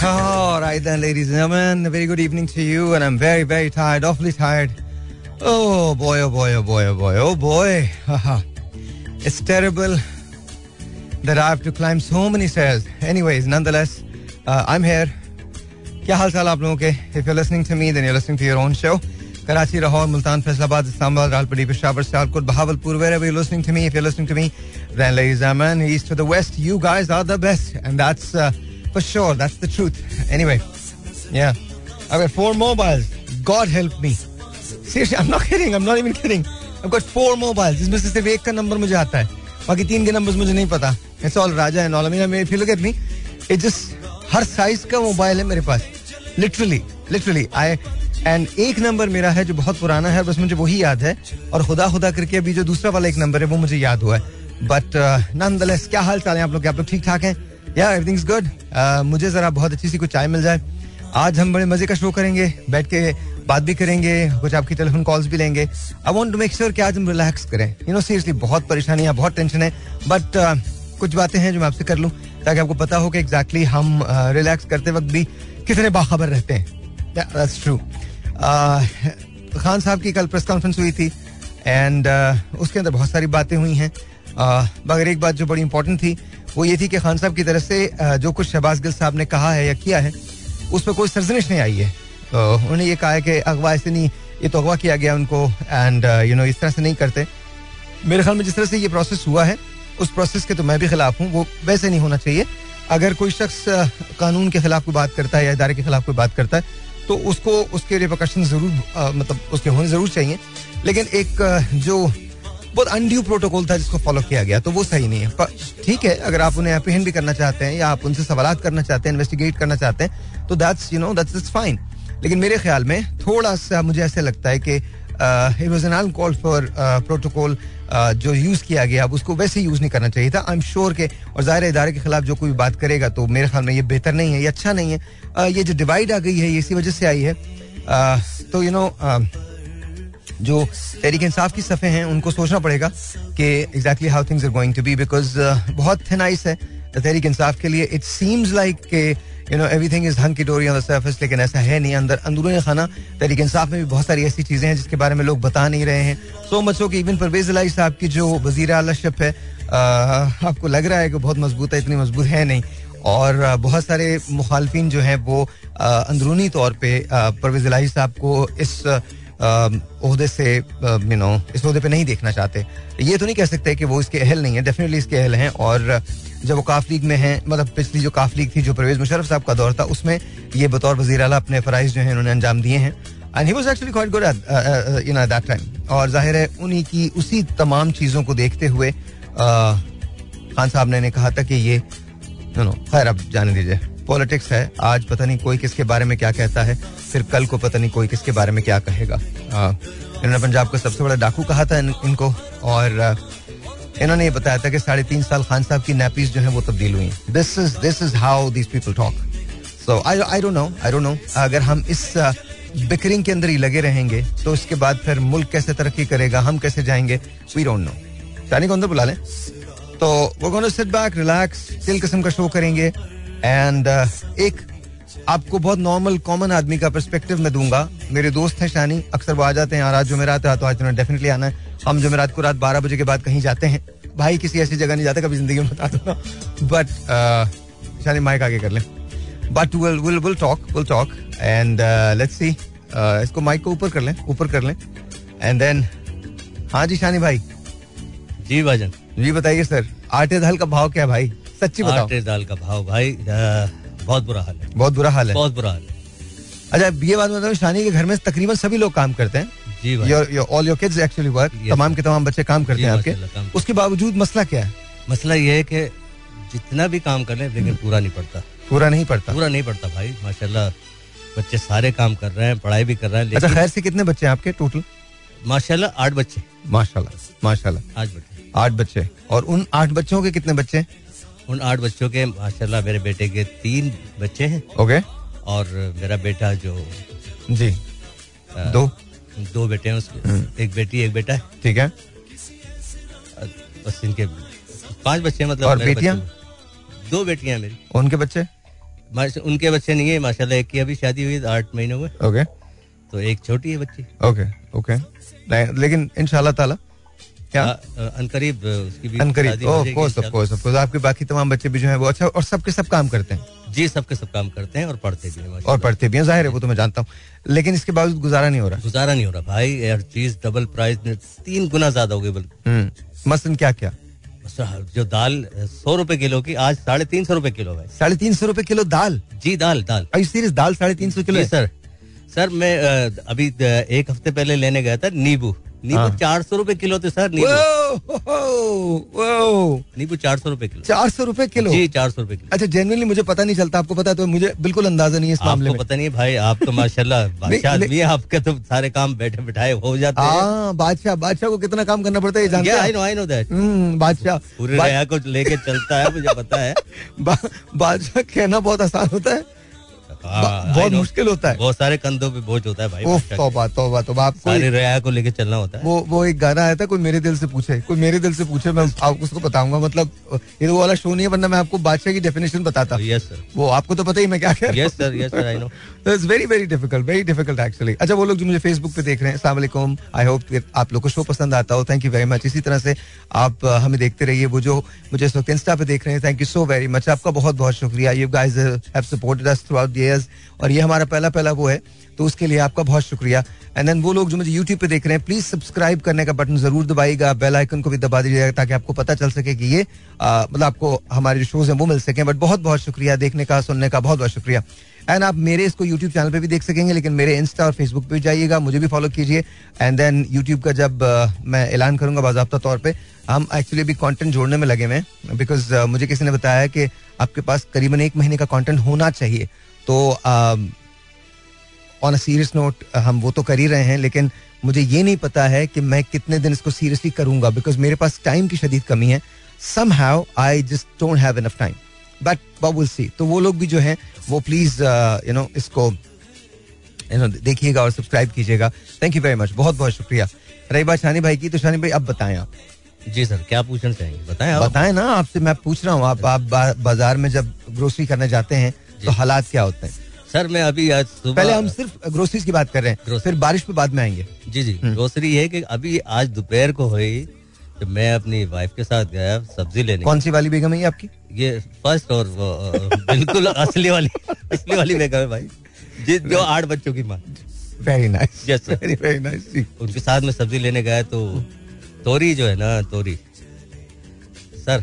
All right then, ladies and gentlemen, a very good evening to you, and I'm very, very tired, awfully tired. Oh boy, oh boy, oh boy, oh boy, oh boy. it's terrible that I have to climb so many stairs. Anyways, nonetheless, uh, I'm here. क्या हाल चाल आप लोगों के If you're listening to me, then you're listening to your own show. Karachi Lahore Multan Faisalabad Islamabad रालपटी Peshawar Sialkot Bahawalpur wherever you're listening to me if you're listening to me then ladies and gentlemen east to the west you guys are the best and that's uh, for sure that's the truth anyway yeah I've got four mobiles God help me seriously I'm not kidding I'm not even kidding I've got four mobiles जिसमें से सिर्फ़ एक का number मुझे आता है बाकी तीन के नंबर्स मुझे नहीं पता it's all raja and all I mean if you look at me it just हर साइज़ का मोबाइल है मेरे पास लिटरली लिटरली आई एंड एक नंबर मेरा है जो बहुत पुराना है बस मुझे वही याद है और खुदा खुदा करके अभी जो दूसरा वाला एक नंबर है वो मुझे याद हुआ है बट नन क्या हाल चाल है आप लोग आप लोग ठीक ठाक हैं या एवरीथिंग गुड मुझे जरा बहुत अच्छी सी कुछ चाय मिल जाए। आज हम बड़े मज़े का शो करेंगे बैठ के बात भी करेंगे कुछ आपकी टेलीफोन कॉल्स भी लेंगे। I want to make sure कि आज हम रिलैक्स करें। यू नो सीरियसली बहुत परेशानी है बहुत टेंशन है। बट uh, कुछ बातें हैं जो मैं आपसे कर लूँ ताकि आपको पता हो कि एग्जैक्टली exactly हम रिलैक्स uh, करते वक्त भी कितने बाखबर रहते हैं। दैट्स ट्रू खान साहब की कल प्रेस कॉन्फ्रेंस हुई थी एंड uh, उसके अंदर बहुत सारी बातें हुई हैं। Uh, मगर एक बात जो बड़ी इंपॉर्टेंट थी वो ये थी कि खान साहब की तरफ़ से जो कुछ शहबाज गिल साहब ने कहा है या किया है, उस पर कोई सरजनिश नहीं आई है। तो उन्होंने ये कहा है कि अगवा ऐसे नहीं, ये तो अगवा किया गया उनको एंड यू नो इस तरह से नहीं करते। मेरे ख्याल में जिस तरह से ये प्रोसेस हुआ है, उस प्रोसेस के तो मैं भी खिलाफ हूँ, वो वैसे नहीं होना चाहिए। अगर कोई शख्स कानून के खिलाफ कोई बात करता है या इदारे के खिलाफ कोई बात करता है तो उसको उसके रिपोकशन ज़रूर मतलब उसके होने ज़रूर चाहिए। लेकिन एक जो बहुत अनड्यू प्रोटोकॉल था जिसको फॉलो किया गया तो वो सही नहीं है। ठीक है अगर आप उन्हें अप्रीहेंड भी करना चाहते हैं या आप उनसे सवाल करना चाहते हैं इन्वेस्टिगेट करना चाहते हैं तो that's you know that's fine लेकिन मेरे ख्याल में थोड़ा सा मुझे ऐसे लगता है कि it was an call for protocol जो यूज़ किया गया अब उसको वैसे यूज़ नहीं करना चाहिए था। आई एम श्योर के और ज़ाहिर इदारे के खिलाफ जो कोई बात करेगा तो मेरे ख्याल में ये बेहतर नहीं है ये अच्छा नहीं है। Uh, ये जो डिवाइड आ गई है ये इसी वजह से आई है। Uh, तो यू नो जो तहरीक इंसाफ की सफ़े हैं, उनको सोचना पड़ेगा कि exactly how things are going to be because बहुत थिनाइस है तहरीक इंसाफ के लिए. इट सीम्स लाइक के you know everything is hunky dory on the लेकिन ऐसा है नहीं. अंदर अंदरून खाना, तहरीक इंसाफ में भी बहुत सारी ऐसी चीज़ें हैं जिसके बारे में लोग बता नहीं रहे हैं. सो मच हो कि इवन परवेज लाई साहब की जो वज़ीर आलशप है आपको लग रहा है कि बहुत मज़बूत है, इतनी मज़बूत है नहीं. और बहुत सारे मुखालफिन जो हैं वो अंदरूनी तौर पर परवेज लाई साहब को इस अहदे से यू नो इस अहदे पे नहीं देखना चाहते। ये तो नहीं कह सकते कि वो इसके अहल नहीं है डेफिनेटली इसके अहल हैं और जब वो काफ लीग में हैं मतलब पिछली जो काफ लीग थी, जो परवेज मुशरफ साहब का दौर था, उसमें ये बतौर वज़ीर अला अपने फ़राइज जो है उन्होंने अंजाम दिए हैं। And he was actually quite good you know that time और ज़ाहिर है, उन्हीं की उसी तमाम चीज़ों को देखते हुए खान साहब ने कहा था कि ये नो खैर, अब जाने दीजिए। पॉलिटिक्स है। आज पता नहीं कोई किसके बारे में क्या कहता है फिर कल को पता नहीं कोई किसके बारे में क्या कहेगा। इन्होंने पंजाब का सबसे बड़ा डाकू कहा था इन, इनको और इन्होंने ये बताया था कि साढ़े तीन साल खान साहब की नैपीज जो है वो तब्दील हुई this is this is how these people talk so I I don't know I don't know अगर हम इस बिकरिंग के अंदर ही लगे रहेंगे तो उसके बाद फिर मुल्क कैसे तरक्की करेगा हम कैसे जाएँगे वी डोंट नो शानी को अंदर बुला लें। तो वो gonna sit back relax chill किस्म का शो करेंगे। एंड uh, एक आपको बहुत नॉर्मल कॉमन आदमी का परस्पेक्टिव मैं दूँगा। मेरे दोस्त हैं शानी अक्सर वो आ जाते हैं आज जुमेरात है तो आज तुम्हें डेफिनेटली आना है। हम जुमेरात को रात बारह बजे के बाद कहीं जाते हैं। भाई किसी ऐसी जगह नहीं जाते कभी ज़िंदगी में बता दो। बट शानी माइक आगे कर लें। But will will will talk will talk and let's see इसको माइक को ऊपर कर लें ऊपर कर लें। एंड देन हाँ जी शानी भाई। जी भाजन जी बताइए सर आटे दाल का भाव क्या भाई? सच्ची बताओ। आटे दाल का भाव भाई बहुत बुरा हाल है। बहुत बुरा हाल है? बहुत बुरा हाल है। अच्छा ये बात बताओ शानी के घर में तकरीबन सभी लोग काम करते हैं? जी भाई। All your kids actually work तमाम के तमाम बच्चे काम करते हैं आपके। उसके बावजूद मसला क्या है? मसला ये है कि जितना भी काम कर रहे हैं लेकिन पूरा नहीं पड़ता। पूरा नहीं पड़ता? पूरा नहीं पड़ता भाई माशाल्लाह बच्चे सारे काम कर रहे हैं पढ़ाई भी कर रहे हैं अच्छा खैर से कितने बच्चे हैं आपके टोटल? माशाल्लाह आठ बच्चे। माशाल्लाह माशाल्लाह आठ बच्चे। आठ बच्चे। और उन आठ बच्चों के कितने बच्चे उन आठ बच्चों के माशाल्लाह मेरे बेटे के तीन बच्चे हैं। ओके। और मेरा बेटा जो जी। आ, दो। दो बेटे हैं उसके। हम्म। एक बेटी एक बेटा है। ठीक है। बस इनके पाँच बच्चे हैं मतलब और बेटियाँ? दो बेटियाँ हैं मेरी। उनके बच्चे? उनके बच्चे नहीं है माशाल्लाह एक की अभी शादी हुई है, आठ महीने हुए ओके। तो एक छोटी है बच्ची। Okay okay. लेकिन इंशाल्लाह ताला क्या? हाँ, अनकरीब अनकरीब। शादी ऑफ़ जाएगी course of course of course आपके बाकी तमाम बच्चे भी जो हैं वो अच्छा और सबके सब काम करते हैं। जी सबके सब काम करते हैं और पढ़ते भी हैं और पढ़ते भी हैं ज़ाहिर है वो तो मैं जानता हूँ। लेकिन इसके बावजूद गुजारा नहीं हो रहा। गुजारा नहीं हो रहा। भाई हर चीज़ डबल प्राइस तीन गुना ज़्यादा हो गई बल्कि। हम्म मसलन क्या क्या? जो दाल सौ रुपए किलो की आज साढ़े तीन सौ रुपए किलो है। साढ़े तीन सौ रुपए किलो दाल? जी दाल दाल। सीरियस दाल साढ़े तीन सौ किलो है? सर। सर मैं अभी एक हफ़्ते पहले लेने गया था नींबू। नींबू हाँ। चार सौ रुपए किलो थे सर नींबू। चार सौ रुपए किलो। चार सौ रुपए किलो? जी चार सौ रुपए किलो। अच्छा जेनुअनली मुझे पता नहीं चलता आपको पता है तो मुझे बिल्कुल अंदाज़ा नहीं है इस मामले आपको में। पता नहीं है भाई आप तो माशाल्लाह बादशाह आदमी आपके तो सारे काम बैठे बिठाए हो जाते हैं। हाँ बादशाह बादशाह को कितना काम करना पड़ता है जानते I know I know that बादशाह। पूरे को लेके चलता है मुझे पता है। बादशाह कहना बहुत आसान होता है। बहुत मुश्किल होता है। बहुत सारे कंधों पे बोझ होता है भाई। तौबा तौबा तौबा आपको रया को लेके चलना होता है। वो वो एक गाना आया था कोई मेरे दिल से पूछे कोई मेरे दिल से पूछे मैं आपको उसको बताऊँगा मतलब ये तो वो वाला शो नहीं है वरना मैं आपको बादशाह की डेफिनेशन बताता। यस सर वो आपको तो पता ही मैं क्या yes sir yes sir I know it's very very difficult very difficult actually अच्छा वो लोग जो मुझे फेसबुक पे देख रहे हैं, अस्सलाम आई होप आप लोग को शो पसंद आता हो थैंक यू वेरी मच इसी तरह से आप हमें देखते रहिए, वो जो मुझे इस वक्त इंस्टा पे देख रहे हैं thank you so very much आपका बहुत बहुत शुक्रिया you guys have supported us throughout और ये हमारा पहला पहला वो है तो उसके लिए आपका बहुत शुक्रिया। एंड देन वो लोग जो मुझे यूट्यूब पे देख रहे हैं प्लीज़ सब्सक्राइब करने का बटन ज़रूर दबाइएगा। बेल आइकन को भी दबा दीजिएगा, ताकि आपको पता चल सके कि ये मतलब आपको हमारे जो शोज़ हैं, वो मिल सके। बट बहुत बहुत शुक्रिया देखने का, सुनने का बहुत बहुत शुक्रिया। एंड आप मेरे इसको यूट्यूब चैनल पे भी देख सकेंगे, लेकिन मेरे इंस्टा और फेसबुक पे जाइएगा, मुझे भी फॉलो कीजिए। एंड देन यूट्यूब का जब मैं ऐलान करूँगा बाबा तौर पर हम एक्चुअली अभी कंटेंट जोड़ने में लगे हुए हैं बिकॉज़ मुझे किसी ने बताया कि आपके पास करीबन एक महीने का कंटेंट होना चाहिए। तो ऑन अ सीरियस नोट हम वो तो कर ही रहे हैं, लेकिन मुझे ये नहीं पता है कि मैं कितने दिन इसको सीरियसली करूँगा बिकॉज़ मेरे पास टाइम की शदीद कमी है। Some have I just don't have enough time but will see तो वो लोग भी जो हैं वो प्लीज़ यू नो इसको you know, देखिएगा और सब्सक्राइब कीजिएगा। थैंक यू वेरी मच बहुत बहुत शुक्रिया। रही बात शानी भाई की तो शानी भाई अब बताएँ आप। जी सर क्या पूछना चाहेंगे? बताएँ आप। बताएँ ना आपसे मैं पूछ रहा हूँ आप आप बाज़ार में जब ग्रोसरी करने जाते हैं तो हालात क्या होते हैं? सर मैं अभी आज सुबह पहले हम सिर्फ़ ग्रोसरीज की बात कर रहे हैं. फिर बारिश पे बाद में आएँगे। जी जी ग्रोसरी है कि अभी आज दोपहर को हुई जब मैं अपनी वाइफ के साथ गया सब्ज़ी लेने कौन सी वाली बेगम है ये आपकी? ये फ़र्स्ट और वो, बिल्कुल असली वाली असली वाली बेगम है भाई। जी जो आठ बच्चों की माँ। Very nice very very nice उनके साथ में सब्ज़ी लेने गया तो तोरी जो है ना तोरी। सर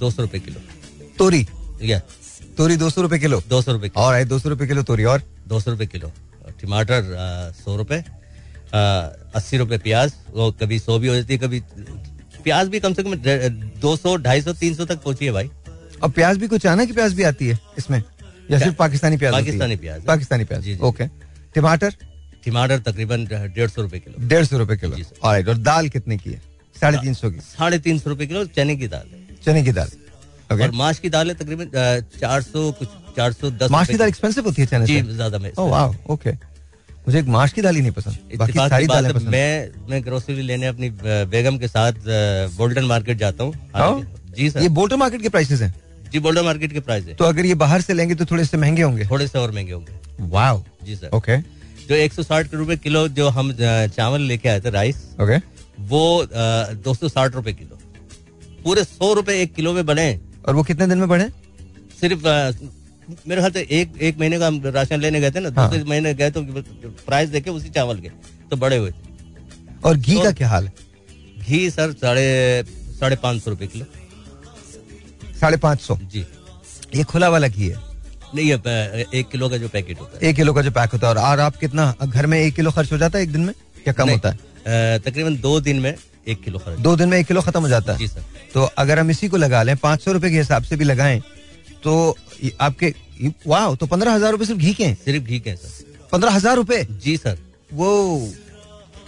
दो सौ रुपए किलो। तोरी? या तोरी दो सौ रुपए किलो? दो सौ रुपए और दो सौ रुपए किलो तोरी और? दो सौ रुपए किलो। टमाटर सौ रुपए। अस्सी रुपए प्याज वो कभी सौ भी हो जाती है कभी प्याज भी कम से कम दो सौ ढाई सौ तीन सौ तक पहुँची है भाई। और प्याज भी कुछ आना की प्याज भी आती है इसमें? या सिर्फ़ पाकिस्तानी प्याज पाकिस्तानी प्याज। पाकिस्तानी प्याज। जी। ओके। टमाटर? टमाटर तकरीबन डेढ़ सौ रुपए किलो। डेढ़ सौ रुपए किलो। ऑलराइट और दाल कितने की है? साढ़े तीन सौ की। साढ़े तीन सौ रुपए किलो चने की दाल है। चने की दाल। ओके और माश की दाल है तकरीबन चार सौ कुछ चार सौ दस माश की दाल एक्सपेंसिव होती है चने जी से? ज़्यादा में ओके मुझे एक माश की दाल ही नहीं पसंद बाकी सारी दालें पसंद। मैं मैं ग्रोसरी लेने अपनी बेगम के साथ बोल्डन मार्केट जाता हूँ। हालांकि- जी ये सर बोल्टर मार्केट के प्राइसेस हैं? जी बोल्डन मार्केट के प्राइस है। तो अगर ये बाहर से लेंगे तो थोड़े से महँगे होंगे? थोड़े से और महँगे होंगे। वाओ जी सर ओके जो एक सौ साठ रुपए किलो जो हम चावल लेके आए थे राइस ओके वो दो सौ साठ रुपए किलो। पूरे सौ रुपए एक किलो में बने। और वो कितने दिन में बढ़े सिर्फ़ मेरे ख्याल से एक एक महीने का हम राशन लेने गए थे ना हाँ। दूसरे महीने गए तो प्राइस देखे उसी चावल के तो बड़े हुए थे। और घी तो- का क्या हाल है? घी सर साढ़े साढ़े पाँच सौ रुपए किलो। साढ़े पाँच सौ? जी। ये खुला वाला घी है? नहीं ये एक किलो का जो पैकेट होता है। एक किलो का जो पैक होता है और आप कितना घर में एक किलो खर्च हो जाता है एक दिन में? क्या कम होता है? तकरीबन दो दिन में एक किलो खर्च। दो दिन में एक किलो खत्म हो जाता है। जी सर। तो अगर हम इसी को लगा लें पाँच सौ रुपए के हिसाब से भी लगाएँ तो आपके वाह तो पंद्रह हज़ार रुपए सिर्फ़ घी के हैं? सिर्फ़ घी के हैं सर। पंद्रह हज़ार रूपए जी सर। वो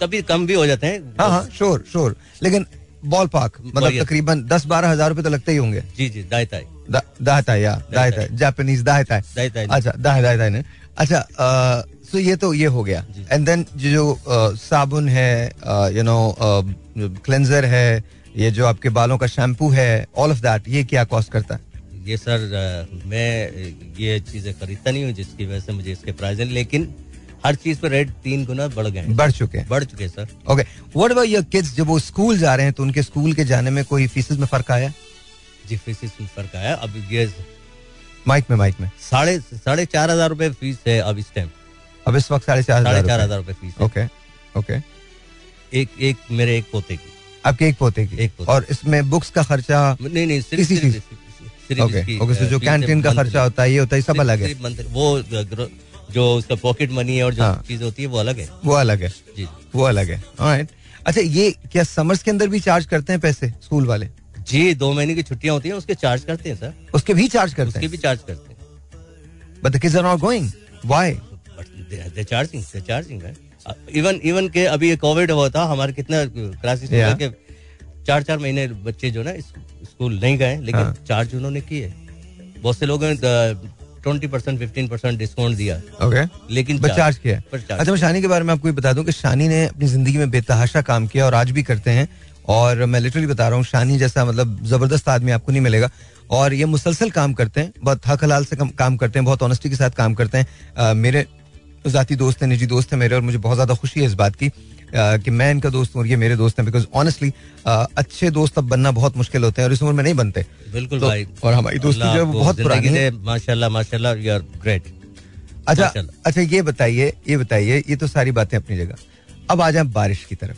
कभी कम भी हो जाते हैं। हाँ हाँ श्योर श्योर लेकिन बॉल पार्क मतलब तकरीबन दस बारह हज़ार रूपए तो लगते ही होंगे। जी जी दाई ताई या दाहता जापानीज अच्छा ने। अच्छा सो ये तो ये हो गया। एंड देन जो साबुन है यू नो क्लेंजर है ये जो आपके बालों का शैम्पू है ऑल ऑफ़ दैट ये क्या कॉस्ट करता है? ये सर मैं ये चीज़ें खरीदता नहीं हूँ जिसकी वजह से मुझे इसके प्राइस हैं लेकिन हर चीज़ पे रेट तीन गुना बढ़ गए बढ़ चुके हैं। बढ़ चुके हैं sir. Okay what about your kids जब वो स्कूल जा रहे हैं तो उनके स्कूल के जाने में कोई फीसेस में फ़र्क आया? जी फ़ीस में फ़र्क आया। अब ये माइक में माइक में। साढ़े साढ़े चार हज़ार रुपए फ़ीस है अब इस टाइम अब इस वक्त साढ़े चार साढ़े चार हज़ार रुपए फ़ीस ओके ओके एक एक मेरे एक पोते की। आपके एक पोते की। एक पोते। और इसमें बुक्स का खर्चा नहीं नहीं सिर्फ़ ओके ओके सो जो कैंटीन का खर्चा होता है ये होता है सब अलग है। वो जो उसका पॉकेट मनी है और जो हाँ। चीज़ होती है वो अलग है। वो अलग है। जी। वो अलग है। ऑलराइट अच्छा ये क्या समर्स के अंदर भी चार्ज करते हैं पैसे स्कूल वाले? जी दो महीने की छुट्टियाँ होती हैं उसके चार्ज करते हैं सर उसके भी चार्ज करते उसके हैं? भी चार्ज करते हैं। But the kids are not going why they charging they charging even even के अभी ये कोविड हुआ था हमारे कितना क्लासेस. कि चार चार महीने बच्चे जो ना स्कूल नहीं गए लेकिन हाँ। चार्ज उन्होंने किए। बहुत से लोगों ने twenty percent fifteen percent discount दिया। ओके लेकिन बट चार्ज किया। है। अच्छा मैं शानी के बारे में आपको ये बता दूँ कि शानी ने अपनी ज़िंदगी में बेतहाशा काम किया और आज भी करते हैं। और मैं लिटरली बता रहा हूँ शानी जैसा मतलब ज़बरदस्त आदमी आपको नहीं मिलेगा। और ये मुसलसल काम करते हैं बहुत हक हलाल से कम, करते हैं बहुत ऑनेस्टी के साथ काम करते हैं। मेरे जाती दोस्त हैं निजी दोस्त हैं मेरे और मुझे बहुत ज़्यादा खुशी है इस बात की। कि मैं इनका दोस्त हूँ और ये मेरे दोस्त हैं बिकॉज़ ऑनेस्टली अच्छे दोस्त अब बनना बहुत मुश्किल होते हैं और इस उम्र में नहीं बनते। बिल्कुल तो- भाई। और हमारी दोस्ती जो है वो बहुत पुरानी है। माशाल्लाह माशाल्लाह यू आर ग्रेट अच्छा अच्छा ये बताइए ये बताइए ये तो सारी बातें अपनी जगह। अब आ जाए बारिश की तरफ़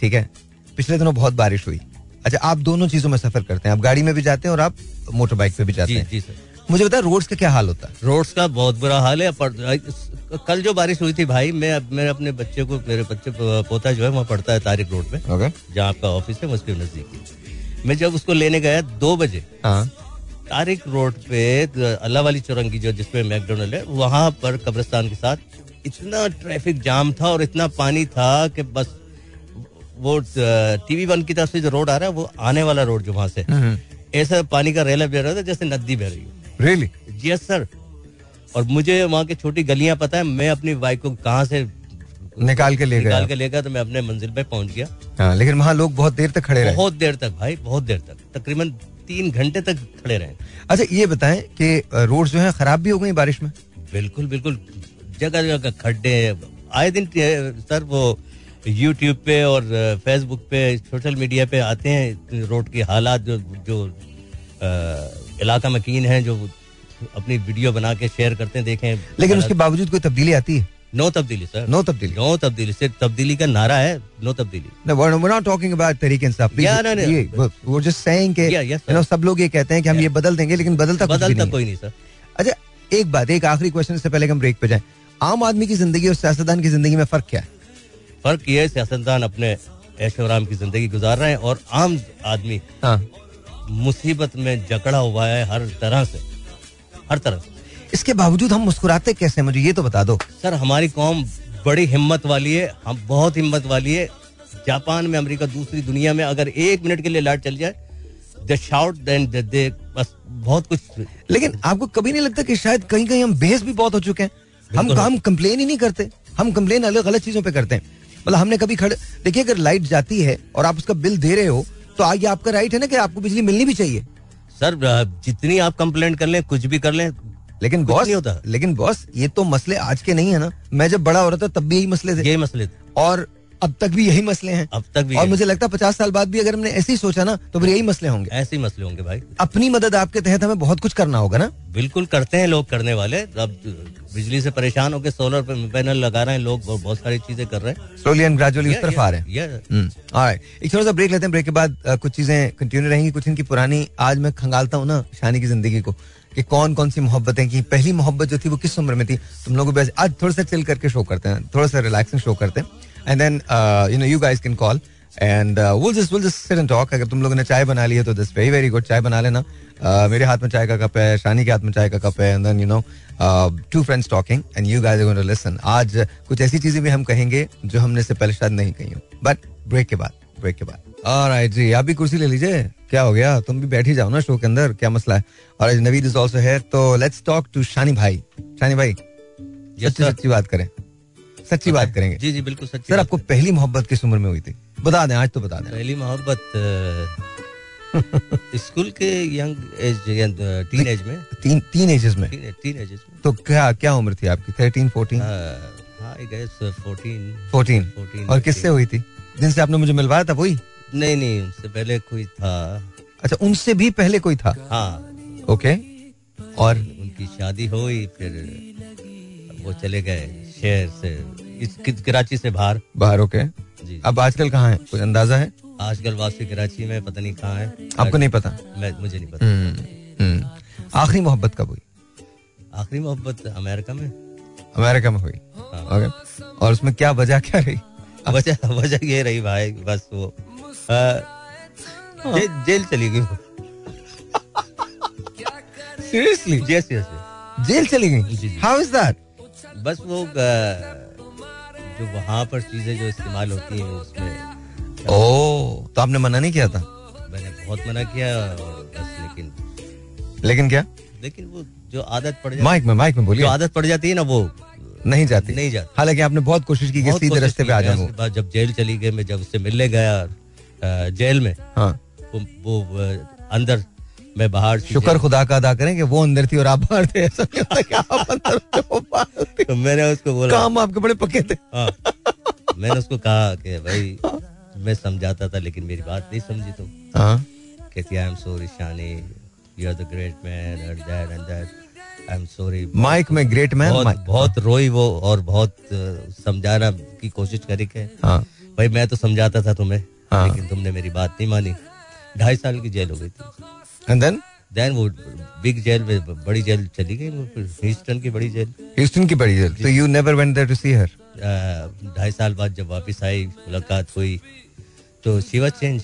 ठीक है? पिछले दिनों बहुत बारिश हुई। अच्छा आप दोनों चीज़ों में सफ़र करते हैं। आप गाड़ी में भी जाते हैं और आप मोटर बाइक पे भी जाते हैं। जी सर। मुझे बताया रोड्स का क्या हाल होता है? रोड्स का बहुत बुरा हाल है। पर कल जो बारिश हुई थी भाई मैं मेरे अपने बच्चे को मेरे बच्चे पोता जो है वहाँ पढ़ता है तारिक रोड पे ओके। जहाँ आपका ऑफ़िस है उसके नज़दीक मैं जब उसको लेने गया दो बजे हाँ। तारिक रोड पे अल्लाह वाली चौरंगी जो जिसपे मैकडोनल्ड है वहाँ पर कब्रिस्तान के साथ इतना ट्रैफ़िक जाम था और इतना पानी था कि बस वो टीवी वन की तरफ़ से जो रोड आ रहा है वो आने वाला रोड जो वहाँ से। हम्म। ऐसा पानी का रेला बह रहा था जैसे नदी बह रही हो। रियली यस सर और मुझे वहाँ की छोटी गलियाँ पता है मैं अपनी बाइक को कहाँ से निकाल के ले निकाल गया के लेकर तो मैं अपने मंजिल पे पहुँच गया। हाँ लेकिन वहाँ लोग बहुत देर तक खड़े रहे। बहुत देर तक भाई बहुत देर तक। तकरीबन तीन घंटे तक खड़े रहे। अच्छा ये बताएँ कि रोड जो है खराब भी हो गई बारिश में? बिल्कुल बिल्कुल। जगह जगह खड्डे आए दिन सर वो यूट्यूब पे और फेसबुक पे सोशल मीडिया पे आते हैं रोड के हालात जो जो इलाका मकीन है जो अपनी वीडियो बना के शेयर करते हैं देखें। लेकिन उसके बावजूद कोई तब्दीली आती है? नो तब्दीली सर। नो तब्दीली? नो तब्दीली सिर्फ़ तब्दीली का नारा है नो तब्दीली। Not talking about तरीके इंसाफ. ये. सब लोग ये कहते हैं कि हम ये बदल देंगे लेकिन बदलता बदलता कोई नहीं सर। अच्छा एक बात एक आखिरी क्वेश्चन से पहले हम ब्रेक पे जाएँ। आम आदमी की ज़िंदगी और सियासतदान की ज़िंदगी में फ़र्क क्या है? फ़र्क ये है सियासतदान अपने ऐशो आराम की ज़िंदगी गुजार रहे हैं और आम आदमी हाँ। मुसीबत में जकड़ा हुआ है हर तरह से हर तरह से। इसके बावजूद हम मुस्कुराते कैसे मुझे ये तो बता दो। सर हमारी कौम बड़ी हिम्मत वाली है हम बहुत हिम्मत वाली है। जापान में अमेरिका दूसरी दुनिया में अगर एक मिनट के लिए लाइट चल जाए दे शाउट देन दे बस बहुत कुछ। लेकिन आपको कभी नहीं लगता कि शायद कहीं कहीं हम बेहस भी बहुत हो चुके हैं? हम। हम कंप्लेन ही नहीं करते हम कंप्लेन अलग गलत चीज़ों पे करते हैं। मतलब हमने कभी खड़े देखिए अगर लाइट जाती है और आप उसका बिल दे रहे हो तो आगे आपका राइट है ना कि आपको बिजली मिलनी भी चाहिए? सर जितनी आप कंप्लेंट कर लें कुछ भी कर लें लेकिन बॉस नहीं होता। लेकिन बॉस ये तो मसले आज के नहीं है ना। मैं जब बड़ा हो रहा था तब भी यही मसले थे। यही मसले थे। और अब तक भी यही मसले हैं। अब तक भी और मुझे लगता है पचास साल बाद भी अगर हमने ऐसे ही सोचा ना तो फिर यही मसले होंगे। ऐसे ही मसले होंगे भाई। अपनी मदद आपके तहत हमें बहुत कुछ करना होगा ना? बिल्कुल करते हैं लोग करने वाले। अब बिजली से परेशान होकर सोलर पैनल लगा रहे हैं लोग बहुत सारी चीज़ें कर रहे हैं। स्लोली एंड ग्रेजुअली उस तरफ़ आ रहे हैं. हम्म. एक छोटा सा ब्रेक लेते हैं। ब्रेक के बाद कुछ चीज़ें कंटिन्यू रहेंगी कुछ इनकी पुरानी। आज मैं खंगालता हूँ ना शानी की ज़िंदगी को कि कौन कौन सी मोहब्बतें की। पहली मोहब्बत जो थी वो किस उम्र में थी? तुम लोगों को आज थोड़ा सा चिल करके शो करते हैं। थोड़ा सा रिलैक्सिंग शो करते हैं। And then you know you guys can call and will just will just sit and talk अगर तुम लोगों ने चाय बना ली है तो दिस वेरी वेरी गुड चाय बना लेना। Uh, मेरे हाथ में चाय का कप है शानी के हाथ में चाय का कप है and then you know two friends talking and you guys are going to listen आज कुछ ऐसी चीज़ें भी हम कहेंगे जो हमने से पहले शायद नहीं कही हो। बट ब्रेक के बाद ब्रेक के बाद। ऑलराइट जी आप भी कुर्सी ले लीजिए। क्या हो गया? तुम भी बैठ ही जाओ ना शो के अंदर। क्या मसला है? और आज नवीद इज़ आल्सो हियर तो लेट्स टॉक टू शानी भाई। शानी भाई सच्ची sir. बात करें। सच्ची बात करेंगे। जी जी बिल्कुल सच्ची सर आपको पहली मोहब्बत किस उम्र में हुई थी? बता दें आज तो बता दें। पहली मोहब्बत स्कूल के यंग एज टीन एज में। तीन तीन एजेस में? टीन एज में। तो क्या क्या उम्र थी आपकी? Thirteen fourteen? हाँ आई गेस 14 फोर्टीन। और किससे हुई थी? जिनसे आपने मुझे मिलवाया था वही? नहीं नहीं उनसे पहले कोई था। अच्छा उनसे भी पहले कोई था? हाँ। ओके। और? उनकी शादी हुई फिर वो चले गए। शहर से इस कराची से बाहर। बाहर ओके। जी। अब आजकल कहाँ है? कोई अंदाज़ा है? आजकल वापसी कराची में पता नहीं कहाँ है। आपको नहीं पता? मैं मुझे नहीं पता। हम्म, हम्म। आखिरी मोहब्बत कब हुई? आखिरी मोहब्बत अमेरिका में। अमेरिका में हुई। हाँ। ओके। और उसमें क्या वजह क्या रही? वजह वजह ये रही भाई बस वो। जे, जेल चली गई सीरियसली यस यस जेल चली गई? हाउ इज़ दैट बस वो जो वहाँ पर चीज़ें जो इस्तेमाल होती है उसमें ओ तो आपने मना नहीं किया था? मैंने बहुत मना किया बस लेकिन लेकिन क्या? लेकिन वो जो आदत पड़ जाती माइक में माइक में बोलिए। आदत पड़ जाती है ना वो नहीं जाती। नहीं जाती। हालाँकि आपने बहुत कोशिश की कि सीधे रास्ते पे आ जाऊँ। जब जेल चली गई मैं जब उससे मिलने गया जेल में हाँ। वो, वो अंदर मैं बाहर शुक्र खुदा का अदा करें कि वो अंदर थी और आप बाहर थे। ऐसा आप अंदर। तो मैंने उसको बोला काम आपके बड़े पक्के थे। हाँ। मैंने उसको कहा कि भाई मैं समझाता था लेकिन मेरी बात नहीं समझी तुम। हाँ। कहती I am sorry Shani you are the great man and that and that I am sorry mic में ग्रेट मैन बहुत बहुत रोई वो और बहुत समझाना की कोशिश करी के हाँ। भाई मैं तो समझाता था तुम्हें। लेकिन तुमने मेरी बात नहीं मानी। ढाई साल की जेल हो गई थी। एंड देन देन वो बिग जेल में बड़ी जेल चली गई वो ह्यूस्टन की बड़ी जेल। ह्यूस्टन की बड़ी जेल? तो you never went there to see her ढाई साल बाद जब वापस आई मुलाकात हुई तो she was change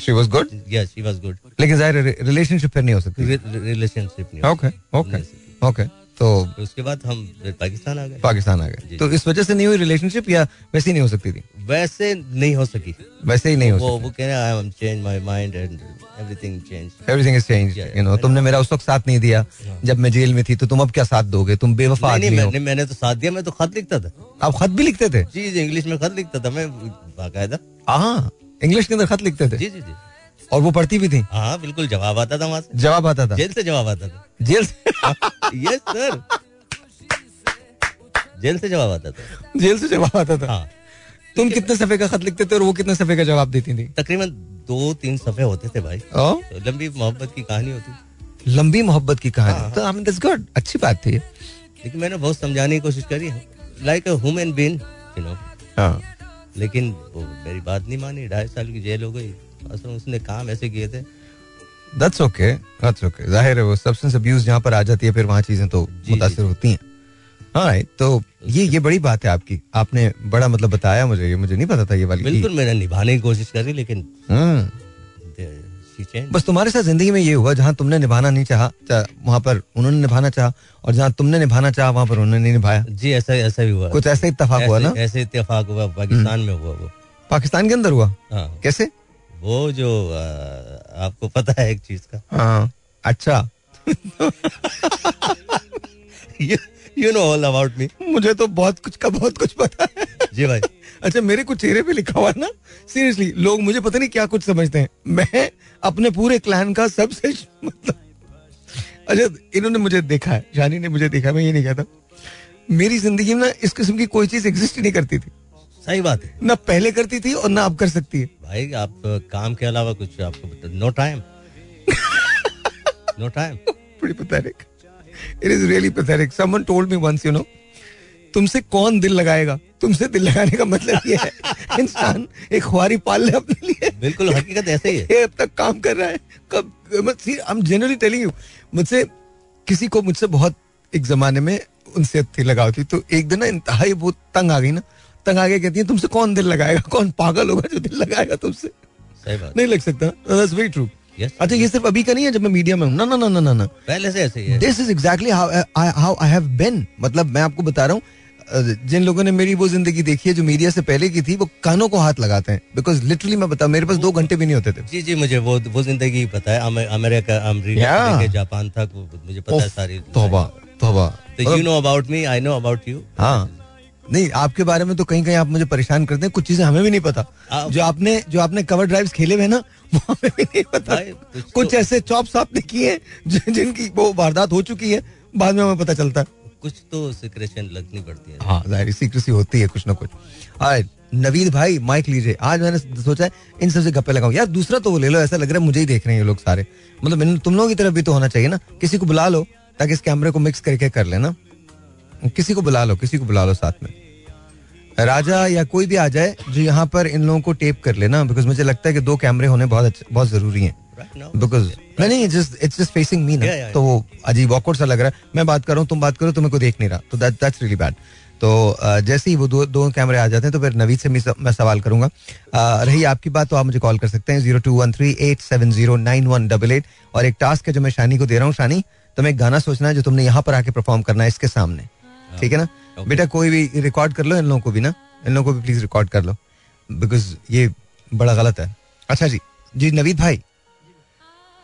she was good yes she was good लेकिन ज़ाहिर रिलेशनशिप फिर नहीं हो सकती। रिलेशनशिप नहीं ओके ओके ओके तो उसके बाद हम पाकिस्तान आ गए। पाकिस्तान आ गए। तो इस वजह से नहीं हुई रिलेशनशिप या वैसे ही नहीं हो सकती थी? वैसे नहीं हो सकी। वैसे ही नहीं हो वो वो कह रहे I am change my mind and everything change everything is change you know तुमने मेरा उस वक्त साथ नहीं दिया। जब मैं जेल में थी तो तुम अब क्या साथ दोगे? तुम बेवफा आदमी हो। मैंने मैंने तो साथ दिया मैं तो खत लिखता था। आप खत भी लिखते थे? जी जी इंग्लिश में खत लिखता था मैं बाकायदा। हाँ इंग्लिश के अंदर खत लिखते थे। जी जी जी। और वो पढ़ती भी थी? हाँ बिल्कुल जवाब आता था वहाँ से। जवाब आता था? जेल से जवाब आता था। जेल से? यस सर जेल से जवाब आता था। जेल से जवाब आता था? हाँ। तुम कितने सफे का खत लिखते थे और वो कितने सफे का जवाब देती थी? तकरीबन दो तीन सफे होते थे भाई। तो लंबी मोहब्बत की कहानी होती लंबी मोहब्बत की कहानी? तो आई मीन गुड अच्छी बात थी लेकिन मैंने बहुत समझाने की कोशिश करी like a human being you know हाँ। लेकिन वो मेरी बात नहीं मानी। ढाई साल की जेल हो गई। असल में उसने काम ऐसे किए थे। दैट्स ओके दैट्स ओके ज़ाहिर है वो सब्सटेंस अब्यूज जहाँ पर आ जाती है फिर वहाँ चीज़ें तो मुतासर होती हैं। हाँ तो ये ये बड़ी बात है आपकी। आपने बड़ा मतलब बताया मुझे ये मुझे नहीं पता था ये वाली बिल्कुल मैंने निभाने की कोशिश करी लेकिन हम्म changed. बस तुम्हारे साथ ज़िंदगी में ये हुआ जहाँ तुमने निभाना नहीं चाहा वहाँ पर उन्होंने निभाना चाहा और जहाँ तुमने निभाना चाहा वहाँ पर उन्होंने नहीं निभाया। जी ऐसा ऐसा भी हुआ। कुछ ऐसा इत्तेफाक हुआ ना? ऐसे इत्तेफाक हुआ पाकिस्तान में हुआ वो। पाकिस्तान के अंदर हुआ? हाँ। कैसे? वो जो आ, आपको पता है एक चीज़ का। हाँ। अच्छा। You know all about me मुझे तो बहुत कुछ का बहुत कुछ पता है। जी भाई। अच्छा मेरे कुछ चेहरे पे लिखा हुआ है ना? सीरियसली लोग मुझे पता नहीं क्या कुछ समझते हैं। मैं अपने पूरे क्लैन का सबसे मतलब अच्छा इन्होंने मुझे देखा है। जानी ने मुझे देखा मैं ये नहीं कहता। मेरी ज़िंदगी में ना इस किस्म की कोई चीज़ एग्जिस्ट नहीं करती थी। सही बात है। ना पहले करती थी और ना अब कर सकती है। भाई आप काम के अलावा कुछ आपको no time no time pretty pathetic. It is really pathetic. Someone told me once, you know, तुमसे कौन दिल लगाएगा? तुमसे दिल लगाने का मतलब ये है इंसान एक ख्वारी पाल ले अपने लिए। बिल्कुल हकीकत ऐसे ही है। ये अब तक काम कर रहा है। कब I am generally telling you मुझसे किसी को मुझसे बहुत एक जमाने में उनसे थी लगाव थी तो एक दिन ना इंतहाई बहुत तंग आ गई ना तंग आ गई कहती है तुमसे कौन दिल लगाएगा? कौन पागल होगा जो दिल लगाएगा तुमसे? नहीं लग सकता। That's very true Yes. अच्छा ये सिर्फ़ अभी का नहीं है जब मैं मीडिया में हूँ। ना ना ना ना ना पहले से ऐसे ही this is exactly how I have been मतलब मैं आपको बता रहा हूँ जिन लोगों ने मेरी वो ज़िंदगी देखी है जो मीडिया से पहले की थी वो कानों को हाथ लगाते हैं। बिकॉज़ लिटरली मैं बता मेरे पास दो घंटे भी नहीं होते थे। जी जी मुझे वो वो ज़िंदगी पता है। अमेरिका अमरीका. जापान था मुझे पता है सारी तोबा तोबा। You know about me I know about you हाँ। नहीं आपके बारे में तो कहीं कहीं आप मुझे परेशान करते हैं कुछ चीज़ें हमें भी नहीं पता। जो आपने जो आपने कवर ड्राइव खेले हुए ना वो हमें भी नहीं पता। कुछ कुछ तो- ऐसे चॉप्स आपने किए हैं जिनकी वो वारदात हो चुकी है बाद में हमें पता चलता है। कुछ तो सिक्रेशन लगनी पड़ती है। हाँ ज़ाहिर सीक्रेसी होती है कुछ ना कुछ। नवीद भाई माइक लीजिए। आज मैंने सोचा है इन सबसे गप्पे लगाऊँ। यार दूसरा तो वो ले लो ऐसा लग रहा है मुझे ही देख रहे हैं ये लोग सारे। मतलब इन- तुम लोगों की तरफ़ भी तो होना चाहिए ना। किसी को बुला लो ताकि इस कैमरे को मिक्स करके कर लेना किसी को बुला लो किसी को बुला लो साथ में। राजा या कोई भी आ जाए जो यहाँ पर इन लोगों को टेप कर लेना बिकॉज़ मुझे लगता है कि दो कैमरे होने बहुत बहुत ज़रूरी हैं। बिकॉज़ नहीं नहीं just it's just facing me ना। तो वो अजीब awkward सा लग रहा है। मैं बात कर रहा हूँ तुम बात करो तुम्हें कोई देख नहीं रहा। तो दैट दैट्स रियली बैड तो जैसे ही वो दो दो कैमरे आ जाते हैं तो फिर नवीद से मैं सवाल करूँगा। रही आपकी बात तो आप मुझे कॉल कर सकते हैं zero two one three eight seven zero nine one double eight और एक टास्क है जो मैं शानी को दे रहा हूँ शानी तुम्हें एक गाना सोचना है जो तुमने यहाँ पर आके परफॉर्म करना है इसके सामने। ठीक है ना? Okay. बेटा कोई भी रिकॉर्ड कर लो इन लोगों को भी ना। इन लोगों को भी प्लीज़ रिकॉर्ड कर लो। बिकॉज़ ये बड़ा गलत है। अच्छा जी जी नवीद भाई।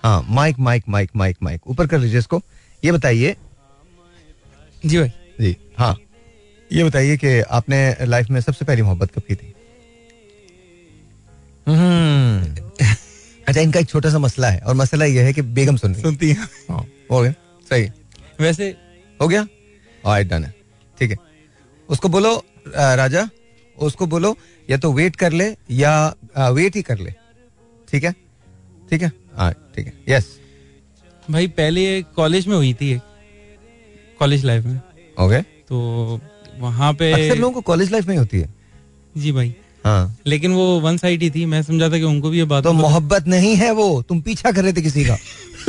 हाँ mic mic mic mic mic ऊपर कर लीजिए इसको। ये बताइए। जी भाई। जी हाँ। ये बताइए कि आपने लाइफ में सबसे पहली मोहब्बत कब की थी? हम्म। अच्छा इनका एक छोटा सा मसला है। और मसला यह है कि बेगम सुन रही। सुनती हैं। हाँ, हो गया। सही। वैसे हो गया? डन है ठीक है। उसको बोलो राजा उसको बोलो या तो वेट कर ले या वेट ही कर ले। ठीक है? ठीक है? हाँ ठीक है। यस भाई पहले कॉलेज में हुई थी कॉलेज लाइफ में। ओके तो वहाँ पे अक्सर लोगों को कॉलेज लाइफ में ही होती है। जी भाई। हाँ। लेकिन वो वन साइड ही थी। मैं समझा था कि उनको भी ये बात तो मोहब्बत नहीं है वो। तुम पीछा कर रहे थे किसी का।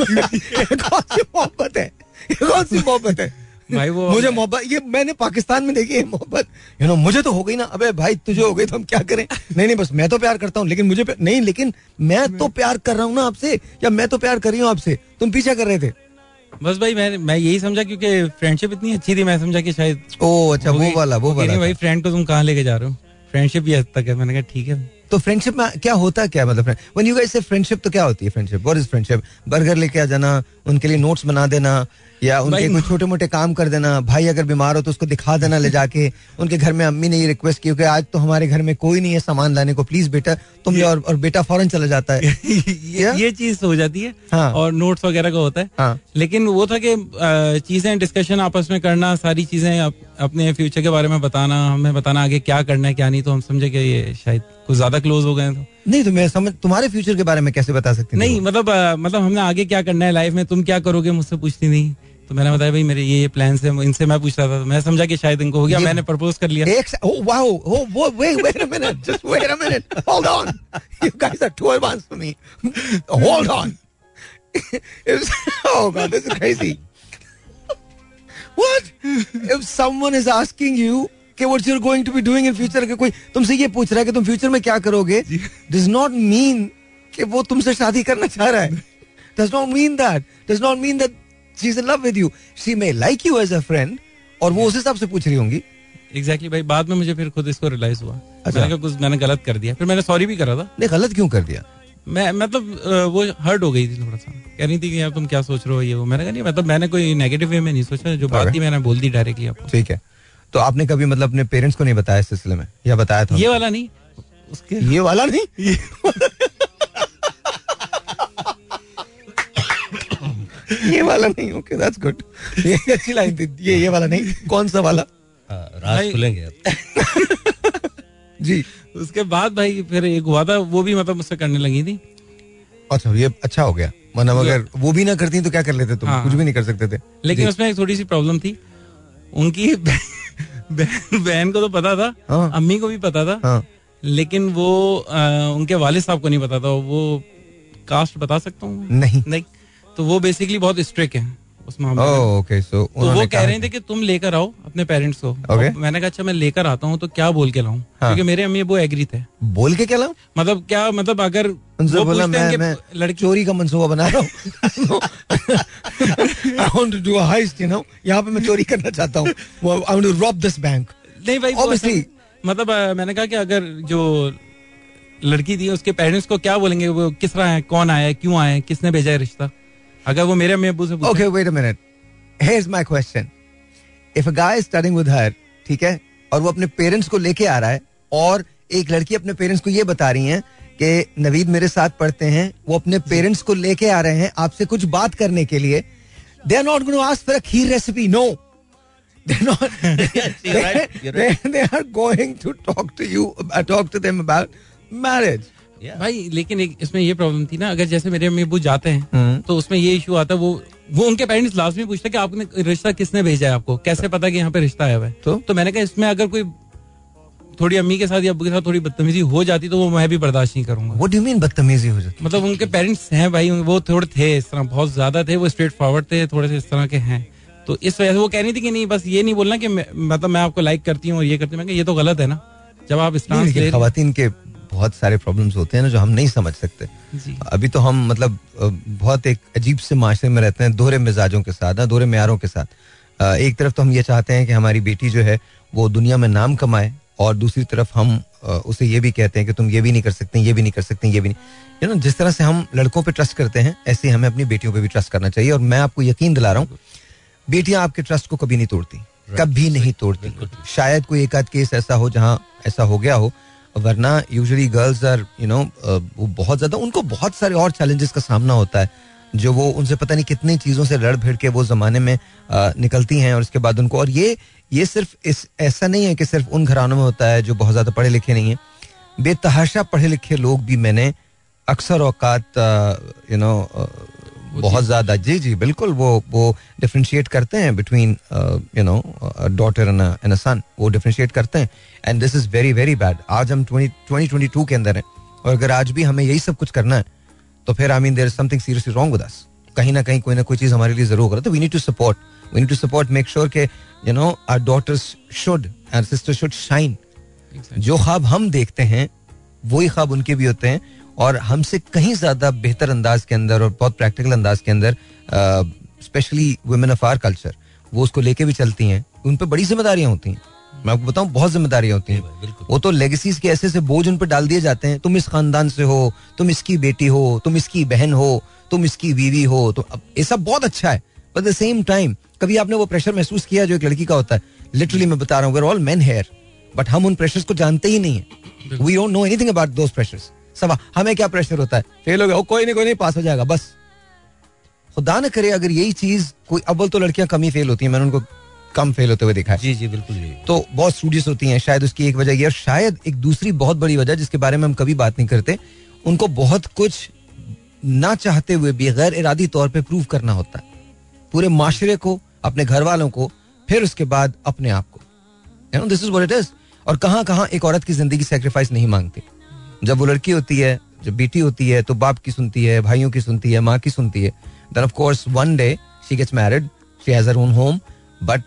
कौन सी मोहब्बत है? कौन सी मोहब्बत है? भाई वो मुझे मोहब्बत ये मैंने पाकिस्तान में देखी है मोहब्बत। यू नो मुझे तो हो गई ना अबे भाई तुझे हो गई तो हम क्या करें? नहीं नहीं बस मैं तो प्यार करता हूँ लेकिन मुझे नहीं लेकिन मैं तो प्यार कर रहा हूँ ना आपसे या मैं तो प्यार कर रही हूँ आपसे? तुम पीछा कर रहे थे? बस भाई मैं मैं यही समझा क्योंकि फ्रेंडशिप इतनी अच्छी थी मैं समझा कि शायद ओ अच्छा वो वाला वो वाला भाई फ्रेंड को तुम कहाँ लेके जा रहे हो? फ्रेंडशिप भी हद तक है मैंने कहा ठीक है। तो फ्रेंडशिप में क्या होता है क्या मतलब व्हेन यू गाइस से फ्रेंडशिप तो क्या होती है friendship what is friendship burger लेके आ जाना उनके लिए नोट्स बना देना या उनके कोई छोटे मोटे काम कर देना। भाई अगर बीमार हो तो उसको दिखा देना ले जाके। उनके घर में अम्मी ने ये रिक्वेस्ट की आज तो हमारे घर में कोई नहीं है सामान लाने को। प्लीज़ बेटा तुम ले और, और बेटा फ़ौरन चला जाता है। ये, ये? चीज़ हो जाती है। हाँ। और नोट्स वगैरह का होता है। हाँ। लेकिन वो था कि चीज़ें डिस्कशन आपस में करना सारी चीज़ें अप, अपने फ्यूचर के बारे में बताना हमें बताना आगे क्या करना है क्या नहीं तो हम समझे कि ये शायद कुछ ज़्यादा क्लोज हो गए तो। नहीं तो मैं समझ तुम्हारे फ्यूचर के बारे में कैसे बता सकती नहीं मतलब मतलब हमने आगे क्या करना है लाइफ में तुम क्या करोगे मुझसे पूछती नहीं। तो मैंने बताया भाई मेरे ये ये प्लान से इनसे मैं पूछ रहा था तो मैं समझा कि शायद इनको हो गया मैंने प्रपोज कर लिया। एक ओ वाओ ओ वो wait wait a minute just wait a minute hold on you guys are too advance for me hold on it's oh god this is crazy what if someone is asking you के what you are going to be doing in future के कोई तुमसे ये पूछ रहा है कि तुम फ्यूचर में क्या करोगे? डज नॉट मीन कि वो तुमसे शादी करना चाह रहा है। Does not mean that does not mean that that she's in love with you. She may like you as a friend और वो उस हिसाब से पूछ रही होंगी। एग्जैक्टली भाई बाद में मुझे फिर खुद इसको रियलाइज़ हुआ। अच्छा। मैंने कुछ मैंने गलत कर दिया। फिर मैंने सॉरी भी करा था। नहीं गलत क्यों कर दिया? मैं मतलब वो हर्ट हो गई थी थोड़ा सा। कह रही थी कि यार तुम क्या सोच रहे हो ये वो? मैंने कहा नहीं मतलब मैंने कोई नेगेटिव वे में नहीं सोचा। जो बात थी मैंने बोल दी डायरेक्टली आपको. ठीक है। तो आपने कभी मतलब अपने पेरेंट्स को नहीं बताया इस सिलसिले में? या बताया था ये वाला नहीं। उसके ये वाला नहीं? ये वाला नहीं ओके दैट्स गुड ये अच्छी लाइन थी ये ये वाला नहीं कौन सा वाला? हाँ, राज खुलेंगे अब। जी। उसके बाद भाई फिर एक हुआ था वो भी मतलब मुझसे करने लगी थी। अच्छा ये अच्छा हो गया। मतलब अगर वो भी ना करती तो क्या कर लेते तुम? हाँ। कुछ भी नहीं कर सकते थे। लेकिन उसमें एक थोड़ी सी प्रॉब्लम थी। उनकी बहन बहन- को तो पता था हाँ। अम्मी को भी पता था हाँ। लेकिन वो अ, उनके वालिद साहब को नहीं पता था। वो कास्ट बता सकता हूँ नहीं। नहीं। तो वो बेसिकली बहुत स्ट्रिक्ट है उस मामले में। ओह ओके सो तो वो कह रहे थे कि तुम लेकर आओ अपने पेरेंट्स को। Okay. अब मैंने कहा अच्छा मैं लेकर आता हूँ तो क्या बोल के लाऊं? हाँ। क्योंकि मेरे अम्मी वो एग्री थे। बोल के क्या लाऊं? मतलब क्या मतलब अगर वो बोला मैं मैं लड़की चोरी का मंसूबा बना रहा हूँ। यहाँ पे मैं चोरी करना चाहता हूँ। रॉब दिस बैंक नहीं भाई मतलब मैंने कहा कि अगर जो लड़की थी उसके पेरेंट्स को क्या बोलेंगे? वो किस तरह है? कौन आया है? क्यों आया किसने भेजा है रिश्ता? अगर वो मेरे अम्मी अबू से okay wait a minute here is my question if a guy is studying with her ठीक है और वो अपने पेरेंट्स को लेके आ रहा है और एक लड़की अपने पेरेंट्स को ये बता रही है कि नवीद मेरे साथ पढ़ते हैं वो अपने पेरेंट्स को लेके आ रहे हैं आपसे कुछ बात करने के लिए they are not going to ask for a kheer recipe no they are not they are going to talk to you talk to them about marriage Yeah. भाई लेकिन एक इसमें ये प्रॉब्लम थी ना अगर जैसे मेरे अम्मी अबू जाते हैं हम्म। तो उसमें ये इशू आता है वो वो उनके पेरेंट्स लास्ट में पूछते हैं कि आपने रिश्ता किसने भेजा है आपको? कैसे पता कि यहाँ पे रिश्ता आया हुआ है? तो? तो मैंने कहा इसमें अगर कोई थोड़ी अम्मी के साथ या अबू के साथ थोड़ी बदतमीजी हो जाती तो वो मैं भी बर्दाश्त नहीं करूँगा। Do you mean बदतमीजी हो जाती? मतलब उनके पेरेंट्स हैं भाई वो थोड़े थे इस तरह बहुत ज़्यादा थे वो स्ट्रेट फॉरवर्ड थे थोड़े से इस तरह के हैं। तो इस वजह से वो कह रही थी कि नहीं बस ये नहीं बोलना कि मतलब मैं आपको लाइक करती हूँ और ये करती हूँ। ये तो गलत है ना। जब आप इस्लाम खवातीन के बहुत सारे प्रॉब्लम्स होते हैं ना जो हम नहीं समझ सकते। अभी तो हम मतलब बहुत एक अजीब से माशरे में रहते हैं दोहरे मिजाजों के साथ ना दोहरे मैारों के साथ। एक तरफ़ तो हम ये चाहते हैं कि हमारी बेटी जो है वो दुनिया में नाम कमाए और दूसरी तरफ़ हम उसे ये भी कहते हैं कि तुम ये भी नहीं कर सकते ये भी नहीं कर सकते ये भी नहीं। यू नो जिस तरह से हम लड़कों पे ट्रस्ट करते हैं ऐसे ही हमें अपनी बेटियों पे भी ट्रस्ट करना चाहिए और मैं आपको यकीन दिला रहा हूँ बेटियाँ आपके ट्रस्ट को कभी नहीं तोड़ती कभी नहीं तोड़ती। शायद कोई एक आध केस ऐसा हो जहाँ ऐसा हो गया हो वरना usually girls are you know वो बहुत ज़्यादा उनको बहुत सारे और चैलेंजेस का सामना होता है जो वो उनसे पता नहीं कितनी चीज़ों से लड़ भिड़ के वो जमाने में अ, निकलती हैं और उसके बाद उनको और ये ये सिर्फ़ इस ऐसा नहीं है कि सिर्फ़ उन घरानों में होता है जो बहुत ज़्यादा पढ़े लिखे नहीं है। बेतहाशा पढ़े लिखे लोग भी मैंने अक्सर औकात यू नो बहुत ज़्यादा जी जी बिल्कुल वो वो डिफ्रेंशिएट करते हैं between you know daughter and and son वो डिफ्रेंशिएट करते हैं। And this is very very bad आज हम ट्वेंटी ट्वेंटी टू के अंदर हैं और अगर आज भी हमें यही सब कुछ करना है तो फिर I mean there is something seriously wrong with us कहीं ना कहीं कोई ना कोई चीज़ हमारे लिए ज़रूर करो तो we need to support we need to support make sure के you know our daughters should our sister should shine जो ख्वाब हम देखते हैं वही ख्वाब उनके भी होते हैं। और हमसे कहीं ज़्यादा बेहतर अंदाज के अंदर और बहुत प्रैक्टिकल अंदाज के अंदर specially women of our culture वो उसको लेके भी चलती हैं उन पर बड़ी जिम्मेदारियाँ होती हैं। मैं आपको बताऊँ बहुत जिम्मेदारियाँ होती हैं। वो तो लेगेसीज के ऐसे ऐसे बोझ उन पर डाल दिए जाते हैं तुम इस खानदान से हो तुम इसकी बेटी हो तुम इसकी बहन हो तुम इसकी बीवी हो तो अब ये सब बहुत अच्छा है। बट द सेम टाइम कभी आपने वो प्रेशर महसूस किया जो एक लड़की का होता है? लिटरली मैं बता रहा हूँ ऑल मैन हेयर बट हम उन प्रेशर्स को जानते ही नहीं है। We don't know anything about those pressures सवा हमें क्या प्रेशर होता है? फेल हो गया कोई नहीं कोई नहीं पास हो जाएगा बस। खुदा न करे अगर यही चीज़ कोई अव्वल तो लड़कियाँ कम ही फेल होती हैं मैंने उनको कम फेल होते हुए देखा है। जी जी बिल्कुल जी। तो बहुत स्टूडियस होती हैं शायद उसकी एक वजह ये और शायद एक दूसरी बहुत बड़ी वजह जिसके बारे में हम कभी बात नहीं करते उनको बहुत कुछ ना चाहते हुए भी गैर इरादी तौर पे प्रूव करना होता है। पूरे माशरे को अपने घर वालों को फिर उसके बाद अपने आप को। This is what it is और कहाँ कहाँ एक औरत की ज़िंदगी सेक्रीफाइस नहीं मांगती। जब वो लड़की होती है, जब बेटी होती है तो बाप की सुनती है, भाइयों की सुनती है, माँ की सुनती है। Then of course one day she gets married she has her own home but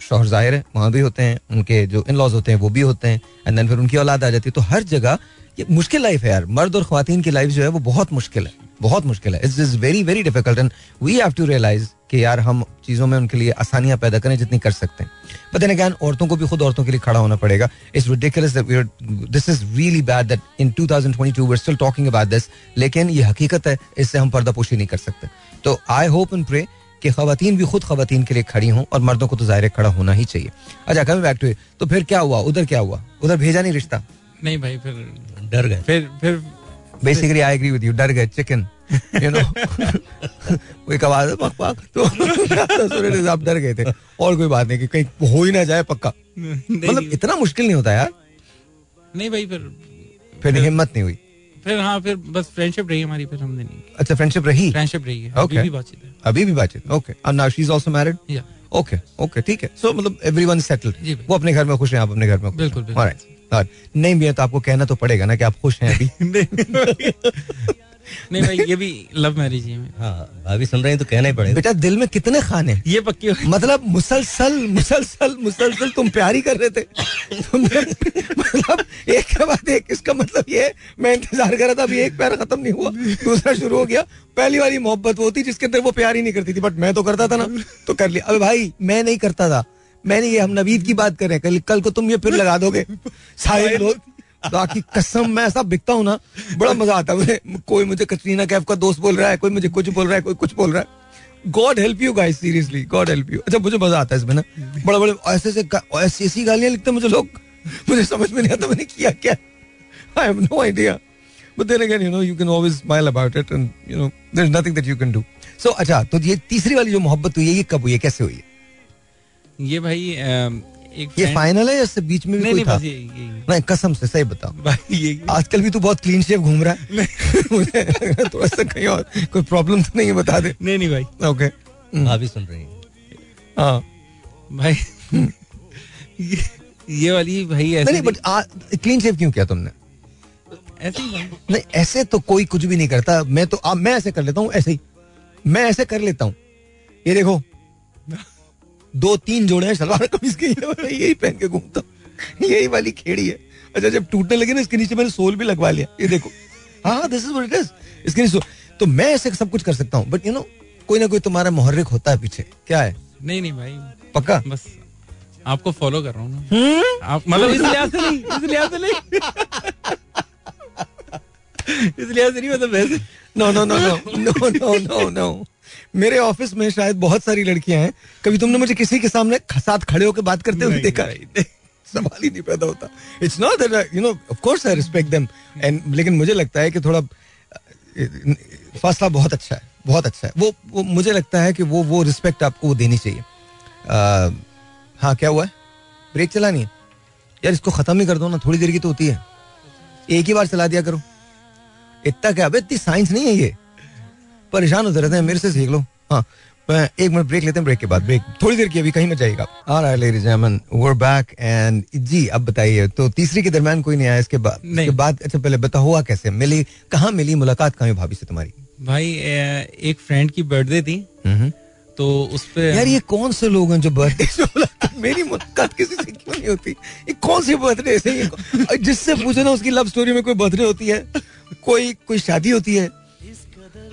शोहर ज़ाहिर है वहाँ भी होते हैं, उनके जो इन लॉज होते हैं, वो भी होते हैं एंड देन फिर उनकी औलाद आ जाती है। तो हर जगह ये मुश्किल लाइफ है यार। मर्द और खातन की लाइफ जो है, वो बहुत मुश्किल है, बहुत मुश्किल है। It's is very very difficult and we have to realise कि यार हम चीज़ों में उनके लिए आसानियाँ पैदा करें जितनी कर सकते हैं। बट देन अगेन औरतों को भी खुद औरतों के लिए खड़ा होना पड़ेगा। It's ridiculous that we are this is really bad that in 2022 we are still talking about this लेकिन ये हकीकत है इससे हम पर्दापोशी नहीं कर सकते। तो आई होप एंड प्रे कि खातन भी खुद खातन के लिए खड़ी हों और मर्दों को तो ज़ाहिर खड़ा होना ही चाहिए। अच्छा कमिंग बैक टू तो फिर क्या हुआ? उधर क्या हुआ? उधर भेजा नहीं रिश्ता? नहीं भाई फिर डर गए। फिर फिर basically I agree with you डर गए चिकन यू नो कोई आवाज़ है? पक पक। तो निज़ाम डर गए थे। और कोई बात नहीं कि कहीं हो ही ना जाए पक्का। मतलब इतना मुश्किल नहीं होता यार। नहीं भाई फिर फिर हिम्मत नहीं हुई। फिर हाँ फिर बस फ्रेंडशिप रही हमारी फिर हमने नहीं अच्छा फ्रेंडशिप रही? फ्रेंडशिप रही है। Okay. अभी भी बातचीत है। अभी भी बातचीत ओके और now she is also married या ओके ओके ठीक है। सो मतलब एवरीवन सेटल्ड वो अपने घर में खुश हैं आप अपने घर में बिल्कुल. Alright. नहीं भी है तो आपको कहना तो पड़ेगा ना कि आप खुश हैं अभी। नहीं भाई ये भी लव मैरिज ही है। हाँ भाभी सुन रहे हैं तो कहना ही पड़ेगा। बेटा दिल में कितने खाने? ये पक्की मतलब मुसलसल मुसलसल मुसलसल तुम प्यारी कर रहे थे। तुमने मतलब एक के बाद एक इसका मतलब ये मैं इंतज़ार कर रहा था अभी एक प्यार खत्म नहीं हुआ दूसरा शुरू हो गया। पहली वाली मोहब्बत वो थी जिसके अंदर वो प्यार ही नहीं करती थी बट मैं तो करता था ना तो कर लिया। अबे भाई मैं नहीं करता था। मैंने ये हम नवीद की बात कर रहे हैं कल कल को तुम ये फिर लगा दोगे। सारे लोग बाकी कसम मैं ऐसा बिकता हूँ ना, बड़ा मज़ा आता है मुझे। कोई मुझे कटरीना कैफ का दोस्त बोल रहा है, कोई मुझे कुछ बोल रहा है, कोई कुछ बोल रहा है। God help you guys seriously God help you अच्छा मुझे मज़ा आता है इसमें ना। बड़े बड़े, ऐसे ऐसे ऐसी ऐसी गालियाँ लिखते मुझे लोग। मुझे समझ में नहीं आता मैंने किया क्या। I have no idea but then again you know you can always smile about it and you know there is nothing that you can do so अच्छा तो ये तीसरी वाली जो मोहब्बत हुई है, ये कब हुई है? कैसे हुई है? ये भाई एक ये फाइनल है या इससे बीच में भी नहीं कोई नहीं था? नहीं कसम से सही बताओ। आजकल भी तू बहुत क्लीन शेव घूम रहा है। थोड़ा सा कहीं और कोई प्रॉब्लम तो नहीं है बता दे। नहीं नहीं भाई। ओके भाभी सुन रही है। हाँ। भाई ये, ये वाली भाई ऐसे नहीं बट क्लीन शेव क्यों किया तुमने? ऐसे ही नहीं ऐसे तो कोई कुछ भी नहीं करता। मैं तो आ, मैं ऐसे कर लेता हूँ ऐसे ही। मैं ऐसे कर लेता हूँ। ये देखो दो तीन जोड़े सलवार कमीज के यही पहन के घूमता। यही वाली खेड़ी है। अच्छा जब टूटने लगे ना इसके नीचे मैंने सोल भी लगवा लिया। ये देखो। हाँ दिस इज़ इट इज़ इसके नीचे तो मैं ऐसे सब कुछ कर सकता हूँ बट यू नो कोई ना कोई तो तुम्हारा मोहर्रिक होता है पीछे। क्या है? नहीं नहीं भाई। पक्का? बस आपको फॉलो कर रहा हूँ ना। हम्म? आप मतलब इस लिहाज से नहीं इस लिहाज से नहीं। इस लिहाज से नहीं मतलब वैसे no no no no no no no मेरे ऑफ़िस में शायद बहुत सारी लड़कियाँ हैं। कभी तुमने मुझे किसी के सामने साथ खड़े होकर बात करते हुए देखा? नहीं, सवाल ही नहीं पैदा होता। It's not that you know of course I respect them and लेकिन मुझे लगता है कि थोड़ा फासला बहुत अच्छा है बहुत अच्छा है। वो, वो मुझे लगता है कि वो वो रिस्पेक्ट आपको वो देनी चाहिए। अ, हाँ क्या हुआ? है ब्रेक चलानी है। यार इसको खत्म ही कर दो ना थोड़ी देर की तो होती है। एक ही बार चला दिया करो। इतना क्या अब इतनी साइंस नहीं है ये। परेशान होते रहते हैं मेरे से सीख लो। हाँ मैं- एक मिनट ब्रेक लेते हैं ब्रेक के बाद ब्रेक थोड़ी देर की अभी कहीं मत जाइएगा। आ रहा है ladies and we back and जी अब बताइए तो तीसरी के दरमियान कोई नहीं आया इसके बाद? इसके बाद अच्छा पहले बता हुआ कैसे? मिली कहाँ मिली मुलाकात? कहाँ हुई भाभी से तुम्हारी? भाई एक फ्रेंड की बर्थडे थी। हम्म। तो उस पे यार ये कौन से लोग हैं जो बर्थडे से मुलाकात? मेरी मुलाकात किसी से क्यों नहीं होती? ये कौन सी बर्थडे से? जिससे पूछो ना उसकी लव स्टोरी में कोई बर्थडे होती है कोई कोई शादी होती है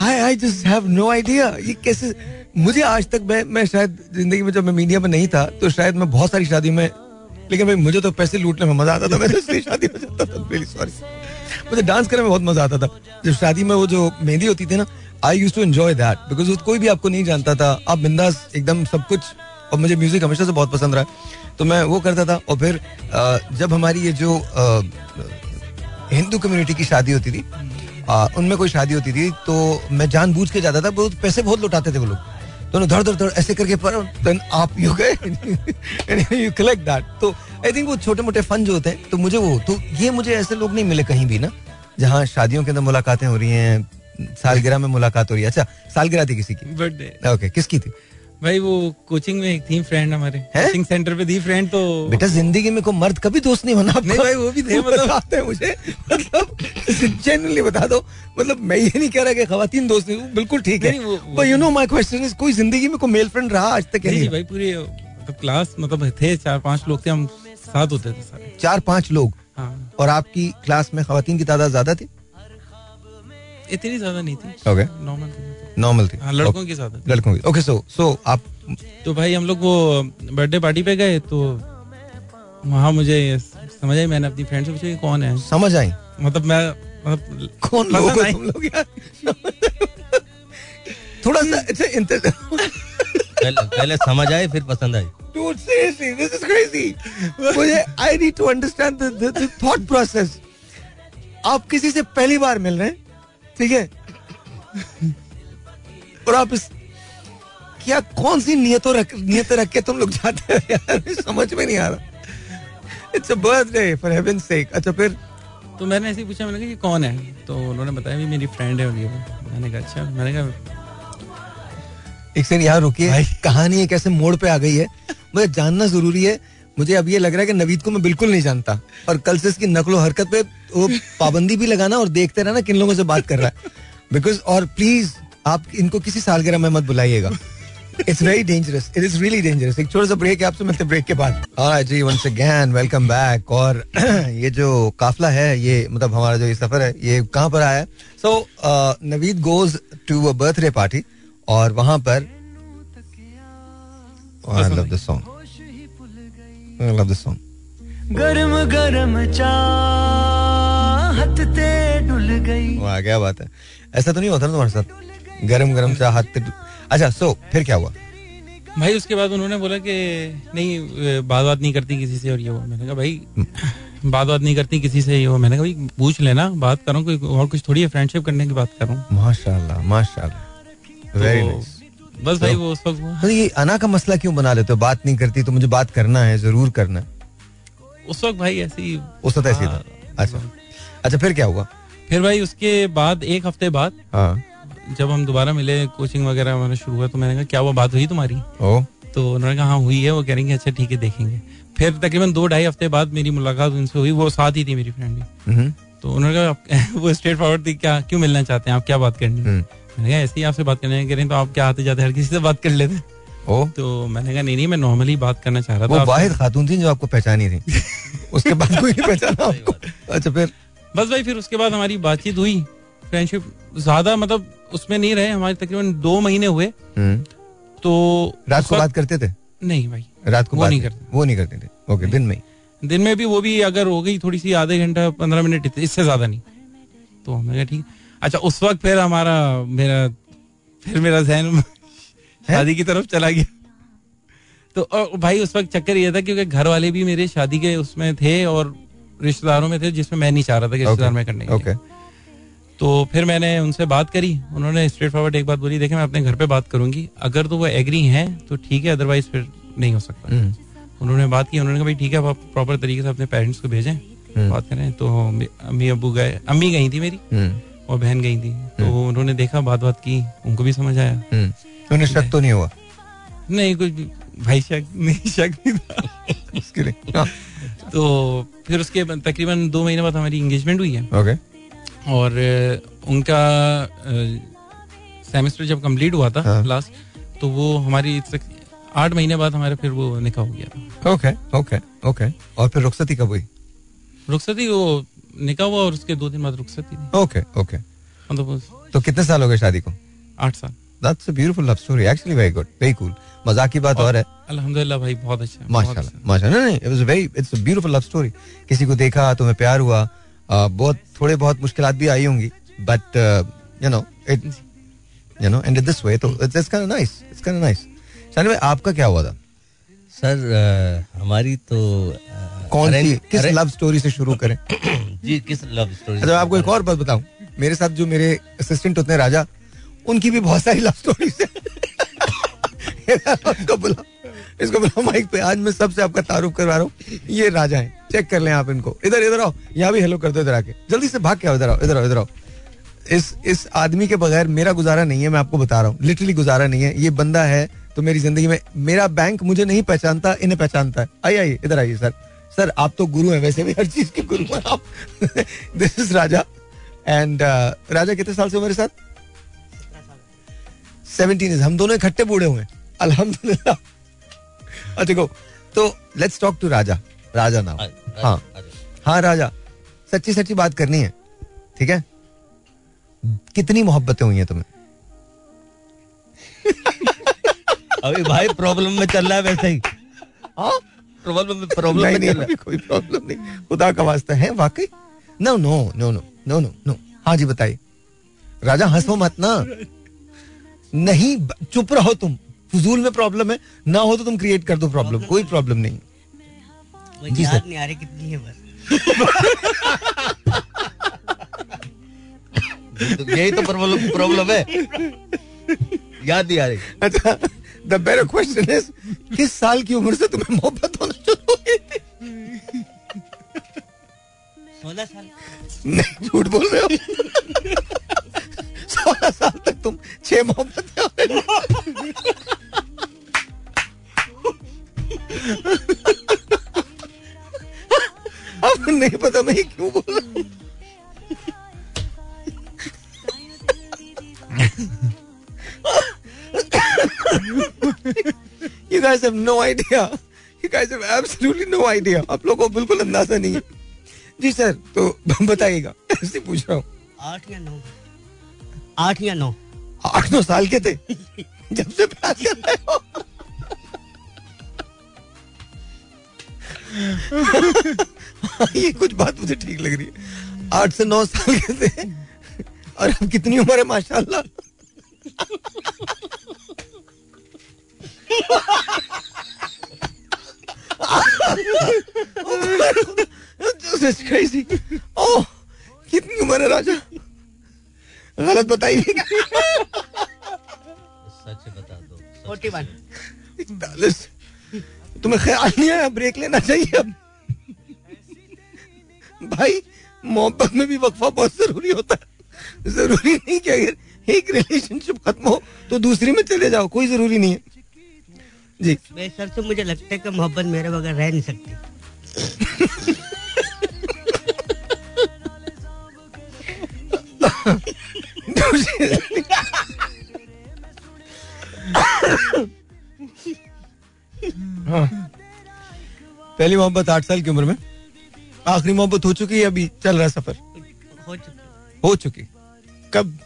I I just have no idea ये कैसे मुझे आज तक मैं मैं शायद ज़िंदगी में जब मैं मीडिया में नहीं था तो शायद मैं बहुत सारी शादी में लेकिन भाई, मुझे तो पैसे लूटने में मज़ा आता था। मैं तो शादी में जाता था रियली सॉरी मुझे डांस करने में बहुत मज़ा आता था। जब शादी में वो जो मेहंदी होती थी ना I used to enjoy that because कोई भी आपको नहीं जानता था। आप बिंदास एकदम सब कुछ और मुझे म्यूज़िक हमेशा से बहुत पसंद रहा। तो मैं वो करता था, और फिर जब हमारी ये जो हिंदू कम्युनिटी की शादी होती थी उनमें कोई शादी होती थी तो मैं जानबूझ के जाता था बहुत पैसे बहुत लुटाते थे वो लोग। तो धड़ धड़ धड़ ऐसे करके पर देन आप यू गए यू कलेक्ट दैट तो आई थिंक वो छोटे मोटे फन जो होते हैं तो मुझे वो तो ये मुझे ऐसे लोग नहीं मिले कहीं भी ना जहाँ शादियों के अंदर मुलाकातें हो रही हैं सालगिरह में मुलाकात हो रही है। अच्छा सालगिरह थी किसी की। बर्थडे ओके किसकी थी? भाई वो कोचिंग में एक थी फ्रेंड हमारे। कोचिंग सेंटर पे थी फ्रेंड तो बेटा ज़िंदगी में कोई मर्द कभी दोस्त नहीं होना नहीं भाई, वो भी थे, मतलब- बताते हैं मुझे। मतलब जेन्युइनली बता दो। मतलब मैं ये नहीं कह रहा कि खवातीन दोस्त नहीं बिल्कुल ठीक है। You know my question is कोई ज़िंदगी में कोई मेल फ्रेंड रहा आज तक नहीं भाई पूरे मतलब क्लास मतलब थे चार पाँच लोग थे हम साथ होते थे सारे। चार पाँच लोग? हाँ। और आपकी क्लास में खवातीन की तादाद ज़्यादा थी? इतनी ज़्यादा नहीं थी। ओके नॉर्मल थी नॉर्मल थी। हाँ लड़कों के साथ Okay. लड़कों की ओके सो सो आप तो भाई हम लोग वो बर्थडे पार्टी पे गए तो वहाँ मुझे समझ आई मैंने अपनी फ्रेंड से पूछा कि कौन है? समझ आई। मतलब मैं मतलब कौन लोग तुम लोग यार? थोड़ा सा अच्छा इंतर पहले, पहले समझ आए फिर पसंद आई। Dude, seriously, this is crazy. मुझे I need to understand the, the, the thought process. आप किसी से पहली बार मिल रहे हैं? ठीक है? और आप इस क्या कौन सी नियतों रख नियतें रख के तुम लोग जाते हो यार? समझ में नहीं आ रहा। It's a birthday for heaven sake अच्छा फिर? तो मैंने ऐसे ही पूछा मैंने कहा कि कौन है? तो उन्होंने बताया भी मेरी फ्रेंड है और ये वो। मैंने कहा अच्छा। मैंने कहा एक सेकंड यहाँ रुकिए। कहानी एक ऐसे मोड़ पे आ गई है। मुझे जानना ज़रूरी है मुझे अब ये लग रहा है कि नवीद को मैं बिल्कुल नहीं जानता। और कल से इसकी नकलो हरकत पे वो पाबंदी भी लगाना और देखते रहना किन लोगों से बात कर रहा है। बिकॉज़ और प्लीज़ आप इनको किसी सालगिरह में मत बुलाइएगा। It's very dangerous it is really dangerous एक छोटा सा ब्रेक है, आपसे मिलते ब्रेक के बाद। Alright जी वंस अगेन वेलकम बैक और ये जो काफला है, ये मतलब हमारा जो ये सफ़र है, ये कहाँ पर आया so Naveed goes to a birthday party और वहाँ पर I love this song I love this song. गरम गरम चाहत ते डुल गई। वाह क्या बात है। ऐसा तो नहीं होता ना तुम्हारे साथ? गरम गरम चाह हाथ पे अच्छा सो फिर क्या हुआ? भाई उसके बाद उन्होंने बोला कि नहीं बात बात नहीं करती किसी से और ये वो। मैंने कहा भाई बात बात नहीं करती किसी से ये वो। मैंने कहा भाई पूछ लेना बात करूँ कोई और कुछ थोड़ी है फ्रेंडशिप करने की बात कर? रहा माशाल्लाह माशाल्लाह। वेरी तो नाइस बस भाई वो उस वक्त तो ये अना का मसला क्यों बना लेते हो? बात नहीं करती तो मुझे बात करना है ज़रूर करना है। उस वक्त भाई ऐसी उस वक्त ऐसे था। अच्छा। अच्छा फिर क्या हुआ? फिर भाई उसके बाद एक हफ़्ते बाद हाँ। जब हम दोबारा मिले कोचिंग वगैरह हमारा शुरू हुआ तो मैंने कहा क्या वो बात हुई तुम्हारी? ओ। तो उन्होंने कहा हाँ हुई है। वो कह रही अच्छा ठीक है देखेंगे। फिर तकरीबन दो ढाई हफ़्ते बाद मेरी मुलाकात उनसे हुई वो साथ ही थी मेरी फ्रेंड भी। हम्म, तो उन्होंने कहा वो स्ट्रेट फॉरवर्ड थी क्या क्यों मिलना चाहते हैं? आप क्या बात करनी है? मैंने कहा ऐसे ही आपसे बात करने कह रहे हैं तो आप क्या आते जाते हर किसी से बात कर लेते? ओ? तो मैंने कहा नहीं नहीं मैं नॉर्मली बात करना चाह रहा था आपसे। वाहिद खातून थी जो आपको पहचानी थी। उसके बाद कोई नहीं पहचाना आपको। अच्छा फिर? बस भाई फिर उसके बाद हमारी बातचीत हुई। फ्रेंडशिप ज़्यादा मतलब उसमें नहीं रहे हमारे तकरीबन दो महीने हुए। हम्म, तो रात को बात करते थे? नहीं भाई रात को वो नहीं करते। वो नहीं करते थे। ओके दिन में दिन में भी वो भी अगर हो गई थोड़ी सी आधे घंटा पंद्रह मिनट इससे ज़्यादा नहीं। तो हमने कहा ठीक। अच्छा उस वक्त फिर हमारा मेरा फिर मेरा जहन शादी की तरफ़ चला गया। तो और भाई उस वक्त चक्कर ये था क्योंकि घर वाले भी मेरे शादी के उसमें थे और रिश्तेदारों में थे जिसमें मैं नहीं चाह रहा था कि रिश्तेदार में करने के लिए। तो फिर मैंने उनसे बात करी। उन्होंने स्ट्रेट फॉरवर्ड एक बात बोली देखे मैं अपने घर पे बात करूँगी। अगर तो वो एग्री हैं तो ठीक है अदरवाइज़ फिर नहीं हो सकता। हम्म, उन्होंने बात की उन्होंने कहा भाई ठीक है आप प्रॉपर तरीके से अपने पेरेंट्स को भेजें हम्म। बात करें। तो अम्मी अबू गए अम्मी गई थी मेरी। हम्म, और बहन गई थी। तो उन्होंने देखा बात बात की उनको भी समझ आया। हम्म। उन्हें शक तो नहीं हुआ? नहीं कुछ भाई शक नहीं शक नहीं था। उसके लिए हाँ, तो फिर उसके तकरीबन दो महीने बाद हमारी एंगेजमेंट हुई है। ओके और उनका सेमेस्टर जब कंप्लीट हुआ था हाँ। लास्ट तो वो हमारी आठ महीने बाद हमारा फिर वो निकाह हो गया था। ओके ओके ओके और फिर रुखसती कब हुई? रुखसती वो निकाह हुआ और उसके दो दिन बाद रुखसती थी ओके ओके मतलब तो कितने साल हो गए शादी को? आठ साल। That's a beautiful love story actually very good very cool मज़ाक की बात और है। अल्हम्दुलिल्लाह भाई बहुत अच्छा माशाल्लाह अच्छा। माशाल्लाह। नहीं it was very it's a beautiful love story किसी को देखा तुम्हें प्यार हुआ बहुत थोड़े बहुत मुश्किलात भी आई होंगी but you know it you know and this way तो it's kind nice it's kind nice Shani भाई आपका क्या हुआ था? सर हमारी तो कौन सी किस लव स्टोरी से शुरू करें? जी किस लव स्टोरी अच्छा आपको एक और बात बताऊँ। मेरे साथ जो मेरे असिस्टेंट होते हैं राजा उनकी भी बहुत सारी लव स्टोरीज इसको बुला इसको बुला माइक पे। आज मैं सबसे आपका तारुफ करवा रहा हूँ। ये राजा है। चेक कर लें आप इनको। इधर इधर आओ। यहाँ भी हेलो कर दो इधर आके। जल्दी से भाग के आओ इधर आओ इधर आओ इधर आओ। इस इस आदमी के बगैर मेरा गुजारा नहीं है मैं आपको बता रहा हूँ। लिटरली गुजारा नहीं है। ये बंदा है तो मेरी ज़िंदगी में मेरा बैंक मुझे नहीं पहचानता इन्हें पहचानता है। आइए आइए इधर आइए सर। सर आप तो गुरु हैं वैसे भी हर चीज़ के गुरु हैं आप। This is Raja and Raja कितने साल से मेरे साथ सेवनटीन इज़ हम दोनों इकट्ठे बूढ़े हुए अल्हम्दुलिल्लाह अच्छा तो let's talk to Raja Raja नाम हाँ। हाँ राजा सच्ची सच्ची बात करनी है ठीक है? कितनी मोहब्बतें हुई हैं तुम्हें? अभी भाई प्रॉब्लम में चल रहा है वैसे ही। हाँ? प्रॉब्लम में प्रॉब्लम नहीं कोई प्रॉब्लम नहीं। खुदा का वास्ता है वाकई? No no no no no no no हाँ जी बताइए। राजा हंसो मत ना। नहीं चुप रहो तुम। फजूल में प्रॉब्लम है ना हो तो तुम क्रिएट कर दो प्रॉब्लम। कोई प्रॉब्लम नहीं। जी, सर। नहीं आ रही कितनी है बस। तो यही तो प्रॉब्लम प्रॉब्लम है। याद नहीं आ रही। अच्छा। द बेटर क्वेश्चन इज़ किस साल की उम्र से तुम्हें मोहब्बत होना शुरू हुई थी? सोलह साल। नहीं झूठ बोल रहे हो? सोलह साल तक तुम छह मोहब्बत अब नहीं पता मैं क्यों बोल रहा हूँ। You guys have no idea. You guys have absolutely no idea. आप लोगों को बिल्कुल अंदाज़ा नहीं है। जी सर तो बताइएगा। ऐसे पूछ रहा हूँ। आठ या नौ? आठ या नौ? आठ नौ साल के थे। जब से प्यार कर रहे हो हाँ, ये कुछ बात मुझे ठीक लग रही है। आठ से नौ साल के थे। और अब कितनी उम्र है माशाल्लाह। That's crazy. Oh, कितनी उम्र है राजा? गलत बताइए सच बता दो। फोर्टी वन इकतालीस तुम्हें ख्याल नहीं आया? ब्रेक लेना चाहिए अब। भाई मोहब्बत में भी वक्फा बहुत ज़रूरी होता है। ज़रूरी नहीं कि अगर एक रिलेशनशिप खत्म हो तो दूसरी में चले जाओ कोई ज़रूरी नहीं है। जी। मेरे सर से मुझे लगता है कि मोहब्बत मेरे बगैर रह नहीं सकती। हाँ। पहली मोहब्बत आठ साल की उम्र में। आखिरी मोहब्बत हो चुकी है अभी चल रहा है सफ़र। हो चुकी हो चुकी। कब?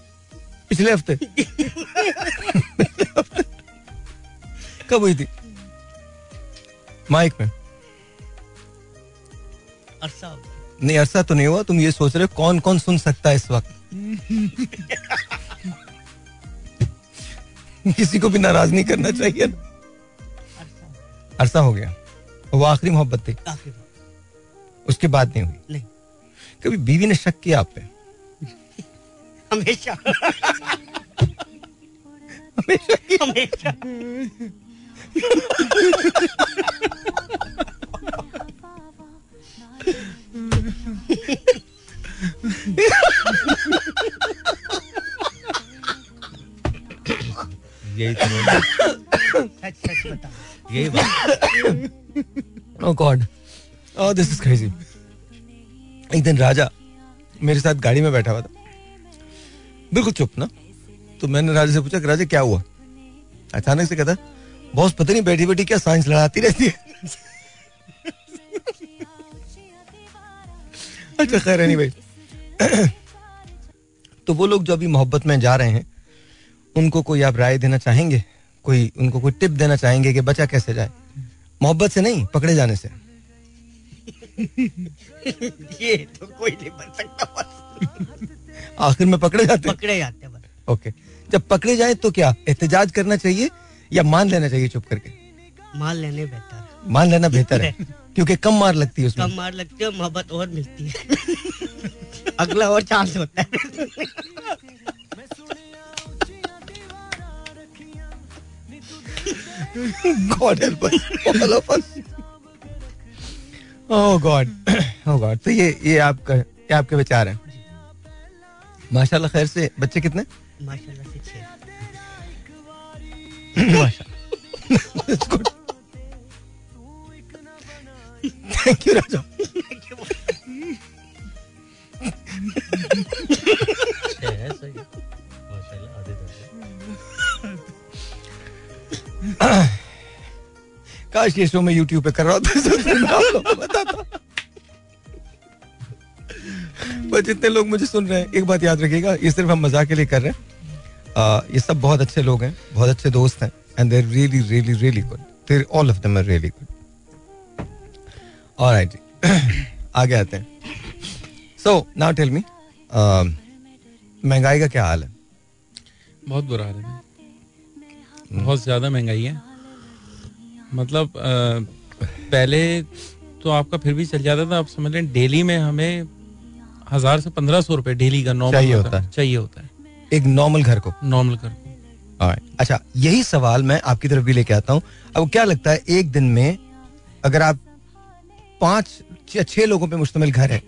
पिछले हफ़्ते। कब हुई थी माइक में अरसा। नहीं अरसा तो नहीं हुआ तुम ये सोच रहे हो कौन कौन सुन सकता है इस वक्त? किसी को भी नाराज़ नहीं करना चाहिए ना। अरसा। हो गया। अरसा हो गया। वो आखिरी मोहब्बत थी। उसके बाद नहीं हुई। नहीं। कभी बीवी ने शक किया आप पे? हमेशा। हमेशा हमेशा। यही तो सच सच बता यही बात। Oh God. Oh, this is crazy. एक दिन राजा मेरे साथ गाड़ी में बैठा हुआ था। बिल्कुल चुप ना? तो मैंने राजा से पूछा कि राजा क्या हुआ? अचानक से कहता बॉस पता नहीं बैठी बैठी क्या साइंस लड़ाती रहती है? अच्छा खैर नहीं भाई तो वो लोग जो अभी मोहब्बत में जा रहे हैं उनको कोई आप राय देना चाहेंगे? कोई उनको कोई टिप देना चाहेंगे कि बचा कैसे जाए? मोहब्बत से नहीं पकड़े जाने से। ये तो कोई नहीं बन सकता आखिर में पकड़े जाते पकड़े जाते हैं बस। ओके जब पकड़े जाए तो क्या एहतजाज करना चाहिए? या मान लेना चाहिए चुप करके? मान लेने बेहतर मान लेना बेहतर है क्योंकि कम मार लगती है उसमें। कम मार लगती है मोहब्बत और मिलती है। अगला और चांस होता है। God help all of us oh God oh God तो ये ये आपका ये आपके विचार हैं? माशाल्लाह खैर से बच्चे कितने? माशाल्लाह से छह। थैंक यू राजा काश ये शो मैं यूट्यूब पे कर रहा होता बस बताता। पर जितने लोग मुझे सुन रहे हैं, एक बात याद रखिएगा, ये सिर्फ़ हम मज़ाक के लिए कर रहे हैं। ये सब बहुत अच्छे लोग हैं बहुत अच्छे दोस्त हैं and there really really really good there all of them are really good alright जी. आगे आते हैं. सो नाउ टेल मी महँगाई का क्या हाल है? बहुत बुरा हाल है। बहुत ज़्यादा महँगाई है। मतलब अ, पहले तो आपका फिर भी चल जाता था आप समझ लें डेली में हमें हज़ार से पंद्रह सौ रुपए डेली का नॉर्मल चाहिए होता है। चाहिए होता है। एक नॉर्मल घर को। नॉर्मल कर को। अच्छा यही सवाल मैं आपकी तरफ़ भी लेके आता हूँ। अब क्या लगता है एक दिन में अगर आप पाँच या छह लोगों पे मुश्तमिल घर है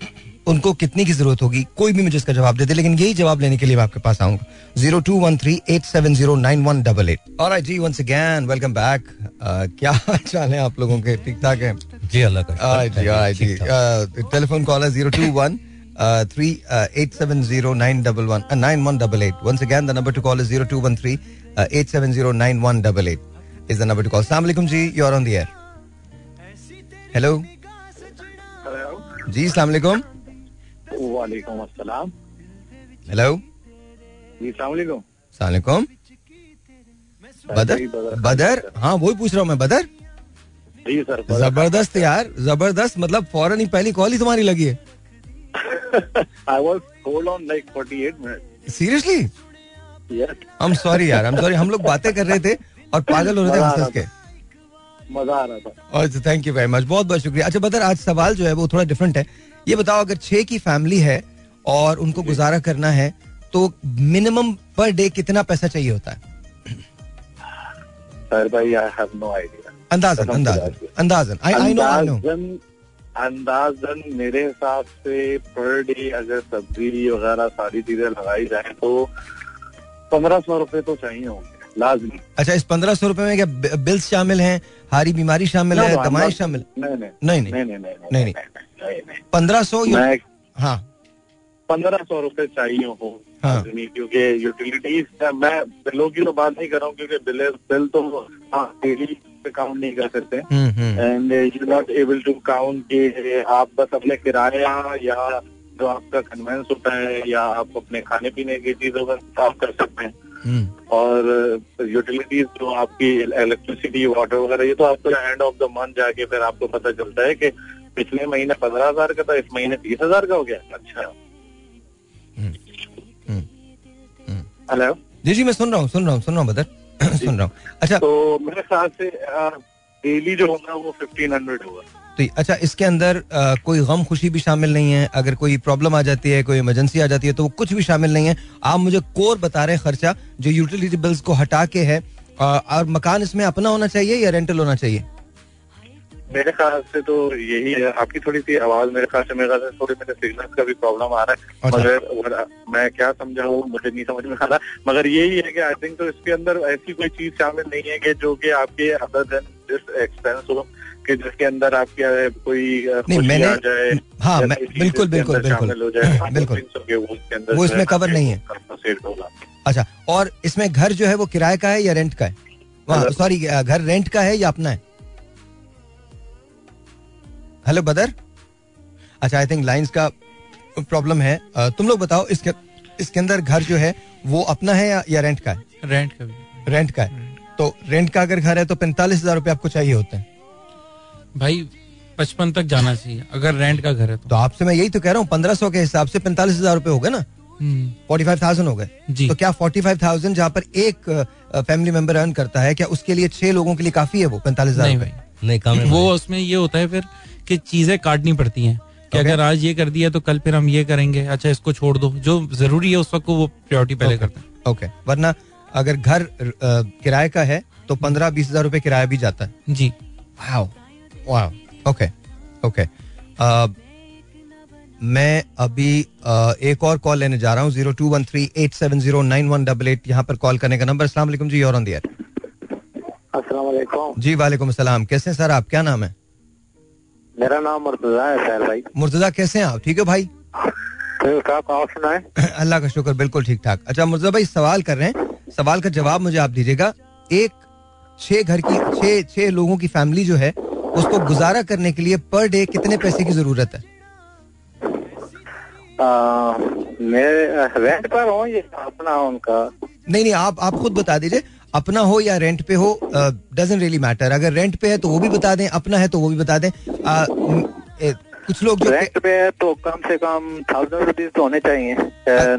उनको कितनी की ज़रूरत होगी? कोई भी मुझे इसका जवाब दे दे लेकिन यही जवाब लेने के लिए मैं आपके पास आऊँगा। Zero two one three eight seven zero nine one double eight. और जी वंस अगैन वेलकम बैक क्या चाल है आप लोगों के? ठीक ठाक है? जी अल्लाह का Alright जी, alright three eight seven zero brother हाँ वही पूछ रहा हूँ बदर ज़बरदस्त यार ज़बरदस्त मतलब फॉरन ही पहली कॉल ही तुम्हारी लगी है। I was hold on like 48 minutes seriously yes हम सॉरी यार हम सॉरी हम लोग बातें कर रहे थे और पागल हो रहे थे हंस हंस के। मज़ा आ रहा था। और थैंक यू वेरी मच बहुत बहुत शुक्रिया। अच्छा बदर आज सवाल जो है वो थोड़ा डिफरेंट है। ये बताओ अगर छह की फैमिली है और उनको गुजारा करना है तो मिनिमम पर डे कितना पैसा चाहिए होता है? सर भाई आई हैव नो आइडिया अंदाजन अंदाजन अंदाजन। आई आई नो आई नो अंदाजन मेरे हिसाब से पर डे अगर सब्ज़ी वगैरह सारी चीज़ें लगाई जाए तो पंद्रह सौ रुपए तो चाहिए होंगे लाजमी। अच्छा इस पंद्रह सौ रुपए में क्या बिल्स शामिल हैं हारी बीमारी शामिल है दवाएँ शामिल? नहीं नहीं नहीं नहीं। नहीं पंद्रह सौ हाँ। पंद्रह सौ रुपए चाहिए हो हाँ। क्योंकि यूटिलिटीज मैं बिलों की तो बात नहीं कर रहा हूँ क्योंकि बिल तो हाँ डेली पे काउंट नहीं कर सकते। Hmm hmm. And you not able to count कि आप बस अपने किराया या जो आपका कन्वेंस होता है या आप अपने खाने पीने की चीज़ों का काम कर सकते हैं। हम्म। और यूटिलिटीज जो आपकी इलेक्ट्रिसिटी वाटर वगैरह ये तो आपको एंड ऑफ़ द मंथ जाके फिर आपको पता चलता है कि पिछले महीने पंद्रह हज़ार का था इस महीने तीस हज़ार का हो गया। अच्छा। हम्म, हम्म। हेलो जी जी मैं सुन रहा हूँ सुन रहा हूँ सुन रहा हूँ बदर सुन रहा हूँ। अच्छा तो मेरे ख्याल से डेली जो होगा वो फिफ्टीन हंड्रेड होगा। तो अच्छा इसके अंदर आ, कोई गम खुशी भी शामिल नहीं है। अगर कोई प्रॉब्लम आ जाती है कोई इमरजेंसी आ जाती है तो वो कुछ भी शामिल नहीं है। आप मुझे कोर बता रहे हैं खर्चा जो यूटिलिटी बिल्स को हटा के है। आ, और मकान इसमें अपना होना चाहिए या रेंटल होना चाहिए? मेरे ख्याल से तो यही है। आपकी थोड़ी सी आवाज़ मेरे ख्याल से मेरे ख्याल से थोड़ी मेरे सिग्नल का भी प्रॉब्लम आ रहा है। अच्छा। मगर मैं क्या समझा हूँ मुझे नहीं समझ में आ रहा। मगर यही है कि आई थिंक तो इसके अंदर ऐसी कोई चीज़ शामिल नहीं है कि जो कि आपके अदर देन दिस एक्सपेंस हो कि जिसके अंदर आपके कोई नहीं, मैंने- आ जाए हाँ मैं बिल्कुल बिल्कुल बिल्कुल। हो जाए I बिल्कुल। वो इसमें है cover नहीं है। अच्छा और इसमें घर जो है वो किराए का है या रेंट का है? सॉरी घर रेंट का है या अपना है? हेलो बदर अच्छा आई थिंक लाइंस का प्रॉब्लम है तुम लोग बताओ इसके इसके अंदर घर जो है वो अपना है या, या रेंट का है रेंट का भी रेंट का है तो रेंट का अगर घर है तो पैंतालीस हज़ार रुपये आपको चाहिए होते हैं भाई पचपन तक जाना चाहिए अगर रेंट का घर है तो तो आपसे मैं यही तो कह रहा हूँ पंद्रह सौ के हिसाब से पैंतालीस हज़ार रुपये हो गए ना फोर्टी फाइव थाउज़ेंड हो गए जी तो क्या फोर्टी फाइव थाउज़ेंड जहाँ पर एक फैमिली मेंबर अर्न करता है क्या उसके लिए छह लोगों के लिए काफ़ी है वो पैंतालीस हज़ार नहीं नहीं काम वो उसमें ये होता है फिर कि चीज़ें काटनी पड़ती हैं कि Okay. अगर आज ये कर दिया तो कल फिर हम ये करेंगे अच्छा इसको छोड़ दो। जो ज़रूरी है उस वक्त को वो प्रायोरिटी पहले Okay. करते हैं। Okay okay. वरना अगर घर किराए का है तो पंद्रह बीस हज़ार रुपए किराया भी जाता है। जी। वाओ वाओ ओके ओके मैं अभी अ, एक और कॉल लेने जा रहा हूँ zero two one three eight seven zero nine one double eight यहाँ पर कॉल करने का नंबर अस्सलाम वालेकुम जी और ऑन दियर जी वालेकुम कैसे हैं सर आप? क्या नाम है? मेरा नाम मुर्तजा है सर भाई। मुर्तजा कैसे हैं आप? ठीक है भाई? अल्लाह का शुक्र बिल्कुल ठीक ठाक। अच्छा मुर्तजा भाई सवाल कर रहे हैं। सवाल का जवाब मुझे आप दीजिएगा। एक छह घर की छह छह लोगों की फैमिली जो है उसको गुजारा करने के लिए पर डे कितने पैसे की ज़रूरत है? आ, मैं रेंट पर हूँ ये अपना उनका। नहीं नहीं आप आप खुद बता दीजिए। अपना हो या रेंट पे हो डजेंट रियली मैटर अगर रेंट पे है तो वो भी बता दें अपना है तो वो भी बता दें। आ, ए, कुछ लोग जो रेंट पे है तो कम से कम थाउज़ेंड रुपीज़ तो होने चाहिए।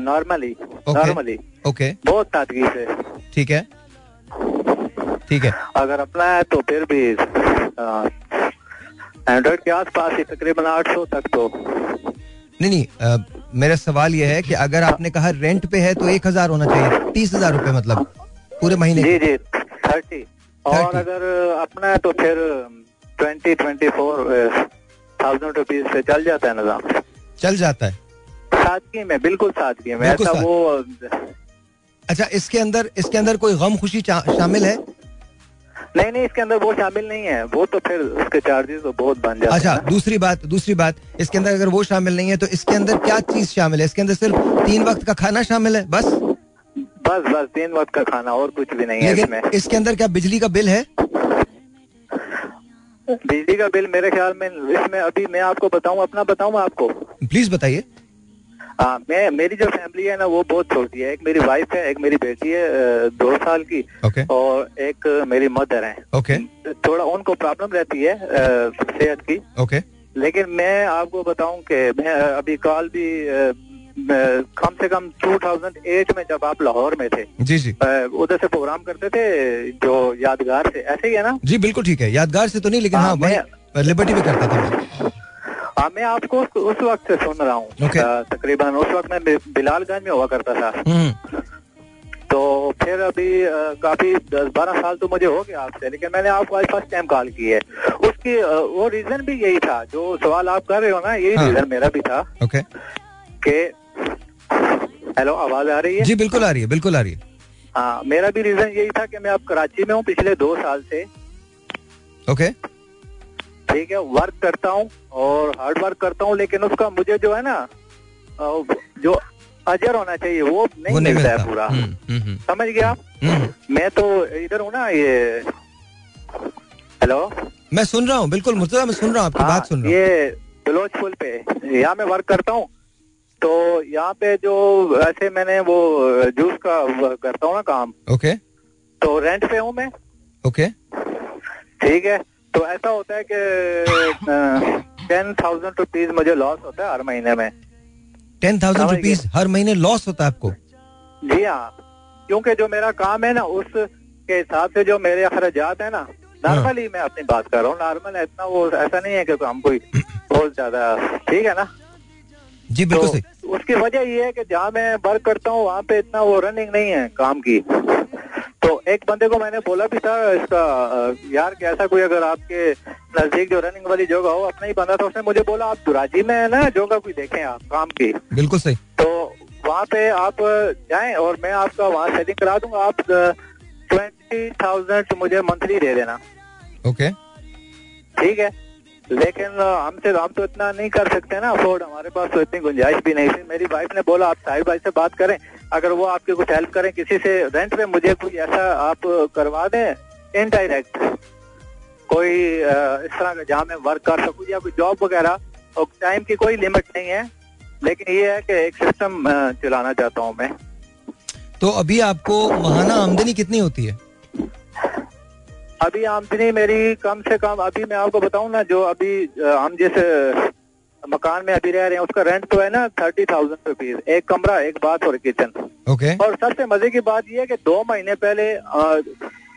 नॉर्मली नॉर्मली ओके बहुत सादगी से। ठीक है। ठीक है। अगर अपना है तो फिर भी हंड्रेड के आसपास ही तकरीबन आठ सौ तक तो। नहीं नहीं मेरा सवाल यह है कि अगर आपने कहा रेंट पे है तो एक हज़ार होना चाहिए तीस हज़ार रूपए मतलब। पूरे महीने जी जी थर्टी और अगर अपना है तो फिर twenty twenty four thousand rupees से चल जाता है निज़ाम। चल जाता है। सादगी में बिल्कुल सादगी में। ऐसा वो अच्छा इसके अंदर इसके अंदर कोई गम खुशी शामिल है? नहीं नहीं इसके अंदर वो शामिल नहीं है। वो तो फिर उसके चार्जेस तो बहुत बन जाते अच्छा हैं दूसरी बात दूसरी बात। इसके अंदर अगर वो शामिल नहीं है तो इसके अंदर क्या चीज़ शामिल है? इसके अंदर सिर्फ़ तीन वक्त का खाना शामिल है बस? बस बस तीन वक्त का खाना और कुछ भी नहीं है इसमें। इसके अंदर क्या बिजली का बिल है? बिजली का बिल मेरे ख्याल में इसमें अभी मैं आपको बताऊँ अपना बताऊँ आपको? प्लीज़ बताइए। हाँ मैं मेरी जो फैमिली है ना वो बहुत छोटी है। एक मेरी वाइफ है एक मेरी बेटी है दो साल की। ओके और एक मेरी मदर है। ओके थोड़ा उनको प्रॉब्लम रहती है सेहत की। ओके लेकिन मैं आपको बताऊँ कि मैं अभी कॉल भी कम से कम 2008 में जब आप लाहौर में थे जी जी। उधर से प्रोग्राम करते थे जो यादगार से ऐसे ही है ना? जी बिल्कुल ठीक है। यादगार से तो नहीं लेकिन हाँ, हाँ मैं- लिबर्टी में करता था हाँ मैं आपको उस, वक्त से सुन रहा हूँ। Okay. तकरीबन उस वक्त मैं बिलालगंज में हुआ करता था। हम्म, तो फिर अभी काफ़ी दस बारह साल तो मुझे हो गया आपसे लेकिन मैंने आपको आज फ़र्स्ट टाइम कॉल की है। उसकी वो रीजन भी यही था जो सवाल आप कर रहे हो ना यही हाँ। रीजन मेरा भी था ओके कि हेलो आवाज़ आ रही है? जी बिल्कुल आ रही है बिल्कुल आ रही है। हाँ मेरा भी रीजन यही था कि मैं अब कराची में हूँ पिछले दो साल से। ओके ठीक है वर्क करता हूँ और हार्ड वर्क करता हूँ लेकिन उसका मुझे जो है ना जो अजर होना चाहिए वो नहीं वो नहीं मिलता मिलता। है पूरा। हम्म, हम्म, हम्म, समझ गया? आप। मैं तो इधर हूँ ना ये हेलो मैं सुन रहा हूँ बिल्कुल मुर्तजा मैं सुन रहा हूँ आपकी हाँ, बात सुन रहा हूँ। ये बलोच पुल पे यहाँ मैं वर्क करता हूँ। तो यहाँ पे जो ऐसे मैंने वो जूस का करता हूँ ना काम। ओके। तो रेंट पे हूँ मैं। ओके। ठीक है। तो ऐसा होता है कि टेन थाउज़ेंड रुपीज़ मुझे लॉस होता है हर महीने में। टेन थाउज़ेंड रुपीज़ हर महीने लॉस होता है आपको? जी हाँ। क्योंकि जो मेरा काम है ना उस के हिसाब से जो मेरे अखराजात है ना नॉर्मली मैं अपनी बात कर रहा हूँ। नॉर्मल है इतना वो ऐसा नहीं है कि हम कोई बहुत ज़्यादा ठीक है ना? जी बिल्कुल तो सही। उसकी वजह ये है कि जहाँ मैं वर्क करता हूँ वहाँ पे इतना वो रनिंग नहीं है काम की। तो एक बंदे को मैंने बोला भी था इसका यार कि ऐसा कोई अगर आपके नज़दीक जो रनिंग वाली जगह हो अपना ही बंदा था उसने मुझे बोला आप दुराजी में है ना जगह कोई देखें आप काम की। बिल्कुल सही। तो वहाँ पे आप जाए और मैं आपका वहाँ सेटिंग करा दूँगा। आप ट्वेंटी थाउज़ेंड मुझे मंथली दे देना। ओके ठीक है? लेकिन हमसे हम तो इतना नहीं कर सकते ना अफोर्ड हमारे पास तो इतनी गुंजाइश भी नहीं थी। मेरी वाइफ ने बोला, आप साहिब भाई से बात करें, अगर वो आपकी कुछ हेल्प करें, किसी से रेंट पे मुझे कोई ऐसा आप करवा दें इनडायरेक्ट कोई इस तरह का जहाँ मैं वर्क कर सकूँ या कोई जॉब वगैरह, और टाइम की कोई लिमिट नहीं है। लेकिन ये है कि एक सिस्टम चलाना चाहता हूँ मैं। तो अभी आपको महाना आमदनी कितनी होती है? अभी आमदनी मेरी कम से कम अभी मैं आपको बताऊँ ना जो अभी हम जिस मकान में अभी रह रहे हैं उसका रेंट तो है ना थर्टी थाउज़ेंड रुपीज़ एक कमरा एक बाथ और किचन ओके okay. और सबसे मज़े की बात यह है कि दो महीने पहले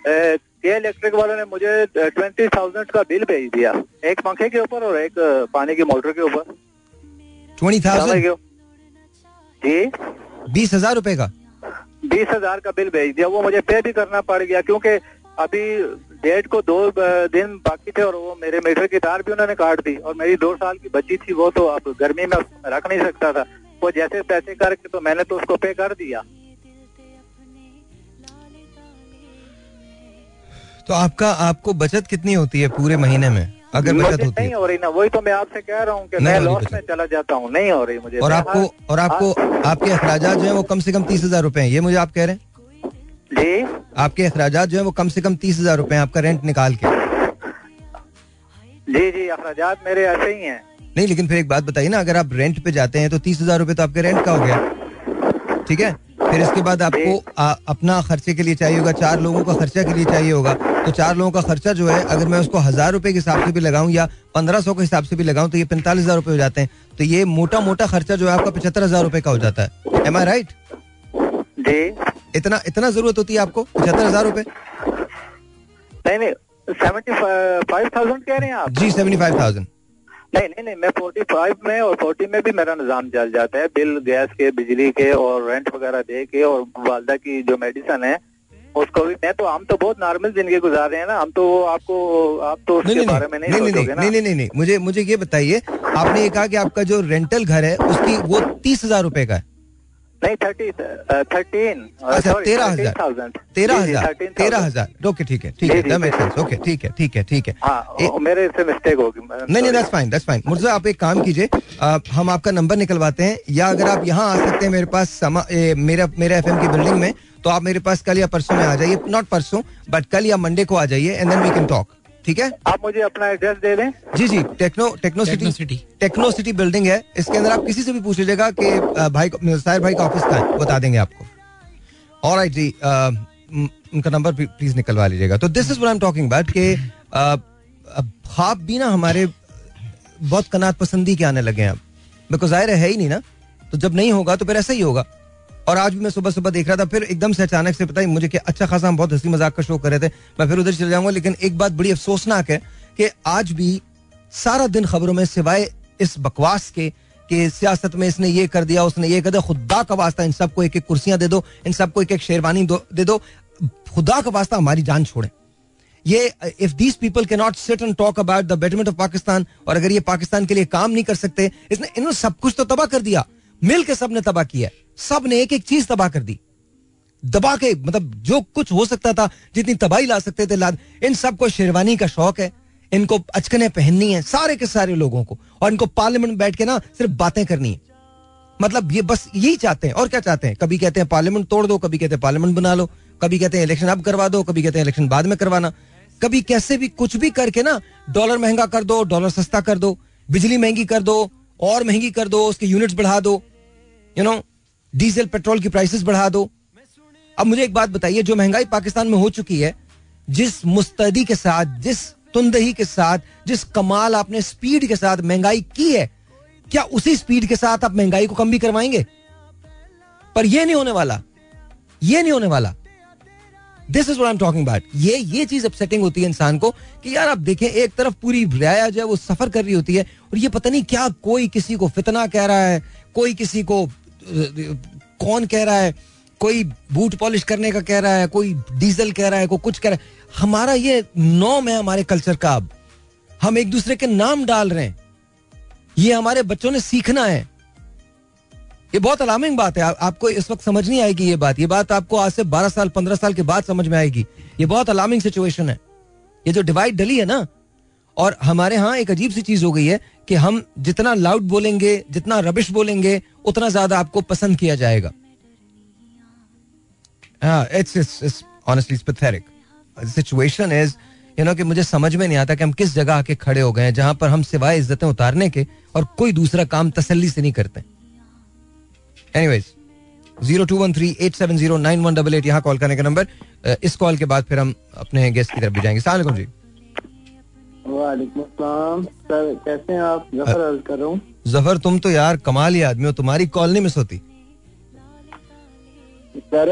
के इलेक्ट्रिक वालों ने मुझे ट्वेंटी थाउज़ेंड का बिल भेज दिया एक पंखे के ऊपर और एक पानी की मोटर के ऊपर। ट्वेंटी थाउज़ेंड जी। बीस हज़ार रूपए का? बीस हज़ार का बिल भेज दिया वो मुझे पे भी करना पड़ गया क्योंकि अभी डेट को दो दिन बाकी थे और वो मेरे मीटर की तार भी उन्होंने काट दी और मेरी दो साल की बच्ची थी वो तो अब गर्मी में रख नहीं सकता था। वो जैसे पैसे करके तो मैंने तो उसको पे कर दिया। तो आपका आपको बचत कितनी होती है पूरे महीने में? अगर बचत होती नहीं है हो रही ना वही तो मैं आपसे कह रहा हूँ कि मैं हो लॉस में चला जाता हूँ नहीं हो रही मुझे। और आपको और आपको आपके अखराज जो है वो कम से कम तीस हज़ार रूपए हैं ये मुझे आप कह रहे हैं? जी। आपके अखराज जो है वो कम से कम तीस हज़ार रुपए हैं आपका रेंट निकाल के। जी जी अखराजात मेरे ऐसे ही हैं। नहीं लेकिन फिर एक बात बताइए ना अगर आप रेंट पे जाते हैं तो तीस हज़ार रुपए तो आपके रेंट का हो गया। ठीक है? फिर इसके बाद आपको आ, अपना खर्चे के लिए चाहिए होगा चार लोगों का खर्चा के लिए चाहिए होगा। तो चार लोगों का खर्चा जो है अगर मैं उसको हज़ार रुपए के हिसाब से भी लगाऊँ या पंद्रह सौ के हिसाब से भी लगाऊँ तो ये पैंतालीस हज़ार रुपए हो जाते हैं। तो ये मोटा मोटा खर्चा जो है आपका पचहत्तर हज़ार रुपए का हो जाता है। एम आई राइट जी। इतना इतना ज़रूरत होती है आपको? पचहत्तर हज़ार रूपए? नहीं नहीं सेवेंटी फाइव थाउज़ेंड कह रहे हैं आप? जी सेवेंटी फाइव थाउज़ेंड नहीं नहीं नहीं मैं फोर्टी फाइव में और फोर्टी में भी मेरा निज़ाम चल जाता है। बिल गैस के बिजली के और रेंट वगैरह दे के और वालदा की जो मेडिसिन है उसको भी मैं तो हम तो बहुत नॉर्मल ज़िंदगी गुजार रहे हैं ना। हम तो आपको आप तो उसके नहीं बारे में नहीं नहीं नहीं नहीं नहीं नहीं नहीं मुझे मुझे ये बताइए आपने ये कहा कि आपका जो रेंटल घर है उसकी वो तीस हज़ार रूपए का है। नहीं थर्टी थर्टीन अच्छा तेरह हज़ार। तेरह हज़ार तेरह हज़ार। ओके ठीक है ठीक है जी, that makes जी। sense, ओके ठीक है ठीक है ठीक है। हाँ ए- ओ, मेरे से मिस्टेक होगी नहीं नहीं दैट्स फाइन दैट्स फाइन मुर्जा आप एक काम कीजिए हम आपका नंबर निकलवाते हैं या अगर आप यहाँ आ सकते हैं मेरे पास मेरा मेरा एफएम की बिल्डिंग में तो आप मेरे पास कल या परसों में आ जाइए नॉट परसों बट कल या मंडे को आ जाइए and then we can talk ठीक है? आप मुझे अपना एड्रेस दे दें। जी जी techno techno city. Techno city. Techno city building है। इसके अंदर आप किसी से भी पूछ लीजिएगा कि भाई साहिर भाई का ऑफ़िस कहाँ है? बता देंगे आपको। और राइट जी उनका नंबर प्लीज़ निकलवा लीजिएगा। तो this is what I am talking about कि ख्वाब भी ना हमारे बहुत कनात पसंदी के आने लगे हैं अब। बिकॉज़ ज़ाहिर है ही नहीं ना। तो जब नहीं होगा तो फिर ऐसा ही होगा। और आज भी मैं सुबह सुबह देख रहा था, फिर एकदम से अचानक से पता ही मुझे कि अच्छा खासा हम बहुत हँसी मज़ाक का शो कर रहे थे। मैं फिर उधर चले जाऊँगा, लेकिन एक बात बड़ी अफसोसनाक है कि आज भी सारा दिन खबरों में सिवाय इस बकवास के, कि सियासत में इसने ये कर दिया, उसने ये कर दिया, खुदा का वास्ता इन सबको एक एक कुर्सियाँ दे दो, इन सबको एक एक शेरवानी दे, दो खुदा का वास्ता हमारी जान छोड़े। ये इफ़ दीज पीपल के not sit and talk about the betterment of Pakistan और अगर ये पाकिस्तान के लिए काम नहीं कर सकते, इसने इन्होंने सब कुछ तो तबाह कर दिया। मिल के सबने तबाह किया सबने एक एक चीज़ तबाह कर दी। दबा के मतलब जो कुछ हो सकता था, जितनी तबाही ला सकते थे लाद इन सबको शेरवानी का शौक है। इनको अचकने पहननी है, सारे के सारे लोगों को। और इनको पार्लियामेंट में बैठ के ना सिर्फ़ बातें करनी है। मतलब ये बस यही चाहते हैं। और क्या चाहते हैं? कभी कहते हैं पार्लियामेंट तोड़ दो, कभी कहते हैं पार्लियामेंट बना लो, कभी कहते हैं इलेक्शन अब करवा दो, कभी कहते हैं इलेक्शन बाद में करवाना। कभी कैसे भी कुछ भी करके ना, डॉलर महँगा कर दो, डॉलर सस्ता कर दो, बिजली महँगी कर दो, और महँगी कर दो, उसके यूनिट्स बढ़ा दो। यू नो डीजल, पेट्रोल की प्राइसेस बढ़ा दो। अब मुझे एक बात बताइए, जो महँगाई पाकिस्तान में हो चुकी है, जिस मुस्तैदी के साथ, जिस तुंदही के साथ, जिस कमाल आपने स्पीड के साथ महँगाई की है, क्या उसी स्पीड के साथ आप महँगाई को कम भी करवाएँगे? पर यह नहीं होने वाला। ये नहीं होने वाला। This is I am talking about ये ये चीज़ अपसेटिंग होती है इंसान को कि यार आप देखें, एक तरफ़ पूरी रियाया जो है वो सफ़र कर रही होती है, और ये पता नहीं क्या कोई किसी को फितना कह रहा है, कोई किसी को कौन कह रहा है? कोई बूट पॉलिश करने का कह रहा है कोई डीजल कह रहा है कोई कुछ कह रहा है। हमारा ये नॉम है हमारे कल्चर का अब। हम एक दूसरे के नाम डाल रहे हैं। ये हमारे बच्चों ने सीखना है। ये बहुत अलार्मिंग बात है। आ, आपको इस वक्त समझ नहीं आएगी ये बात। ये बात आपको आज से 12 साल 15 साल के बाद समझ में आएगी। ये बहुत अलार्मिंग सिचुएशन है। ये जो डिवाइड डली है ना और हमारे यहाँ एक अजीब सी चीज़ हो गई है। कि हम जितना लाउड बोलेंगे, जितना रबिश बोलेंगे, उतना ज़्यादा आपको पसंद किया जाएगा। सिचुएशन इज़ यू नो कि मुझे समझ में नहीं आता कि हम किस जगह आके खड़े हो गए हैं, जहाँ पर हम सिवाय इज्जतें उतारने के और कोई दूसरा काम तसल्ली से नहीं करते। Anyways zero two one three eight seven zero nine one double eight यहाँ कॉल करने का नंबर इस कॉल के बाद फिर हम अपने गेस्ट की तरफ़ भी जाएँगे। जी। वालेकुम सर कैसे हैं आप? ज़फ़र अर्ज़ कर रहा हूँ। ज़फ़र तुम तो यार कमाल ही आदमी हो। तुम्हारी कॉल नहीं मिस होती। सर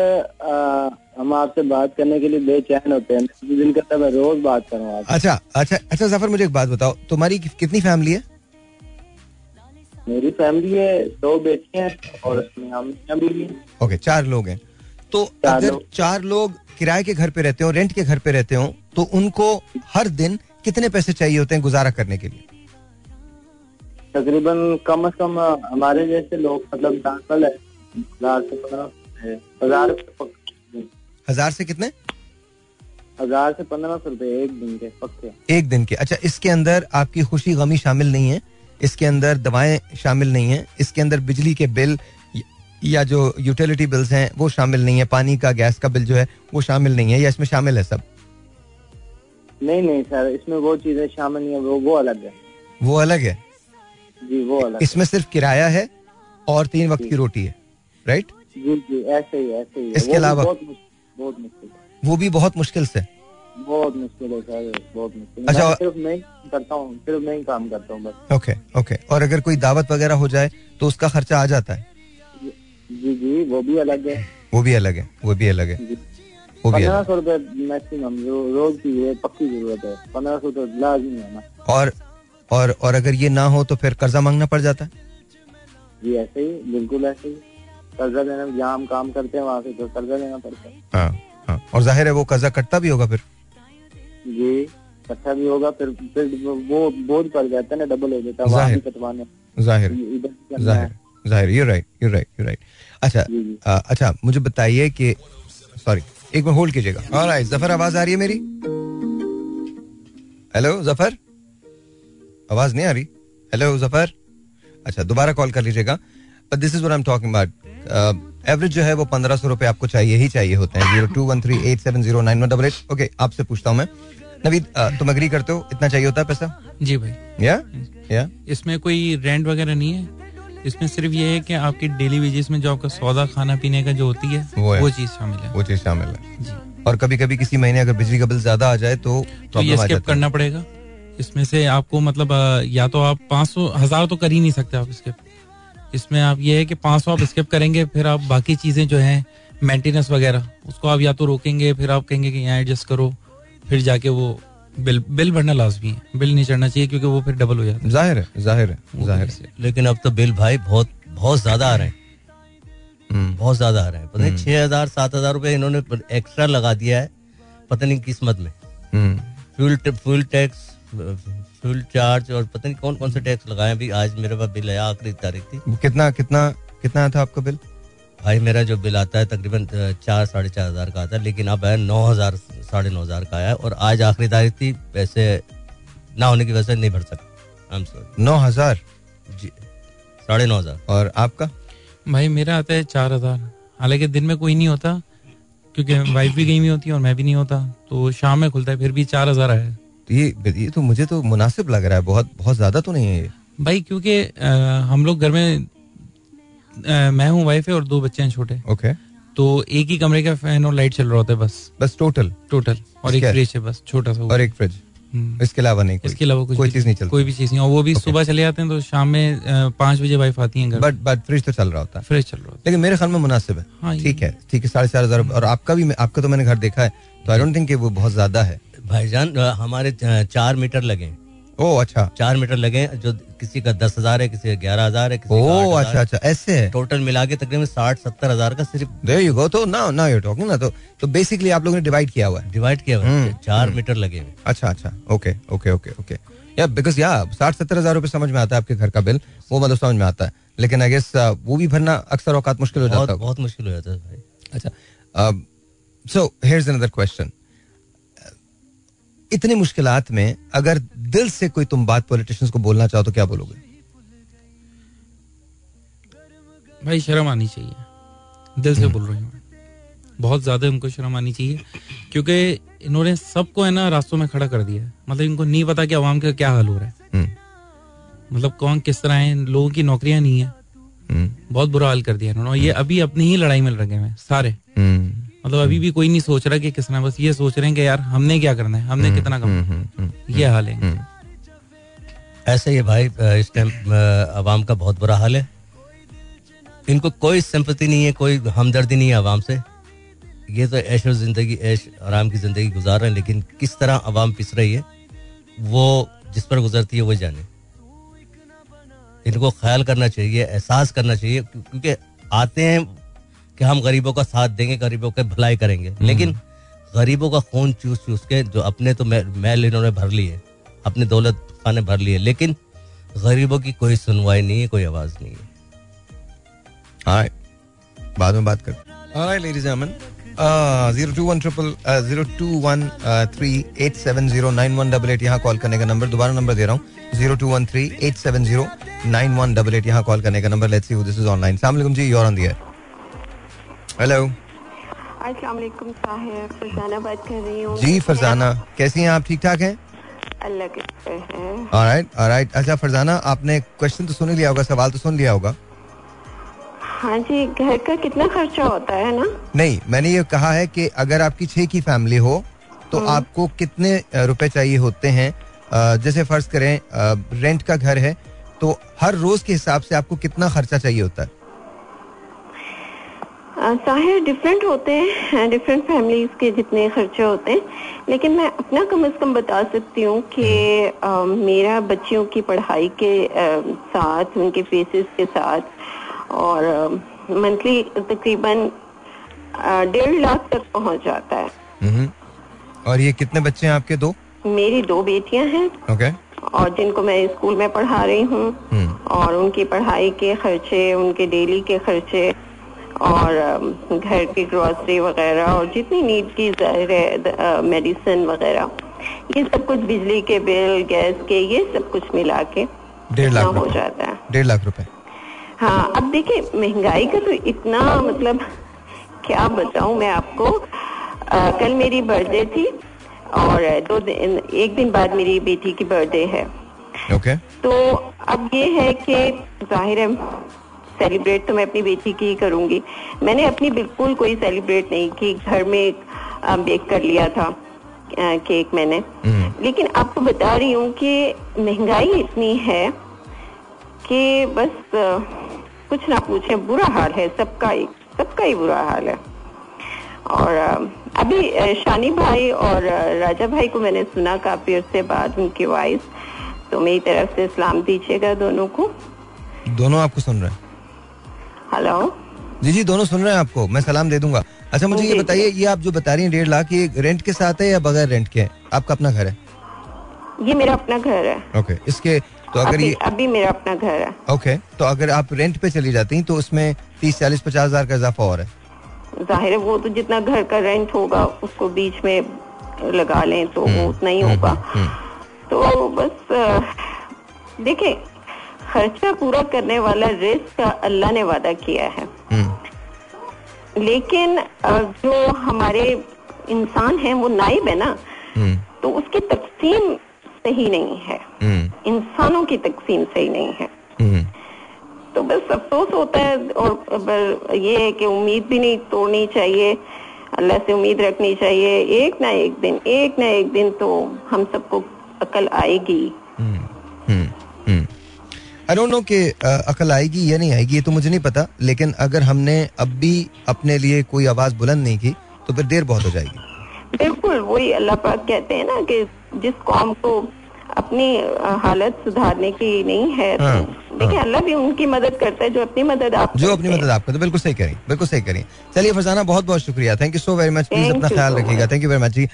हम आपसे बात करने के लिए बेचैन होते हैं। दिन करता मैं रोज बात करूँ आप अच्छा अच्छा अच्छा ज़फ़र मुझे एक बात बताओ। तुम्हारी कितनी फैमिली है? मेरी फैमिली है दो बेटे हैं और भी। ओके चार लोग हैं। तो चार अगर लोग। चार लोग किराए के घर पे रहते हो रेंट के घर पे रहते हो तो उनको हर दिन कितने पैसे चाहिए होते हैं गुजारा करने के लिए? तकरीबन कम से कम हमारे जैसे लोग मतलब दाखिल है हज़ार से हज़ार से पक- हज़ार से कितने? हज़ार से पंद्रह सौ रुपए एक दिन के पक्के। एक दिन के। अच्छा इसके अंदर आपकी खुशी गमी शामिल नहीं है इसके अंदर दवाएँ शामिल नहीं है इसके अंदर बिजली के बिल या जो यूटिलिटी बिल्स हैं वो शामिल नहीं है पानी का गैस का बिल जो है वो शामिल नहीं है या इसमें शामिल है सब? नहीं नहीं सर इसमें वो चीज़ें शामिल नहीं है वो वो अलग है। वो अलग है? जी वो अलग इसमें सिर्फ़ किराया है और तीन वक्त की रोटी है राइट जी जी ऐसे ही ऐसे ही इसके अलावा? बहुत मुश्किल वो भी बहुत मुश्किल से? बहुत मुश्किल है सर बहुत मुश्किल। अच्छा, मैं सिर्फ़ मैं ही करता हूँ सिर्फ़ मैं ही काम करता हूँ बस। ओके ओके और अगर कोई दावत वगैरह हो जाए तो उसका खर्चा आ जाता है? जी जी वो भी अलग है। वो भी अलग है वो भी अलग है। जी। वो भी पंद्रह सौ रूपए मैक्सिमम रोज की पक्की ज़रूरत है। पंद्रह सौ तो लाजमी है ना। और और और अगर ये ना हो तो फिर कर्जा मांगना पड़ जाता है? जी ऐसे ही बिल्कुल ऐसे ही। कर्जा देना जहाँ हम काम करते हैं वहाँ से तो कर्जा देना पड़ता है। हाँ हाँ। और ज़ाहिर है वो कर्जा कटता भी होगा फिर। जी अच्छा भी होगा फिर फिर वो बोझ पड़ जाता है ना डबल हो जाता है वहाँ ज़ाहिर। ज़ाहिर। है ज़ाहिर। ज़ाहिर। You right you right you right अच्छा अच्छा मुझे बताइए कि सॉरी एक मिनट होल्ड कीजिएगा। ऑलराइट ज़फ़र आवाज़ आ रही है मेरी? हेलो ज़फ़र आवाज़ नहीं आ रही? हेलो ज़फ़र अच्छा दोबारा कॉल कर लीजिएगा। But this is what I am talking about average जो है वो पंद्रह सौ रुपए आपको चाहिए ही चाहिए होते हैं। Zero two one three eight seven zero nine one double eight okay आपसे पूछता हूँ मैं। नवीद आ, तुम अग्री करते हो? इतना चाहिए होता है पैसा? जी भाई। या या इसमें कोई रेंट वगैरह नहीं है? इसमें सिर्फ़ ये है कि आपकी डेली वेजेस में जो आपका सौदा खाना पीने का जो होती है वो है। वो चीज़ शामिल है। वो चीज़ शामिल है। जी। और कभी कभी किसी महीने अगर बिजली का बिल ज़्यादा आ जाए तो तो ये स्किप करना पड़ेगा। इसमें से आपको मतलब या तो आप पाँच सौ हज़ार तो कर ही नहीं सकते आप स्किप इसमें आप ये है कि पाँच सौ आप स्किप करेंगे फिर आप बाकी चीज़ें जो हैं मेंटेनेंस वगैरह उसको आप या तो रोकेंगे फिर आप कहेंगे कि यहाँ एडजस्ट करो फिर जाके वो बिल बिल भरना लाजमी है। बिल नहीं चढ़ना चाहिए क्योंकि वो फिर डबल हो जाता है। ज़ाहिर है ज़ाहिर है ज़ाहिर है। से। लेकिन अब तो बिल भाई बहुत बहुत ज़्यादा आ रहे हैं। हम्म, बहुत ज़्यादा आ रहे हैं। पता नहीं छह हज़ार सात हज़ार रुपए इन्होंने एक्स्ट्रा लगा दिया है पता नहीं किस्मत में। हम्म, fuel fuel tax fuel charge और पता नहीं कौन कौन से टैक्स लगाए अभी आज मेरे पास बिल आया आखिरी तारीख थी। कितना कितना कितना था आपका बिल? भाई मेरा जो बिल आता है तकरीबन चार साढ़े चार हज़ार का आता है लेकिन अब है नौ हज़ार साढ़े नौ हज़ार का आया है और आज आखिरी तारीख थी पैसे ना होने की वजह से नहीं भर सका। आई एम सॉरी नौ हज़ार? जी। साढ़े नौ हज़ार। और आपका? भाई मेरा आता है चार हज़ार। हालाँकि दिन में कोई नहीं होता क्योंकि वाइफ भी गई हुई होती है और मैं भी नहीं होता तो शाम में खुलता है फिर भी चार हज़ार आया। तो ये ये तो मुझे तो मुनासिब लग रहा है बहुत बहुत ज़्यादा तो नहीं है ये। भाई क्योंकि हम लोग घर में मैं हूँ वाइफ है और दो बच्चे हैं छोटे। ओके तो एक ही कमरे का फ़ैन और लाइट चल रहा होता है बस। बस टोटल टोटल और एक इसके- फ्रिज है बस छोटा सा और एक फ्रिज हम्म। इसके अलावा नहीं इसके अलावा कुछ कोई चीज़ नहीं चलती। कोई भी चीज़ नहीं। और वो भी सुबह चले जाते हैं तो शाम में पाँच बजे वाइफ आती है घर। बट बट फ्रिज तो चल रहा होता है। फ्रिज चल रहा होता लेकिन मेरे ख्याल में मुनासिब है। हाँ, ठीक है ठीक है साढ़े चार हज़ार और आपका भी आपका तो मैंने घर देखा है तो आई डोंट थिंक वो बहुत ज़्यादा है। भाईजान हमारे चार मीटर लगे। हैं। ओ अच्छा। चार मीटर लगे जो किसी का दस हज़ार है किसी का ग्यारह हज़ार है किसी ओ का अच्छा अच्छा ऐसे है। टोटल मिला के तकरीबन साठ सत्तर हज़ार का सिर्फ़ देयर यू गो तो नाउ नाउ यू टॉकिंग ना तो तो बेसिकली आप लोगों ने डिवाइड किया हुआ है। डिवाइड किया हुआ हम्म, है चार मीटर लगे हुए। अच्छा अच्छा ओके ओके ओके ओके या बिकॉज़ या साठ सत्तर हज़ार रुपए समझ में आता है आपके घर का बिल वो मतलब समझ में आता है। लेकिन आई गेस वो भी भरना अक्सर औकात मुश्किल हो जाता है बहुत मुश्किल हो जाता है अच्छा सो हेयर्स अनदर क्वेश्चन इतनी मुश्किलात में अगर दिल से कोई तुम बात पॉलिटिशियंस को बोलना चाहो तो क्या बोलोगे? भाई शर्म आनी चाहिए। दिल से बोल रही हूँ। बहुत ज़्यादा उनको शर्म आनी चाहिए क्योंकि इन्होंने सबको है ना रास्तों में खड़ा कर दिया। है मतलब इनको नहीं पता कि आवाम का क्या हाल हो रहा है। हम्म, मतलब कौन किस तरह है लोगों की नौकरियाँ नहीं है। हम्म, बहुत बुरा हाल कर दिया इन्होंने। ये अभी अपनी ही लड़ाई में लगे हुए हैं सारे। हम्म, मतलब अभी भी कोई नहीं सोच रहा कि किस तरह बस ये सोच रहे हैं कि यार हमने क्या करना है हमने कितना हम्म, कम हम्म, हम्म, ये हाल है। ऐसे ही भाई इस टाइम आवाम का बहुत बुरा हाल है। इनको कोई सिंपति नहीं है कोई हमदर्दी नहीं है आवाम से। ये तो ऐश और ज़िंदगी ऐश आराम की ज़िंदगी गुजार रहे हैं लेकिन किस तरह आवाम पिस रही है वो जिस पर गुजरती है वो जाने। इनको ख्याल करना चाहिए एहसास करना चाहिए क्योंकि आते हैं कि हम गरीबों का साथ देंगे गरीबों के भलाई करेंगे। लेकिन गरीबों का खून चूस चूस के जो अपने तो मैल इन्होंने भर ली अपने दौलत खाने भर लिए लेकिन गरीबों की कोई सुनवाई नहीं है कोई आवाज़ नहीं है। हाँ बाद में बात कर Alright, ladies and gentlemen. Uh, 021 triple uh, 021 uh, 3870918 यहाँ कॉल करने का नंबर दोबारा नंबर दे रहा हूँ। 02138709188 यहाँ कॉल करने का number let's see this is online अस्सलाम जी you're on the air hello अस्सलाम फरजाना बात कर रही हूँ जी फरजाना कैसी हैं आप? ठीक ठाक हैं? अल्लाह के है। ऑलराइट ऑलराइट अच्छा फरजाना आपने क्वेश्चन तो सुन लिया होगा सवाल तो सुन लिया होगा। हाँ जी घर का कितना खर्चा होता है ना? नहीं मैंने ये कहा है कि अगर आपकी छह की फैमिली हो तो आपको कितने रुपए चाहिए होते हैं? जैसे फ़र्ज़ करें रेंट का घर है तो हर रोज के हिसाब से आपको कितना खर्चा चाहिए होता है? साहिर डिफरेंट होते हैं डिफरेंट फैमिलीज़ के जितने खर्चे होते हैं लेकिन मैं अपना कम से कम बता सकती हूँ कि मेरा बच्चियों की पढ़ाई के अ, साथ उनके फीसेस के साथ और मंथली तकरीबन डेढ़ लाख तक पहुँच जाता है। हम्म। और ये कितने बच्चे हैं आपके दो? मेरी दो बेटियाँ हैं। ओके। और जिनको मैं स्कूल में पढ़ा रही हूँ। हम्म। और उनकी पढ़ाई के खर्चे उनके डेली के खर्चे और घर की ग्रोसरी वगैरह और जितनी नीड की ज़ाहिर है मेडिसिन वगैरह ये सब कुछ बिजली के बिल गैस के ये सब कुछ मिला के डेढ़ लाख हो जाता है। डेढ़ लाख रुपए। हाँ अब देखिए महँगाई का तो इतना मतलब क्या बताऊँ मैं आपको। अ, कल मेरी बर्थडे थी और दो दिन एक दिन बाद मेरी बेटी की बर्थडे है। Okay okay. तो अब ये है कि ज़ाहिर है सेलिब्रेट तो मैं अपनी बेटी की ही करूँगी। मैंने अपनी बिल्कुल कोई सेलिब्रेट नहीं की घर में बेक कर लिया था केक मैंने। हम्म। लेकिन आपको बता रही हूँ कि महँगाई इतनी है कि बस कुछ ना पूछे बुरा हाल है सबका ही सबका ही बुरा हाल है। और अभी शानी भाई और राजा भाई को मैंने सुना काफ़ी अरसे बाद उनकी वॉइस तो मेरी तरफ़ से सलाम दीजिएगा दोनों को। दोनों आपको सुन रहे हैं? हेलो जी जी दोनों सुन रहे हैं आपको। मैं सलाम दे दूँगा। अच्छा मुझे ये बताइए ये आप जो बता रही हैं डेढ़ लाख ये रेंट के साथ है या बगैर रेंट के? है आपका अपना घर है? ये मेरा अपना घर है। ओके okay, इसके तो अगर अभी ये अभी मेरा अपना घर है। ओके okay, तो अगर आप रेंट पे चली जाती तो उसमें तीस चालीस पचास हज़ार का इजाफा और है। ज़ाहिर है वो तो जितना घर का रेंट होगा उसको बीच में लगा लें तो हम्म, वो उतना ही होगा। तो बस देखें खर्चा पूरा करने वाला रिस्क का अल्लाह ने वादा किया है। हम्म, लेकिन जो हमारे इंसान हैं वो नाइब है ना हम्म, तो उसकी तकसीम सही नहीं है। हम्म, इंसानों की तकसीम सही नहीं है। तो बस अफसोस होता है और ये है कि उम्मीद भी नहीं तोड़नी चाहिए अल्लाह से उम्मीद रखनी चाहिए एक ना एक दिन एक ना एक दिन तो हम सबको अकल आएगी। आई डोंट नो कि अकल आएगी या नहीं आएगी, ये तो मुझे नहीं पता, लेकिन अगर हमने अब भी अपने लिए कोई आवाज़ बुलंद नहीं की तो फिर देर बहुत हो जाएगी। बिल्कुल, वही अल्लाह पाक कहते हैं ना कि जिस कौम को अपनी हालत सुधारने की नहीं है तो हाँ, देखिए अल्लाह भी उनकी मदद करता है जो अपनी मदद आप जो अपनी मदद आपको तो बिल्कुल सही करें बिल्कुल सही करें। चलिए फरजाना बहुत बहुत शुक्रिया thank you so very much please अपना ख्याल रखिएगा थैंक यू वेरी मच जी।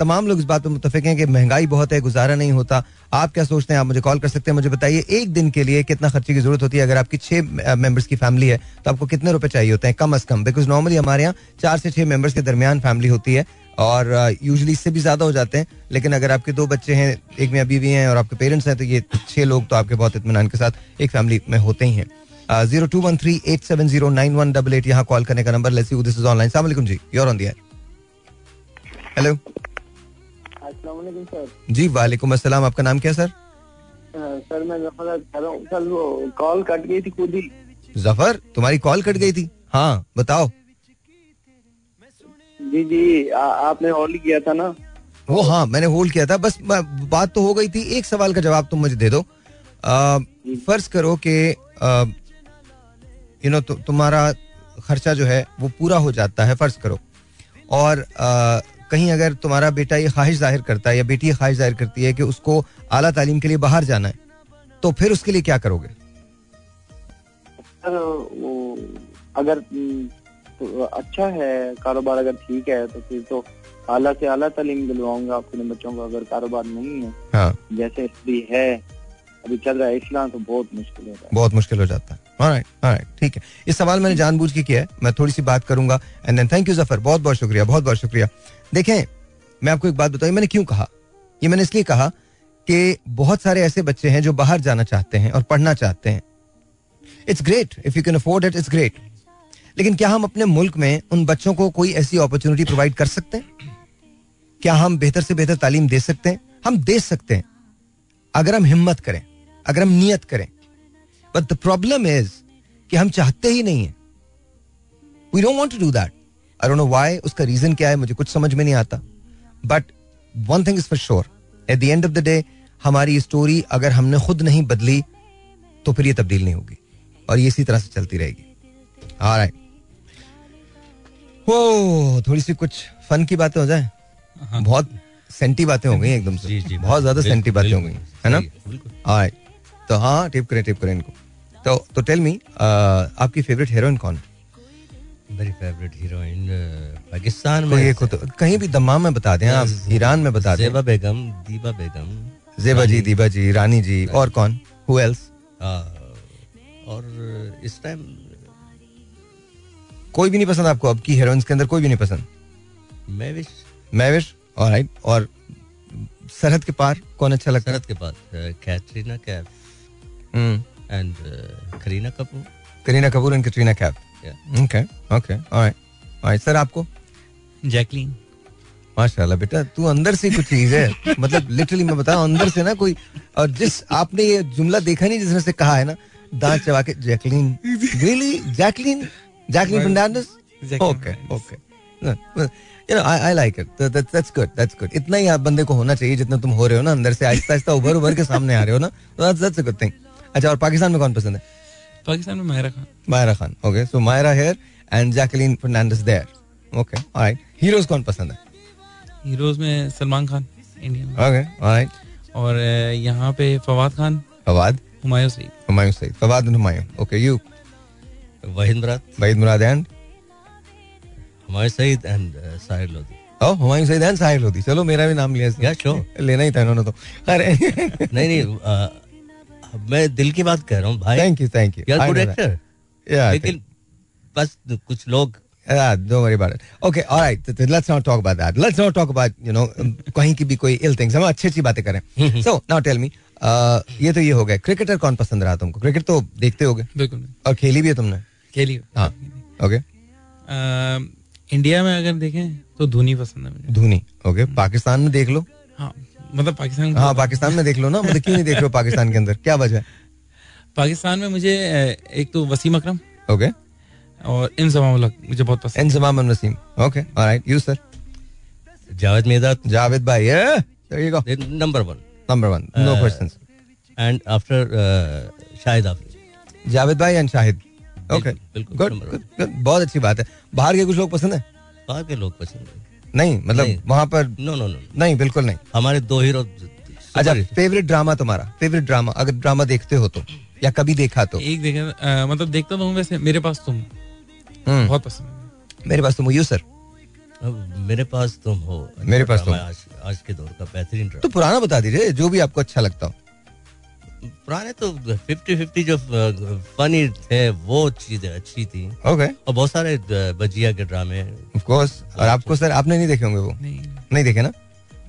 तमाम लोग इस बात पर मुतफिक हैं कि महँगाई बहुत है गुजारा नहीं होता आप क्या सोचते हैं आप मुझे कॉल कर सकते हैं मुझे बताइए एक दिन के लिए कितना खर्चे की ज़रूरत होती है अगर आपकी छह मेंबर्स की फैमिली है तो आपको कितने रुपए चाहिए होते हैं कम अज कम बिकॉज़ नॉर्मली हमारे यहाँ चार से छह मेंबर्स के दरमियान फैमिली होती है और यूजली इससे भी ज़्यादा हो जाते हैं। लेकिन अगर आपके दो बच्चे हैं एक मियाँ बीवी हैं और आपके पेरेंट्स हैं तो ये छह लोग तो आपके बहुत इत्मीनान के साथ एक फैमिली में होते ही हैं। Zero two one three eight seven zero nine one double eight यहाँ कॉल करने का number let's this is online सलाम जी you're on the air hello जी वालेकुम अस्सलाम। आपका नाम क्या सर? सर मैं ज़फ़र कह रहा हूँ सर वो कॉल कट गई थी खुद ही। ज़फ़र तुम्हारी कॉल कट गई थी? हाँ बताओ। जी जी आ, आपने होल्ड किया था ना? वो हाँ मैंने होल्ड किया था। बस बात तो हो गई थी। एक सवाल का जवाब तुम मुझे दे दो। फ़र्ज़ करो कि यू नो तुम्हारा खर्चा जो है वो पूरा हो जाता है। फ़र्ज़ करो। और आ, कहीं अगर तुम्हारा बेटा ये ख्वाहिश ज़ाहिर करता है या बेटी ये ख्वाहिश ज़ाहिर करती है कि उसको आला तालीम के लिए बाहर जाना है तो फिर उसके लिए क्या करोगे? अगर तो अच्छा है कारोबार अगर ठीक है तो फिर तो आला से आला तालीम दिलवाऊँगा अपने बच्चों को अगर कारोबार नहीं है। हाँ। जैसे अभी है अभी चल रहा है इस्लाम तो बहुत मुश्किल होता है। बहुत मुश्किल हो जाता है। Alright, alright, ठीक है। इस सवाल मैंने जानबूझ के किया है मैं थोड़ी सी बात करूँगा and then thank you Zafar बहुत बहुत शुक्रिया बहुत बहुत शुक्रिया। देखें मैं आपको एक बात बताऊँ मैंने क्यों कहा? ये मैंने इसलिए कहा कि बहुत सारे ऐसे बच्चे हैं जो बाहर जाना चाहते हैं और पढ़ना चाहते हैं। It's great if you can afford it it's great लेकिन क्या हम अपने मुल्क में उन बच्चों को कोई ऐसी अपॉर्चुनिटी प्रोवाइड कर सकते हैं? क्या हम बेहतर से बेहतर तालीम दे सकते हैं? हम दे सकते हैं, अगर हम हिम्मत करें, अगर हम नियत करें। बट द प्रॉब्लम इज़ कि हम चाहते ही नहीं है। We don't want to do that I don't know why उसका रीजन क्या है, मुझे कुछ समझ में नहीं आता। But one thing is for sure at the end of the day हमारी स्टोरी अगर हमने खुद नहीं बदली तो फिर ये तब्दील नहीं होगी। और ये इसी तरह से चलती रहेगी। ऑलराइट वो थोड़ी सी कुछ फन की बातें हो जाए। बहुत सेंटी बातें हो गई एकदम से। जी, जी, बहुत ज़्यादा सेंटी बातें हो गई है ना? है। ऑलराइट तो हाँ टिप करें टिप करें इनको। तो तो टेल मी आपकी फेवरेट हीरोइन कौन? मेरी फेवरेट हीरोइन पाकिस्तान में एक हो तो कहीं भी दमाम में बता दें आप ईरान में बता दें। जेबा बेगम दीबा बेगम। जेबा जी दीबा जी रानी जी और कौन? हु एल्स हाँ, और इस टाइम कोई भी नहीं पसंद आपको? अब की हीरोइंस के अंदर कोई भी नहीं पसंद? मैं भी मैविश ऑलराइट और सरहद के पार कौन अच्छा लगता है? सरहद के बाद Katrina Kaif and Kareena Kapoor Kareena Kapoor and Katrina Kaif okay okay alright alright sir आपको? जैकलीन माशाल्लाह बेटा तू अंदर से कुछ चीज़ है। मतलब लिटरली मैं बताऊँ अंदर से ना कोई और जिस आपने ये जुमला देखा नहीं जिसने से कहा है ना दांत चबा के Jacqueline really Jacqueline Jacqueline Fernandez Jacqueline okay okay you know I I like it that's good that's good इतना ही आप बंदे को होना चाहिए जितना तुम हो रहे हो ना अंदर से आहिस्ता आहिस्ता उभर उभर के सामने आ रहे हो ना दैट्स अ गुड थिंग अच्छा और पाकिस्तान में कौन पसंद है? पाकिस्तान में Mahira Khan. Mahira Khan okay so Mahira here and Jacqueline Fernandez there okay alright heroes कौन पसंद है? हीरोज में सलमान खान इंडिया में। ओके ऑलराइट और यहाँ पे फवाद खान फवाद? हुमायूं सईद। हुमायूं सईद। फवाद हुमायूं। ओके यू चलो मेरा भी नाम लिया इसने। Yeah, sure. लेना ही था इन्होंने तो अरे नहीं नहीं अ, मैं दिल की बात कर रहा हूँ भाई थैंक यू थैंक यू यार गुड एक्टर लेकिन बस कुछ लोग Yeah, don't worry about it. Okay, all right. th- th- Let's not talk about that. Let's not talk about, you know, कहीं की भी कोई ill things. हम अच्छी अच्छी बातें करें. So, now tell me, uh, ये तो ये हो गया. क्रिकेटर कौन पसंद रहा तुमको? क्रिकेट तो देखते होगे बिल्कुल और खेली भी है तुमने. खेली हाँ. Okay. इंडिया में अगर देखें तो धोनी पसंद है मुझे धोनी. Okay. पाकिस्तान में देख लो. हाँ मतलब पाकिस्तान हाँ पाकिस्तान में देख लो ना. मतलब क्यों नहीं देख रहे हो पाकिस्तान के अंदर? क्या वजह है? पाकिस्तान में मुझे एक तो वसीम अकरम Okay. और इंजमाम उल हक मुझे बहुत पसंद इंजमाम अन Naseem. Okay. All right. You sir. Javed मेदात Javed भाई. Yeah. There you number one Number one. No Uh, and after Shahid Afridi Javed भाई एंड शाहिद. बिल्कुल. बहुत अच्छी बात है. बाहर के कुछ लोग पसंद है? बाहर के लोग पसंद है। नहीं मतलब नहीं। वहाँ पर नो नो नो नहीं बिल्कुल नहीं। हमारे दो हीरो अच्छा फेवरेट ड्रामा तुम्हारा फेवरेट ड्रामा अगर ड्रामा देखते हो तो या कभी देखा तो? एक देखे मतलब देखता तो हूँ वैसे मेरे पास तुम। हम्म, बहुत पसंद है। मेरे पास तुम यू सर मेरे पास तुम हो। मेरे पास तुम। आज आज के दौर का बेहतरीन तो पुराना बता दीजिए जो भी आपको अच्छा लगता हो। पुराने तो फिफ्टी फिफ्टी जो फनी थे वो चीज़ें अच्छी थी। ओके और बहुत सारे बजिया के ड्रामे। ऑफ़ कोर्स और आपको सर आपने नहीं देखे होंगे वो? नहीं। नहीं देखे ना?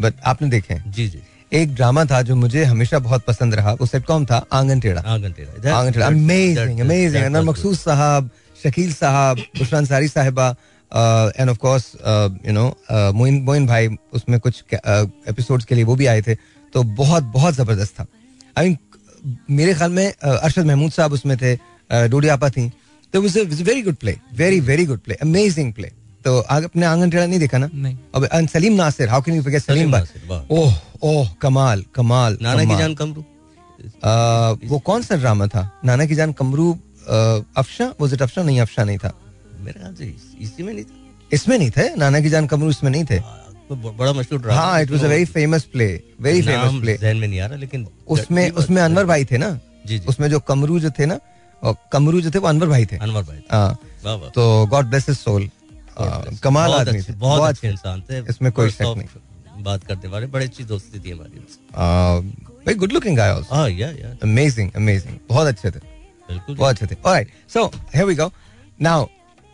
बट आपने देखे। जी जी। एक ड्रामा था जो मुझे हमेशा बहुत पसंद रहा वो सिटकॉम था आँगन टेढ़ा आँगन टेढ़ा आँगन टेढ़ा अमेजिंग अमेजिंग अनवर मकसूद साहब शकील साहब बुशरा अंसारी साहिबा and of course you know Moin Moin भाई उसमें कुछ एपिसोड्स के लिए वो भी आए थे। तो बहुत बहुत ज़बरदस्त था। आई मीन मेरे ख्याल में uh, अरशद महमूद साहब उसमें थे uh, डोडी आपा थी। तो was very good play very very good play amazing play तो आग अपने आँगन टेढ़ा नहीं देखा ना? नहीं। अब Salim Nasir how can you forget Salim Salim भाई ओह ओह कमाल कमाल नाना की जान कमरू? वो कौन सा ड्रामा था? नाना की जान कमरू अफशा? वो इट अफशा? नहीं अफशा नहीं था। मेरे ख्याल से इसी में नहीं था। इसमें नहीं थे? नाना की जान कमरू इसमें नहीं थे? तो बड़ा मशहूर ड्रामा हाँ it was a very famous play very famous play जहन में नहीं आ रहा लेकिन उसमें उसमें अनवर भाई थे ना? जी जी। उसमें जो कमरू जो थे ना और कमरू जो थे वो अनवर भाई थे। अनवर भाई हाँ। तो गॉड ब्लेस हिज सोल कमाल आदमी थे। बहुत अच्छे इंसान थे। इसमें कोई शक नहीं। बात वाले बड़ी अच्छी दोस्ती थी हमारी। Very good looking guy also हाँ या या अमेजिंग अमेजिंग बहुत अच्छे थे। बिल्कुल। बहुत अच्छे थे। Alright so here we go now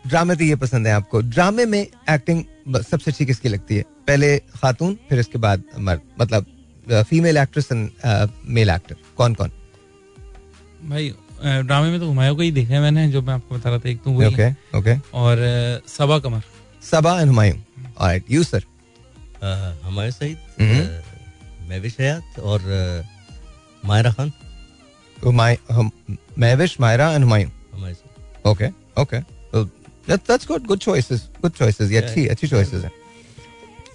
ड्रामे तो ये पसंद है आपको। ड्रामे में एक्टिंग सबसे अच्छी किसकी लगती है। पहले खातून फिर इसके बाद मर्द। मतलब female actress and male actor कौन कौन? भाई ड्रामे में तो हुमायूं को ही देखा है मैंने जो मैं आपको बता रहा था एक तो वही ओके ओके और Saba Qamar. Saba and Humayun. Alright you sir हमारे सहित। अ, महविश हयात और मायरा खान। महविश मायरा एंड हुमायूं। हमारे okay okay that's good good choices good choices ये अच्छी अच्छी चॉइसेस हैं.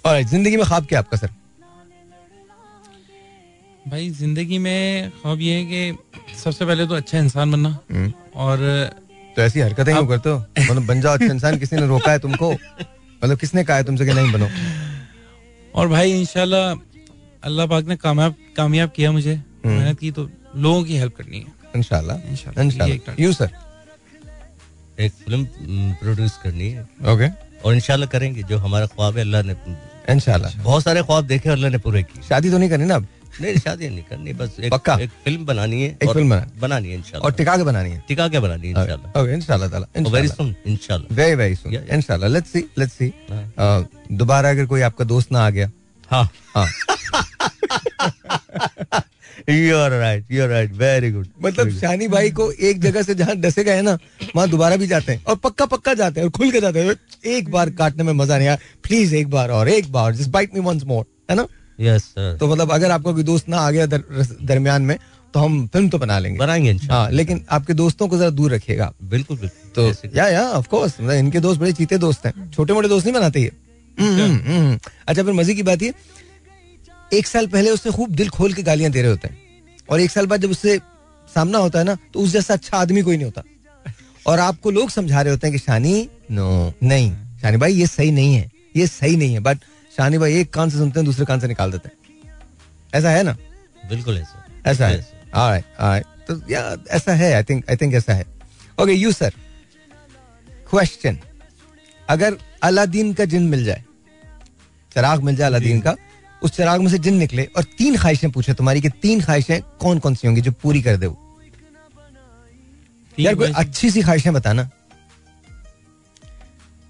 ऑलराइट ज़िंदगी में ख्वाब क्या आपका सर? भाई ज़िंदगी में ख्वाब ये है कि सबसे पहले तो अच्छा इंसान बनना हम्म, और तो ऐसी हरकतें क्यों करते हो? मतलब बन जाओ अच्छा इंसान किसी ने रोका है तुमको? मतलब किसने कहा है तुमसे कि नहीं बनो? और भाई इंशाल्लाह अल्लाह पाक ने कामयाब कामयाब किया मुझे। हम्म। मेहनत की तो लोगों की हेल्प करनी है। ये एक यू सर एक फ़िल्म प्रोड्यूस करनी है। ओके और इंशाल्लाह करेंगे जो हमारा ख्वाब है अल्लाह ने इंशाल्लाह। बहुत सारे ख्वाब देखे अल्लाह ने पूरे किए। शादी तो नहीं करनी ना अब? नहीं शादी नहीं करनी बस एक, पक्का? एक फ़िल्म बनानी है एक फ़िल्म बनानी। है। और टिका के बनानी है? टिका के बनानी है इंशाल्लाह। ओके इंशाल्लाह ताला वेरी इंशाल्लाह। सुन इंशाल्लाह। Very very soon. इंशाल्लाह। Let's see let's see. दोबारा अगर कोई आपका दोस्त ना आ गया। हाँ। हाँ। राइट राइट वेरी गुड मतलब शानी भाई को एक जगह से जहाँ डसे गए ना वहाँ दोबारा भी जाते हैं और पक्का पक्का जाते हैं और खुल के जाते हैं। एक बार काटने में मज़ा नहीं आया। प्लीज़ एक बार और एक बार just bite me once more है ना? यस सर तो मतलब अगर आपका कोई दोस्त ना आ गया दरमियान में तो हम फ़िल्म तो बना लेंगे। बनाएँगे हाँ लेकिन आपके दोस्तों को जरा दूर रखिएगा बिल्कुल बिल्कुल। तो या या ऑफ़ कोर्स मतलब इनके दोस्त बड़े चीते दोस्त हैं। छोटे मोटे दोस्त नहीं बनाते ये। हम्म, हम्म, हम्म। अच्छा फिर मज़े की बात ये एक साल पहले उससे खूब दिल खोल के गालियाँ दे रहे होते हैं। और एक साल बाद जब उससे सामना होता है ना तो उस जैसा अच्छा आदमी कोई नहीं होता। और आपको लोग समझा रहे होते हैं कि शानी नो नहीं। शानी भाई ये सही नहीं है। ये सही नहीं है। बट शानी भाई एक कान से सुनते हैं दूसरे कान से निकाल देते हैं। ऐसा है ना? बिल्कुल ऐसा ऐसा है? alright, alright. तो या ऐसा है आई थिंक आई थिंक ऐसा है। ओके यू सर क्वेश्चन अगर अलादीन का जिन मिल जाए चिराग मिल जाए अलादीन का उस चिराग में से जिन निकले और तीन ख्वाहिशें पूछे तुम्हारी कि तीन ख्वाहिशें कौन कौन सी होंगी जो पूरी कर दे यार कोई अच्छी सी ख्वाहिशें बताना।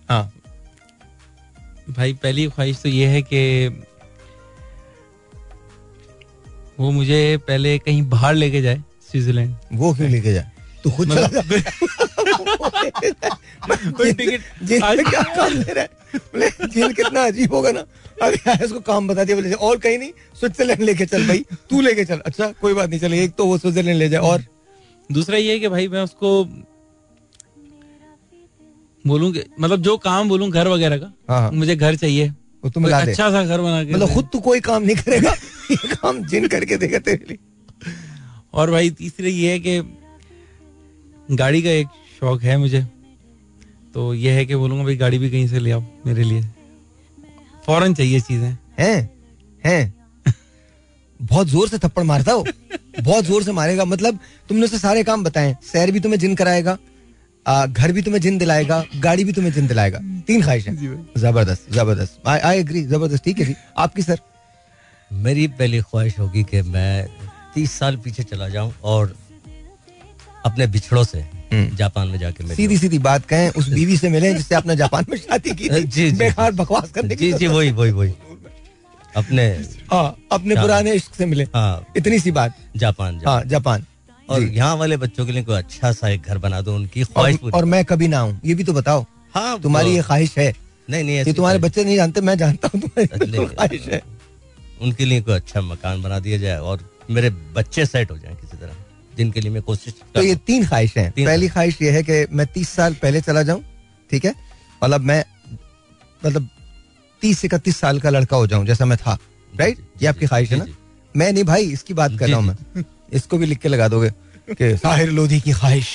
हाँ। भाई पहली ख्वाहिश तो ये है कि वो मुझे पहले कहीं बाहर लेके जाए स्विट्जरलैंड। वो क्यों लेके जाए? तू खुद चला जा। कोई टिकट ले बोले जेल कितना अजीब होगा ना। अगर आया इसको काम बता दिया बोले और कहीं नहीं स्विट्जरलैंड लेके चल भाई तू लेके चल। अच्छा कोई बात नहीं चले एक तो वो स्विट्जरलैंड ले जाए और? दूसरा ये है कि भाई मैं उसको बोलूँ कि मतलब जो काम बोलूँ घर वगैरह का हाँ, हाँ। मुझे घर चाहिए। वो तू कोई मिला दे। अच्छा सा घर बना के मतलब खुद तू कोई काम नहीं करेगा। ये काम जिन करके देगा तेरे लिए। और भाई तीसरे ये है कि गाड़ी का एक शौक है मुझे। तो ये है कि बोलूँगा भाई गाड़ी भी कहीं से ले आओ मेरे लिए। फ़ौरन चाहिए चीज़ें। हैं हैं। बहुत ज़ोर से थप्पड़ मारता हो बहुत ज़ोर से मारेगा। मतलब तुमने उसे सारे काम बताए। सैर भी तुम्हें जिन कराएगा आ, घर भी तुम्हें जिन दिलाएगा गाड़ी भी तुम्हें जिन दिलाएगा। तीन ख्वाहिशें। ज़बरदस्त ज़बरदस्त। आई आई एग्री ज़बरदस्त। ठीक है जी। आपकी सर मेरी पहली ख्वाहिश होगी कि मैं तीस साल पीछे चला जाऊँ और अपने बिछड़ों से। जापान में जाके मिलूं। सीधी सीधी बात कहें उस बीवी से मिले जिससे आपने जापान में शादी की थी। जी, जी। बेकार बकवास करने की जी जी वही वही वही। अपने हाँ अपने। पुराने इश्क से मिले। हाँ। इतनी सी बात। Japan Japan. हाँ जापान। और यहाँ वाले बच्चों के लिए कोई अच्छा सा एक घर बना दो उनकी ख्वाहिश और, और मैं कभी ना आऊँ ये भी तो बताओ। हाँ तुम्हारी ये तो- ख्वाहिश है? नहीं नहीं ये तुम्हारे बच्चे नहीं जानते मैं जानता हूँ तुम्हारी ख्वाहिश है। उनके लिए कोई अच्छा मकान बना दिया जाए और मेरे बच्चे सेट हो जाए किसी तरह। जिनके लिए मैं कोशिश तो ये तीन ख्वाहिशें हैं। पहली ख्वाहिश। ये है कि मैं तीस साल पहले चला जाऊँ ठीक है? अब मैं मतलब तीस इकतीस साल का लड़का हो जाऊँ जैसा मैं था राइट ये आपकी ख्वाहिश है ना? मैं नहीं भाई इसकी बात कर रहा हूँ मैं। इसको भी लिख के लगा दोगे कि साहिर लोधी की ख्वाहिश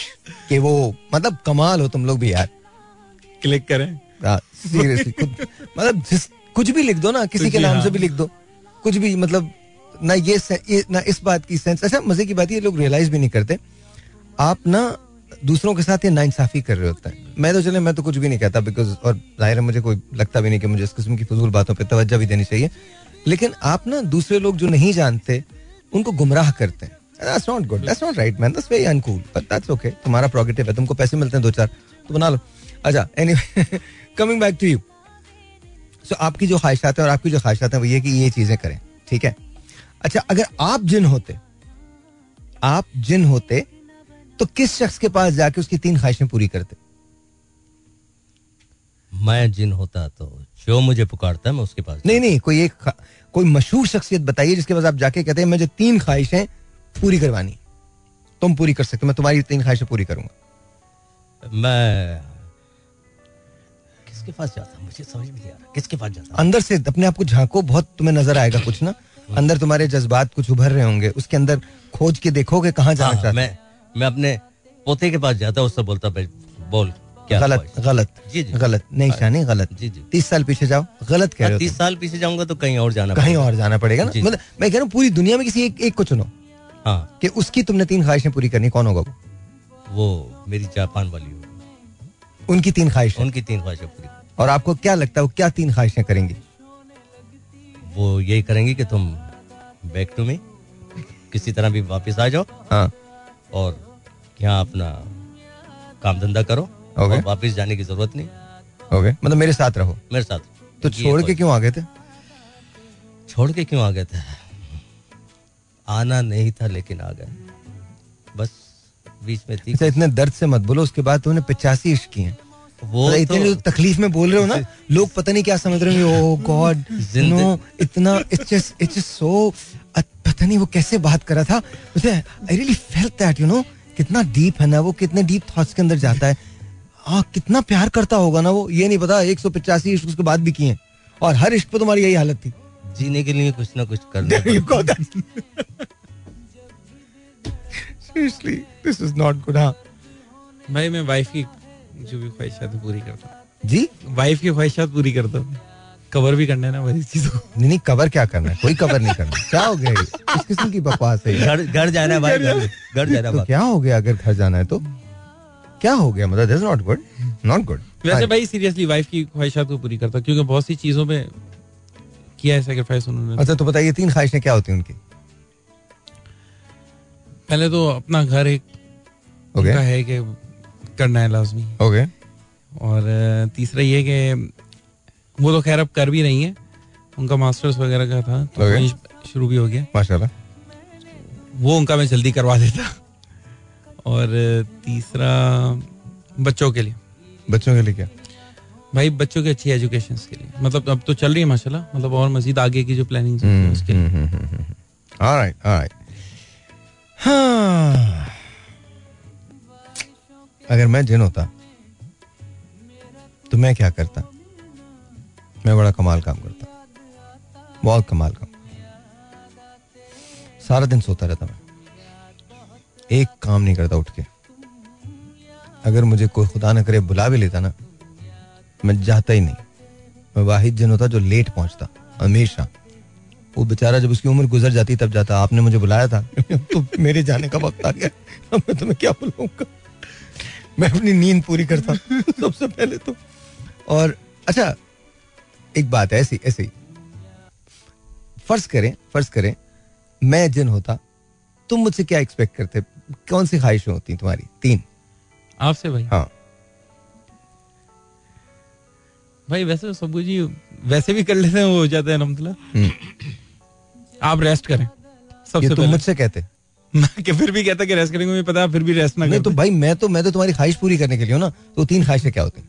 कि वो मतलब कमाल हो तुम लोग भी यार। क्लिक करें। सीरियसली मतलब जिस कुछ भी लिख दो ना किसी के नाम हाँ। से भी लिख दो। कुछ भी मतलब ना ये, ना इस बात की सेंस अच्छा मज़े की बात ये लोग रियलाइज़ भी नहीं करते। आप ना दूसरों के साथ ये नाइंसाफी कर रहे होते हैं। मैं तो चले मैं तो कुछ भी नहीं कहता बिकॉज़ और ज़ाहिर है मुझे कोई लगता भी नहीं कि मुझे इस किस्म की फजूल बातों पर तवज्जो भी देनी चाहिए। लेकिन आप ना दूसरे लोग जो नहीं जानते उनको गुमराह करते हैं। That's not good. That's not right, man. That's very uncool. But that's okay. तुम्हारा प्रोगेटिव है। तुमको पैसे मिलते हैं दो चार तो बना लो। अच्छा anyway coming back to you so आपकी जो ख्वाहिशात है और आपकी जो ख्वाहिशात है वो ये कि ये चीज़ें करें। ठीक है? अच्छा अगर आप जिन होते आप जिन होते तो किस शख्स के पास जाके उसकी तीन ख्वाहिशें पूरी करते? मैं जिन होता तो जो मुझे पुकारता है मैं उसके पास नहीं नहीं कोई एक कोई मशहूर शख्सियत बताइए जिसके पास आप जाके कहते हैं मुझे तीन ख्वाहिशें पूरी करवानी तुम पूरी कर सकते मैं तुम्हारी तीन ख्वाहिशें पूरी करूँगा। मैं किसके पास जाता? मुझे समझ नहीं आ रहा। किसके पास जाता? अंदर से अपने आप को झांको बहुत तुम्हें नज़र आएगा कुछ ना। अंदर तुम्हारे जज्बात कुछ उभर रहे होंगे उसके अंदर खोज के देखोगे कहाँ जाना हाँ, चाहते मैं मैं अपने पोते के पास जाता उससे बोलता बोल क्या गलत गलत जी, जी। गलत नहीं शानी गलत। जी, जी। तीस साल पीछे जाओ गलत कह रहे हाँ, हो तीस साल पीछे जाऊँगा तो कहीं और जाना कहीं और जाना पड़ेगा ना। मतलब मैं कह रहा हूँ पूरी दुनिया में किसी एक, एक को चुनो। हाँ। कि उसकी तुमने तीन ख्वाहिशें पूरी करनी कौन होगा वो? वो मेरी जापान वाली होगी। उनकी तीन ख्वाहिशें। उनकी तीन ख्वाहिशें पूरी। और आपको क्या लगता है वो क्या तीन ख्वाहिशें करेंगी? वो यही करेंगी कि तुम बैक टू मी किसी तरह भी वापस आ जाओ। हाँ। और यहाँ अपना काम धंधा करो। ओके। और वापस जाने की ज़रूरत नहीं। ओके मतलब मेरे साथ रहो। मेरे साथ। तो छोड़ के क्यों आ गए थे? छोड़ के क्यों आ गए थे? आना नहीं था लेकिन आ गए। बस बीच में थी। अच्छा इतने दर्द से मत बोलो। उसके बाद तुमने पिचासी इश्क किए वो मतलब इतने जो तो तकलीफ़ में बोल रहे हो ना लोग पता नहीं क्या समझ रहे ओह गॉड नो इतना it's just it's just so पता नहीं वो कैसे बात कर रहा था। मुझे I really felt that you know कितना डीप है ना वो कितने डीप थॉट्स के अंदर जाता है। हाँ कितना प्यार करता होगा ना वो ये नहीं पता एक सौ पचासी इश्क उसके बाद भी किए और हर इश्क पे तुम्हारी यही हालत थी। जीने के लिए कुछ ना कुछ करना seriously this is not good हाँ। भाई मैं वाइफ की जो भी ख्वाहिशात पूरी करता हूँ। जी? वाइफ की ख्वाहिशात पूरी करता हूँ। कवर भी करना है ना बड़ी चीज़ों नहीं नहीं कवर क्या करना है? कोई कवर नहीं करना। क्या हो गया? किस किस्म की बकवास है घर घर जाना है भाई घर घर जाना है तो क्या हो गया अगर घर जाना है तो? क्या हो गया? मतलब this not good not good वैसे भाई सीरियसली वाइफ की ख्वाहिशात को पूरी करता क्योंकि बहुत सी चीज़ों में किया है सेक्रीफाइस उन्होंने। अच्छा तो बताइए तीन ख्वाहिशें क्या होती हैं उनकी? पहले तो अपना घर एक ओके उनका है कि करना है लाजमी। ओके और तीसरा ये कि वो तो खैर अब कर भी रही है। उनका मास्टर्स वगैरह का था तो Okay. शुरू भी हो गया। माशाल्लाह। वो उनका मैं जल्दी करवा देता। और तीसरा बच्चों के लिए। बच्चों के लिए क्या? भाई बच्चों की अच्छी एजुकेशन के लिए। मतलब अब तो चल रही है माशाल्लाह। मतलब और मजीद आगे की जो प्लानिंग उसके लिए। हम्म, ऑलराइट ऑलराइट हाँ। अगर मैं जिन होता तो मैं क्या करता? मैं बड़ा कमाल काम करता। बहुत कमाल काम। सारा दिन सोता रहता मैं। एक काम नहीं करता उठ के। अगर मुझे कोई खुदा न करे बुला भी लेता ना, मैं जाता ही नहीं। मैं वाहिद जन होता जो लेट पहुँचता, हमेशा। वो बेचारा जब उसकी उम्र गुजर जाती, तब जाता। आपने मुझे बुलाया था। तो मेरे जाने का वक्त आ गया। मैं तुम्हें क्या बुलाऊँगा? मैं अपनी नींद पूरी करता सबसे पहले तो। और अच्छा एक बात है ऐसी ऐसी। फ़र्ज़ करें फ़र्ज़ करें मैं जिन होता तुम मुझसे क्या एक्सपेक्ट करते? कौन सी ख्वाहिशें होती तुम्हारी? तीन। आपसे भाई? हाँ। भाई वैसे तो सब कुछ वैसे भी कर लेते हैं वो हो जाता है अलहमदुल्ला हम्म। आप रेस्ट करें सबसे तुम मुझसे कहते। कि फिर भी कहता कि रेस्ट करेंगे मुझे पता है फिर भी रेस्ट ना नहीं तो भाई मैं तो मैं तो तुम्हारी ख्वाहिश पूरी करने के लिए हूँ ना तो तीन ख्वाहिशें क्या होती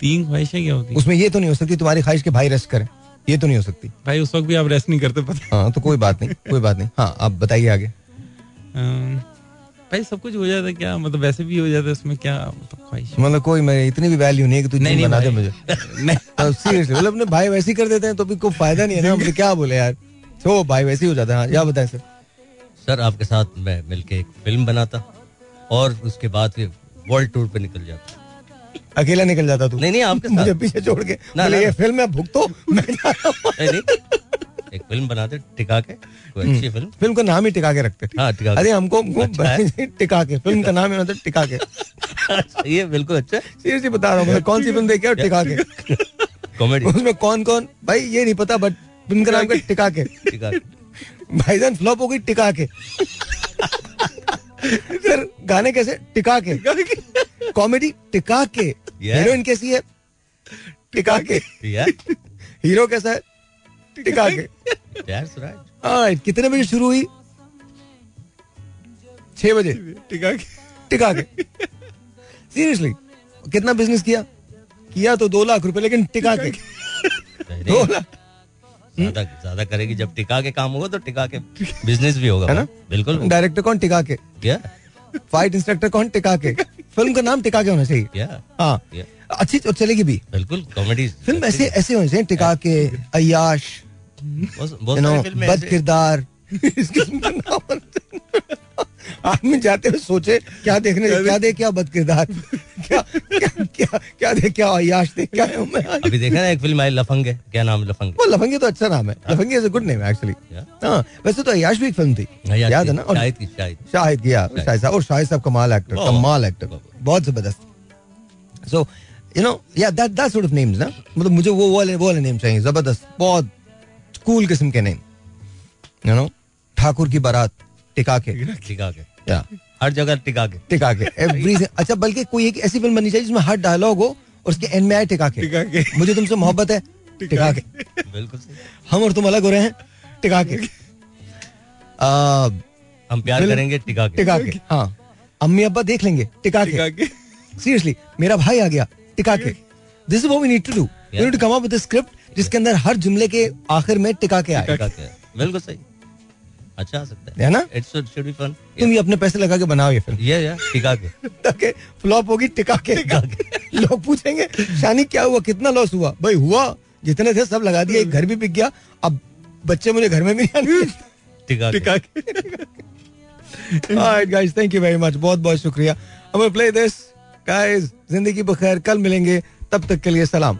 तीन ख्वाहिशें क्या होती उसमें ये तो नहीं हो सकती तुम्हारी ख्वाहिश के भाई रेस्ट करें ये तो नहीं हो सकती। भाई उस वक्त भी आप रेस्ट नहीं करते पता हाँ। तो कोई बात नहीं कोई बात नहीं। हाँ आप बताइए आगे। भाई सब कुछ हो जाता है क्या मतलब वैसे भी हो जाता है उसमें क्या मतलब ख्वाहिश मतलब कोई मेरी इतनी भी वैल्यू नहीं है कि तू नहीं, नहीं बना दे मुझे। नहीं। सीरियसली मतलब अपने भाई वैसे ही कर देते हैं तो भी कोई फ़ायदा नहीं है ना हम क्या बोले यार। तो भाई वैसे ही हो जाता है हाँ या बताएँ सर? सर आपके साथ मैं मिलके एक फ़िल्म बनाता और उसके बाद फिर वर्ल्ड टूर पे निकल जाता। अकेला निकल जाता तू? नहीं नहीं आपके साथ। मुझे पीछे छोड़ के। ना, ना, ये ना। फ़िल्म है भुगतो मैं नहीं, नहीं एक फ़िल्म बनाते टिका के कोई अच्छी फ़िल्म। फ़िल्म का नाम ही टिका के रखते। हाँ, टिका। अरे हमको अच्छा। टिका के फ़िल्म का नाम है मतलब टिका के। ये बिल्कुल अच्छा सीरियसली बता रहा हूँ कौन सी फ़िल्म देखी और टिका के। कॉमेडी। उसमें कौन कौन भाई ये नहीं पता बट फ़िल्म का नाम टिका के। टिका के। भाईजान फ्लॉप हो गई टिका के। फिर गाने कैसे? टिका के। कॉमेडी टिका के. हीरोइन कैसी है? टिका के। हीरो कैसा है? टिका के। कितने बजे शुरू हुई? छह बजे। टिका के। टिका के। सीरियसली कितना बिज़नेस किया? किया तो दो लाख रुपए लेकिन टिका के। दो लाख। ज़्यादा ज़्यादा करेगी। जब टिका के काम होगा तो टिका के बिज़नेस भी होगा। है ना? बिल्कुल डायरेक्टर कौन टिका के? क्या? फाइट इंस्ट्रक्टर कौन टिका के? फ़िल्म का नाम टिका के होना चाहिए। क्या? हाँ। अच्छी और चलेगी भी। बिल्कुल कॉमेडी फ़िल्म ऐसे ऐसे होने चाहिए टिका के अयाश बद किरदार। आदमी जाते हुए सोचे क्या देखने क्या देख क्या बद किरदार? क्या क्या क्या क्या देख क्या अयाश देख क्या हूँ मैं अभी देखा ना एक फ़िल्म आई लफंग है क्या नाम लफंग? वो लफंगे तो अच्छा नाम है। Lafange is a good name actually. हाँ वैसे तो अयाश भी एक फ़िल्म थी। याद याद है ना? और शाहिद की शाहिद। शाहिद शाहिद साहब और शाहिद साहब कमाल एक्टर कमाल एक्टर बहुत। ज़बरदस्त। So you know yeah that that sort of names ना? मतलब मुझे वो वाले वो वाले नेम चाहिए ज़बरदस्त बहुत कूल किस्म के नेम यू नो ठाकुर की बारात। टिका के टिका के या हर जगह टिका के टिका के एवरी अच्छा बल्कि कोई एक ऐसी फ़िल्म बननी चाहिए जिसमें हर डायलॉग हो और उसके एंड में आए टिका के टिका के। मुझे तुमसे मोहब्बत है टिका के बिल्कुल हम और तुम अलग हो रहे हैं टिका के हम प्यार करेंगे टिका के टिका के हाँ अम्मी अब्बा देख लेंगे टिका के सीरियसली मेरा भाई आ गया टिका के this is what we need to do we need to come up with script जिसके अंदर हर जुमले के आखिर में टिका के आए बिल्कुल सही अच्छा आ सकता है। ना? इट्स शुड बी फन तुम ये अपने पैसे लगा के बनाओ ये फ़िल्म। ये या टिका के। फ्लॉप होगी टिका के। लोग पूछेंगे शानी क्या हुआ? कितना लॉस हुआ? भाई हुआ। जितने थे सब लगा दिए एक घर भी बिक गया। अब बच्चे मुझे घर में भी नहीं आने टिका के। टिका के। Alright guys, thank you very much. बहुत बहुत शुक्रिया. Gonna play this. Guys, ज़िंदगी बखैर कल मिलेंगे. तब तक के लिए सलाम.